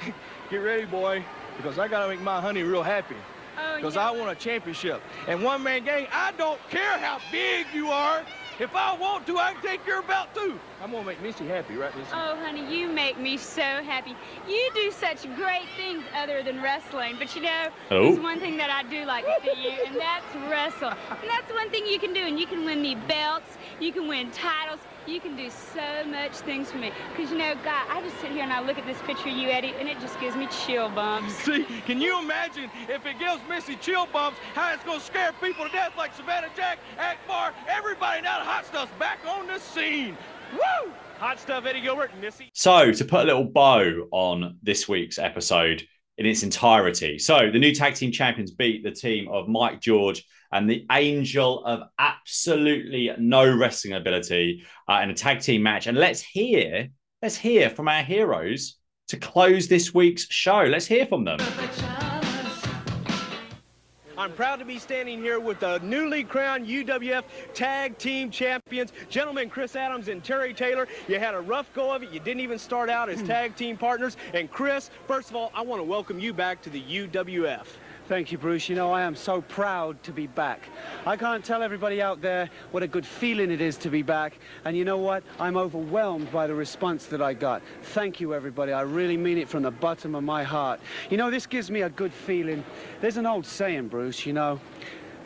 Speaker 10: get ready, boy, because I gotta make my honey real happy.
Speaker 13: Oh,
Speaker 10: Because I want a championship. And one man gang, I don't care how big you are. If I want to, I can take your belt too. I'm gonna make Missy happy, right, Missy?
Speaker 13: Oh, honey, you make me so happy. You do such great things other than wrestling. But you know,
Speaker 1: Oh.
Speaker 13: there's one thing that I do like to do, you, and that's wrestle. And that's one thing you can do. And you can win me belts. You can win titles. You can do so much things for me. Because, you know, God, I just sit here and I look at this picture of you, Eddie, and it just gives me chill bumps.
Speaker 10: See, can you imagine if it gives Missy chill bumps, how it's gonna scare people to death like Savannah Jack, Akbar, everybody now the hot stuff's back on the scene. Woo! Hot stuff, Eddie Gilbert, Missy.
Speaker 1: So, to put a little bow on this week's episode in its entirety. So, the new tag team champions beat the team of Mike George and the Angel of absolutely no wrestling ability uh, in a tag team match. And let's hear, let's hear from our heroes to close this week's show. Let's hear from them.
Speaker 10: I'm proud to be standing here with the newly crowned UWF Tag Team Champions, gentlemen Chris Adams and Terry Taylor. You had a rough go of it. You didn't even start out as tag team partners. And Chris, first of all, I want to welcome you back to the UWF.
Speaker 14: Thank you, Bruce. You know, I am so proud to be back. I can't tell everybody out there what a good feeling it is to be back. And you know what? I'm overwhelmed by the response that I got. Thank you, everybody. I really mean it from the bottom of my heart. You know, this gives me a good feeling. There's an old saying, Bruce, you know.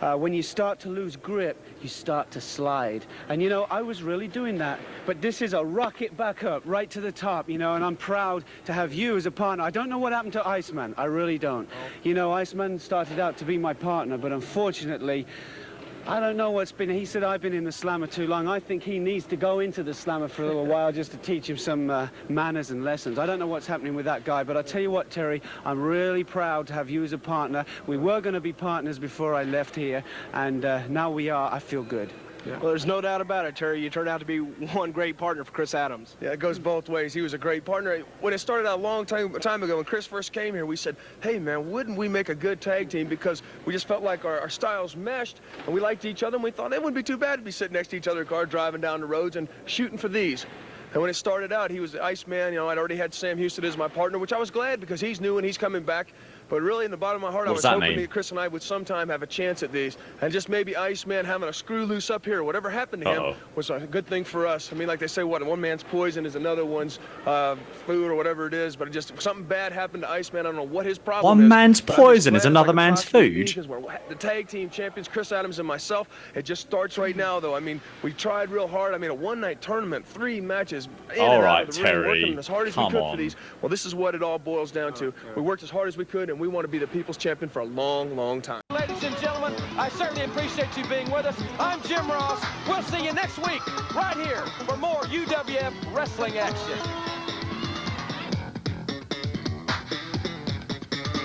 Speaker 14: Uh, when you start to lose grip, you start to slide. And you know, I was really doing that. But this is a rocket back up, right to the top, you know, and I'm proud to have you as a partner. I don't know what happened to Iceman. I really don't. You know, Iceman started out to be my partner, but unfortunately, I don't know what's been. He said I've been in the slammer too long. I think he needs to go into the slammer for a little while just to teach him some uh, manners and lessons. I don't know what's happening with that guy, but I tell you what, Terry, I'm really proud to have you as a partner. We were going to be partners before I left here, and uh, now we are. I feel good.
Speaker 10: Well, there's no doubt about it, Terry. You turned out to be one great partner for Chris Adams.
Speaker 15: Yeah, it goes both ways. He was a great partner. When it started out a long time, time ago, when Chris first came here, we said, hey, man, wouldn't we make a good tag team? Because we just felt like our, our styles meshed, and we liked each other, and we thought it wouldn't be too bad to be sitting next to each other in a car, driving down the roads and shooting for these. And when it started out, he was the Iceman. You know, I'd already had Sam Houston as my partner, which I was glad because he's new and he's coming back. But really, in the bottom of my heart,
Speaker 1: What
Speaker 15: I was
Speaker 1: that
Speaker 15: hoping
Speaker 1: mean?
Speaker 15: that Chris and I would sometime have a chance at these. And just maybe Iceman having a screw loose up here, or whatever happened to
Speaker 1: Uh-oh.
Speaker 15: him, was a good thing for us. I mean, like they say, what one man's poison is another one's uh, food or whatever it is. But just something bad happened to Iceman. I don't know what his problem
Speaker 1: One
Speaker 15: is.
Speaker 1: man's
Speaker 15: but I'm just
Speaker 1: poison is another
Speaker 15: I can
Speaker 1: man's food.
Speaker 15: We're the tag team champions, Chris Adams and myself. It just starts right now, though. I mean, we tried real hard. I mean, a one-night tournament, three matches. In
Speaker 1: All
Speaker 15: and out of the ring,
Speaker 1: Terry.
Speaker 15: working as hard as we could
Speaker 1: on.
Speaker 15: for these. Well, this is what it all boils down to. We worked as hard as we could, and we want to be the people's champion for a long, long time.
Speaker 5: Ladies and gentlemen, I certainly appreciate you being with us. I'm Jim Ross. We'll see you next week right here for more UWF wrestling action.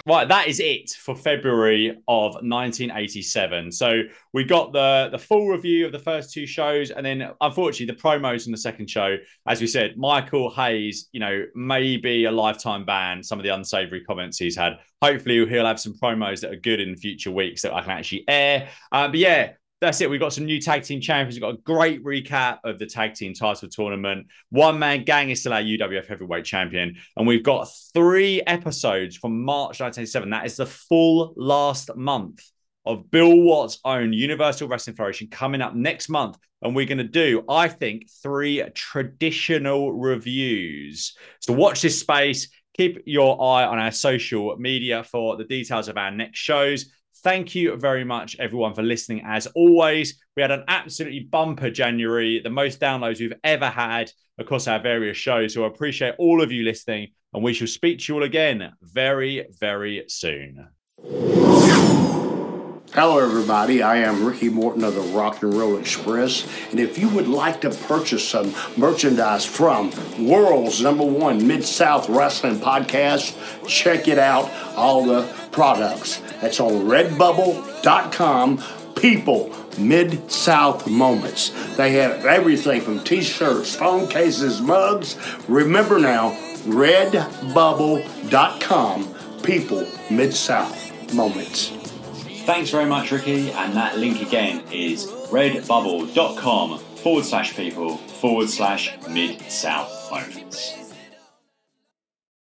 Speaker 1: Right, that is it for February of 1987. So we got the the full review of the first two shows, and then unfortunately the promos from the second show. As we said, Michael Hayes, you know, maybe a lifetime ban. Some of the unsavory comments he's had. Hopefully, he'll have some promos that are good in future weeks that I can actually air. Uh, but yeah, that's it. We've got some new tag team champions. We've got a great recap of the tag team title tournament. One man gang is still our UWF heavyweight champion. And we've got three episodes from March 1987. That is the full last month of Bill Watts' own Universal Wrestling Federation coming up next month. And we're going to do, I think, three traditional reviews. So watch this space. Keep your eye on our social media for the details of our next shows. Thank you very much, everyone, for listening. As always, we had an absolutely bumper January, the most downloads we've ever had across our various shows. So I appreciate all of you listening, and we shall speak to you all again very, very soon.
Speaker 16: Hello, everybody. I am Ricky Morton of the Rock and Roll Express. And if you would like to purchase some merchandise from world's number one Mid South Wrestling podcast, check it out. All the products. That's on redbubble.com. People, Mid South Moments. They have everything from t shirts, phone cases, mugs. Remember now, redbubble.com. People, Mid South Moments.
Speaker 1: Thanks very much, Ricky. And that link again is redbubble.com forward slash people forward slash mid south moments.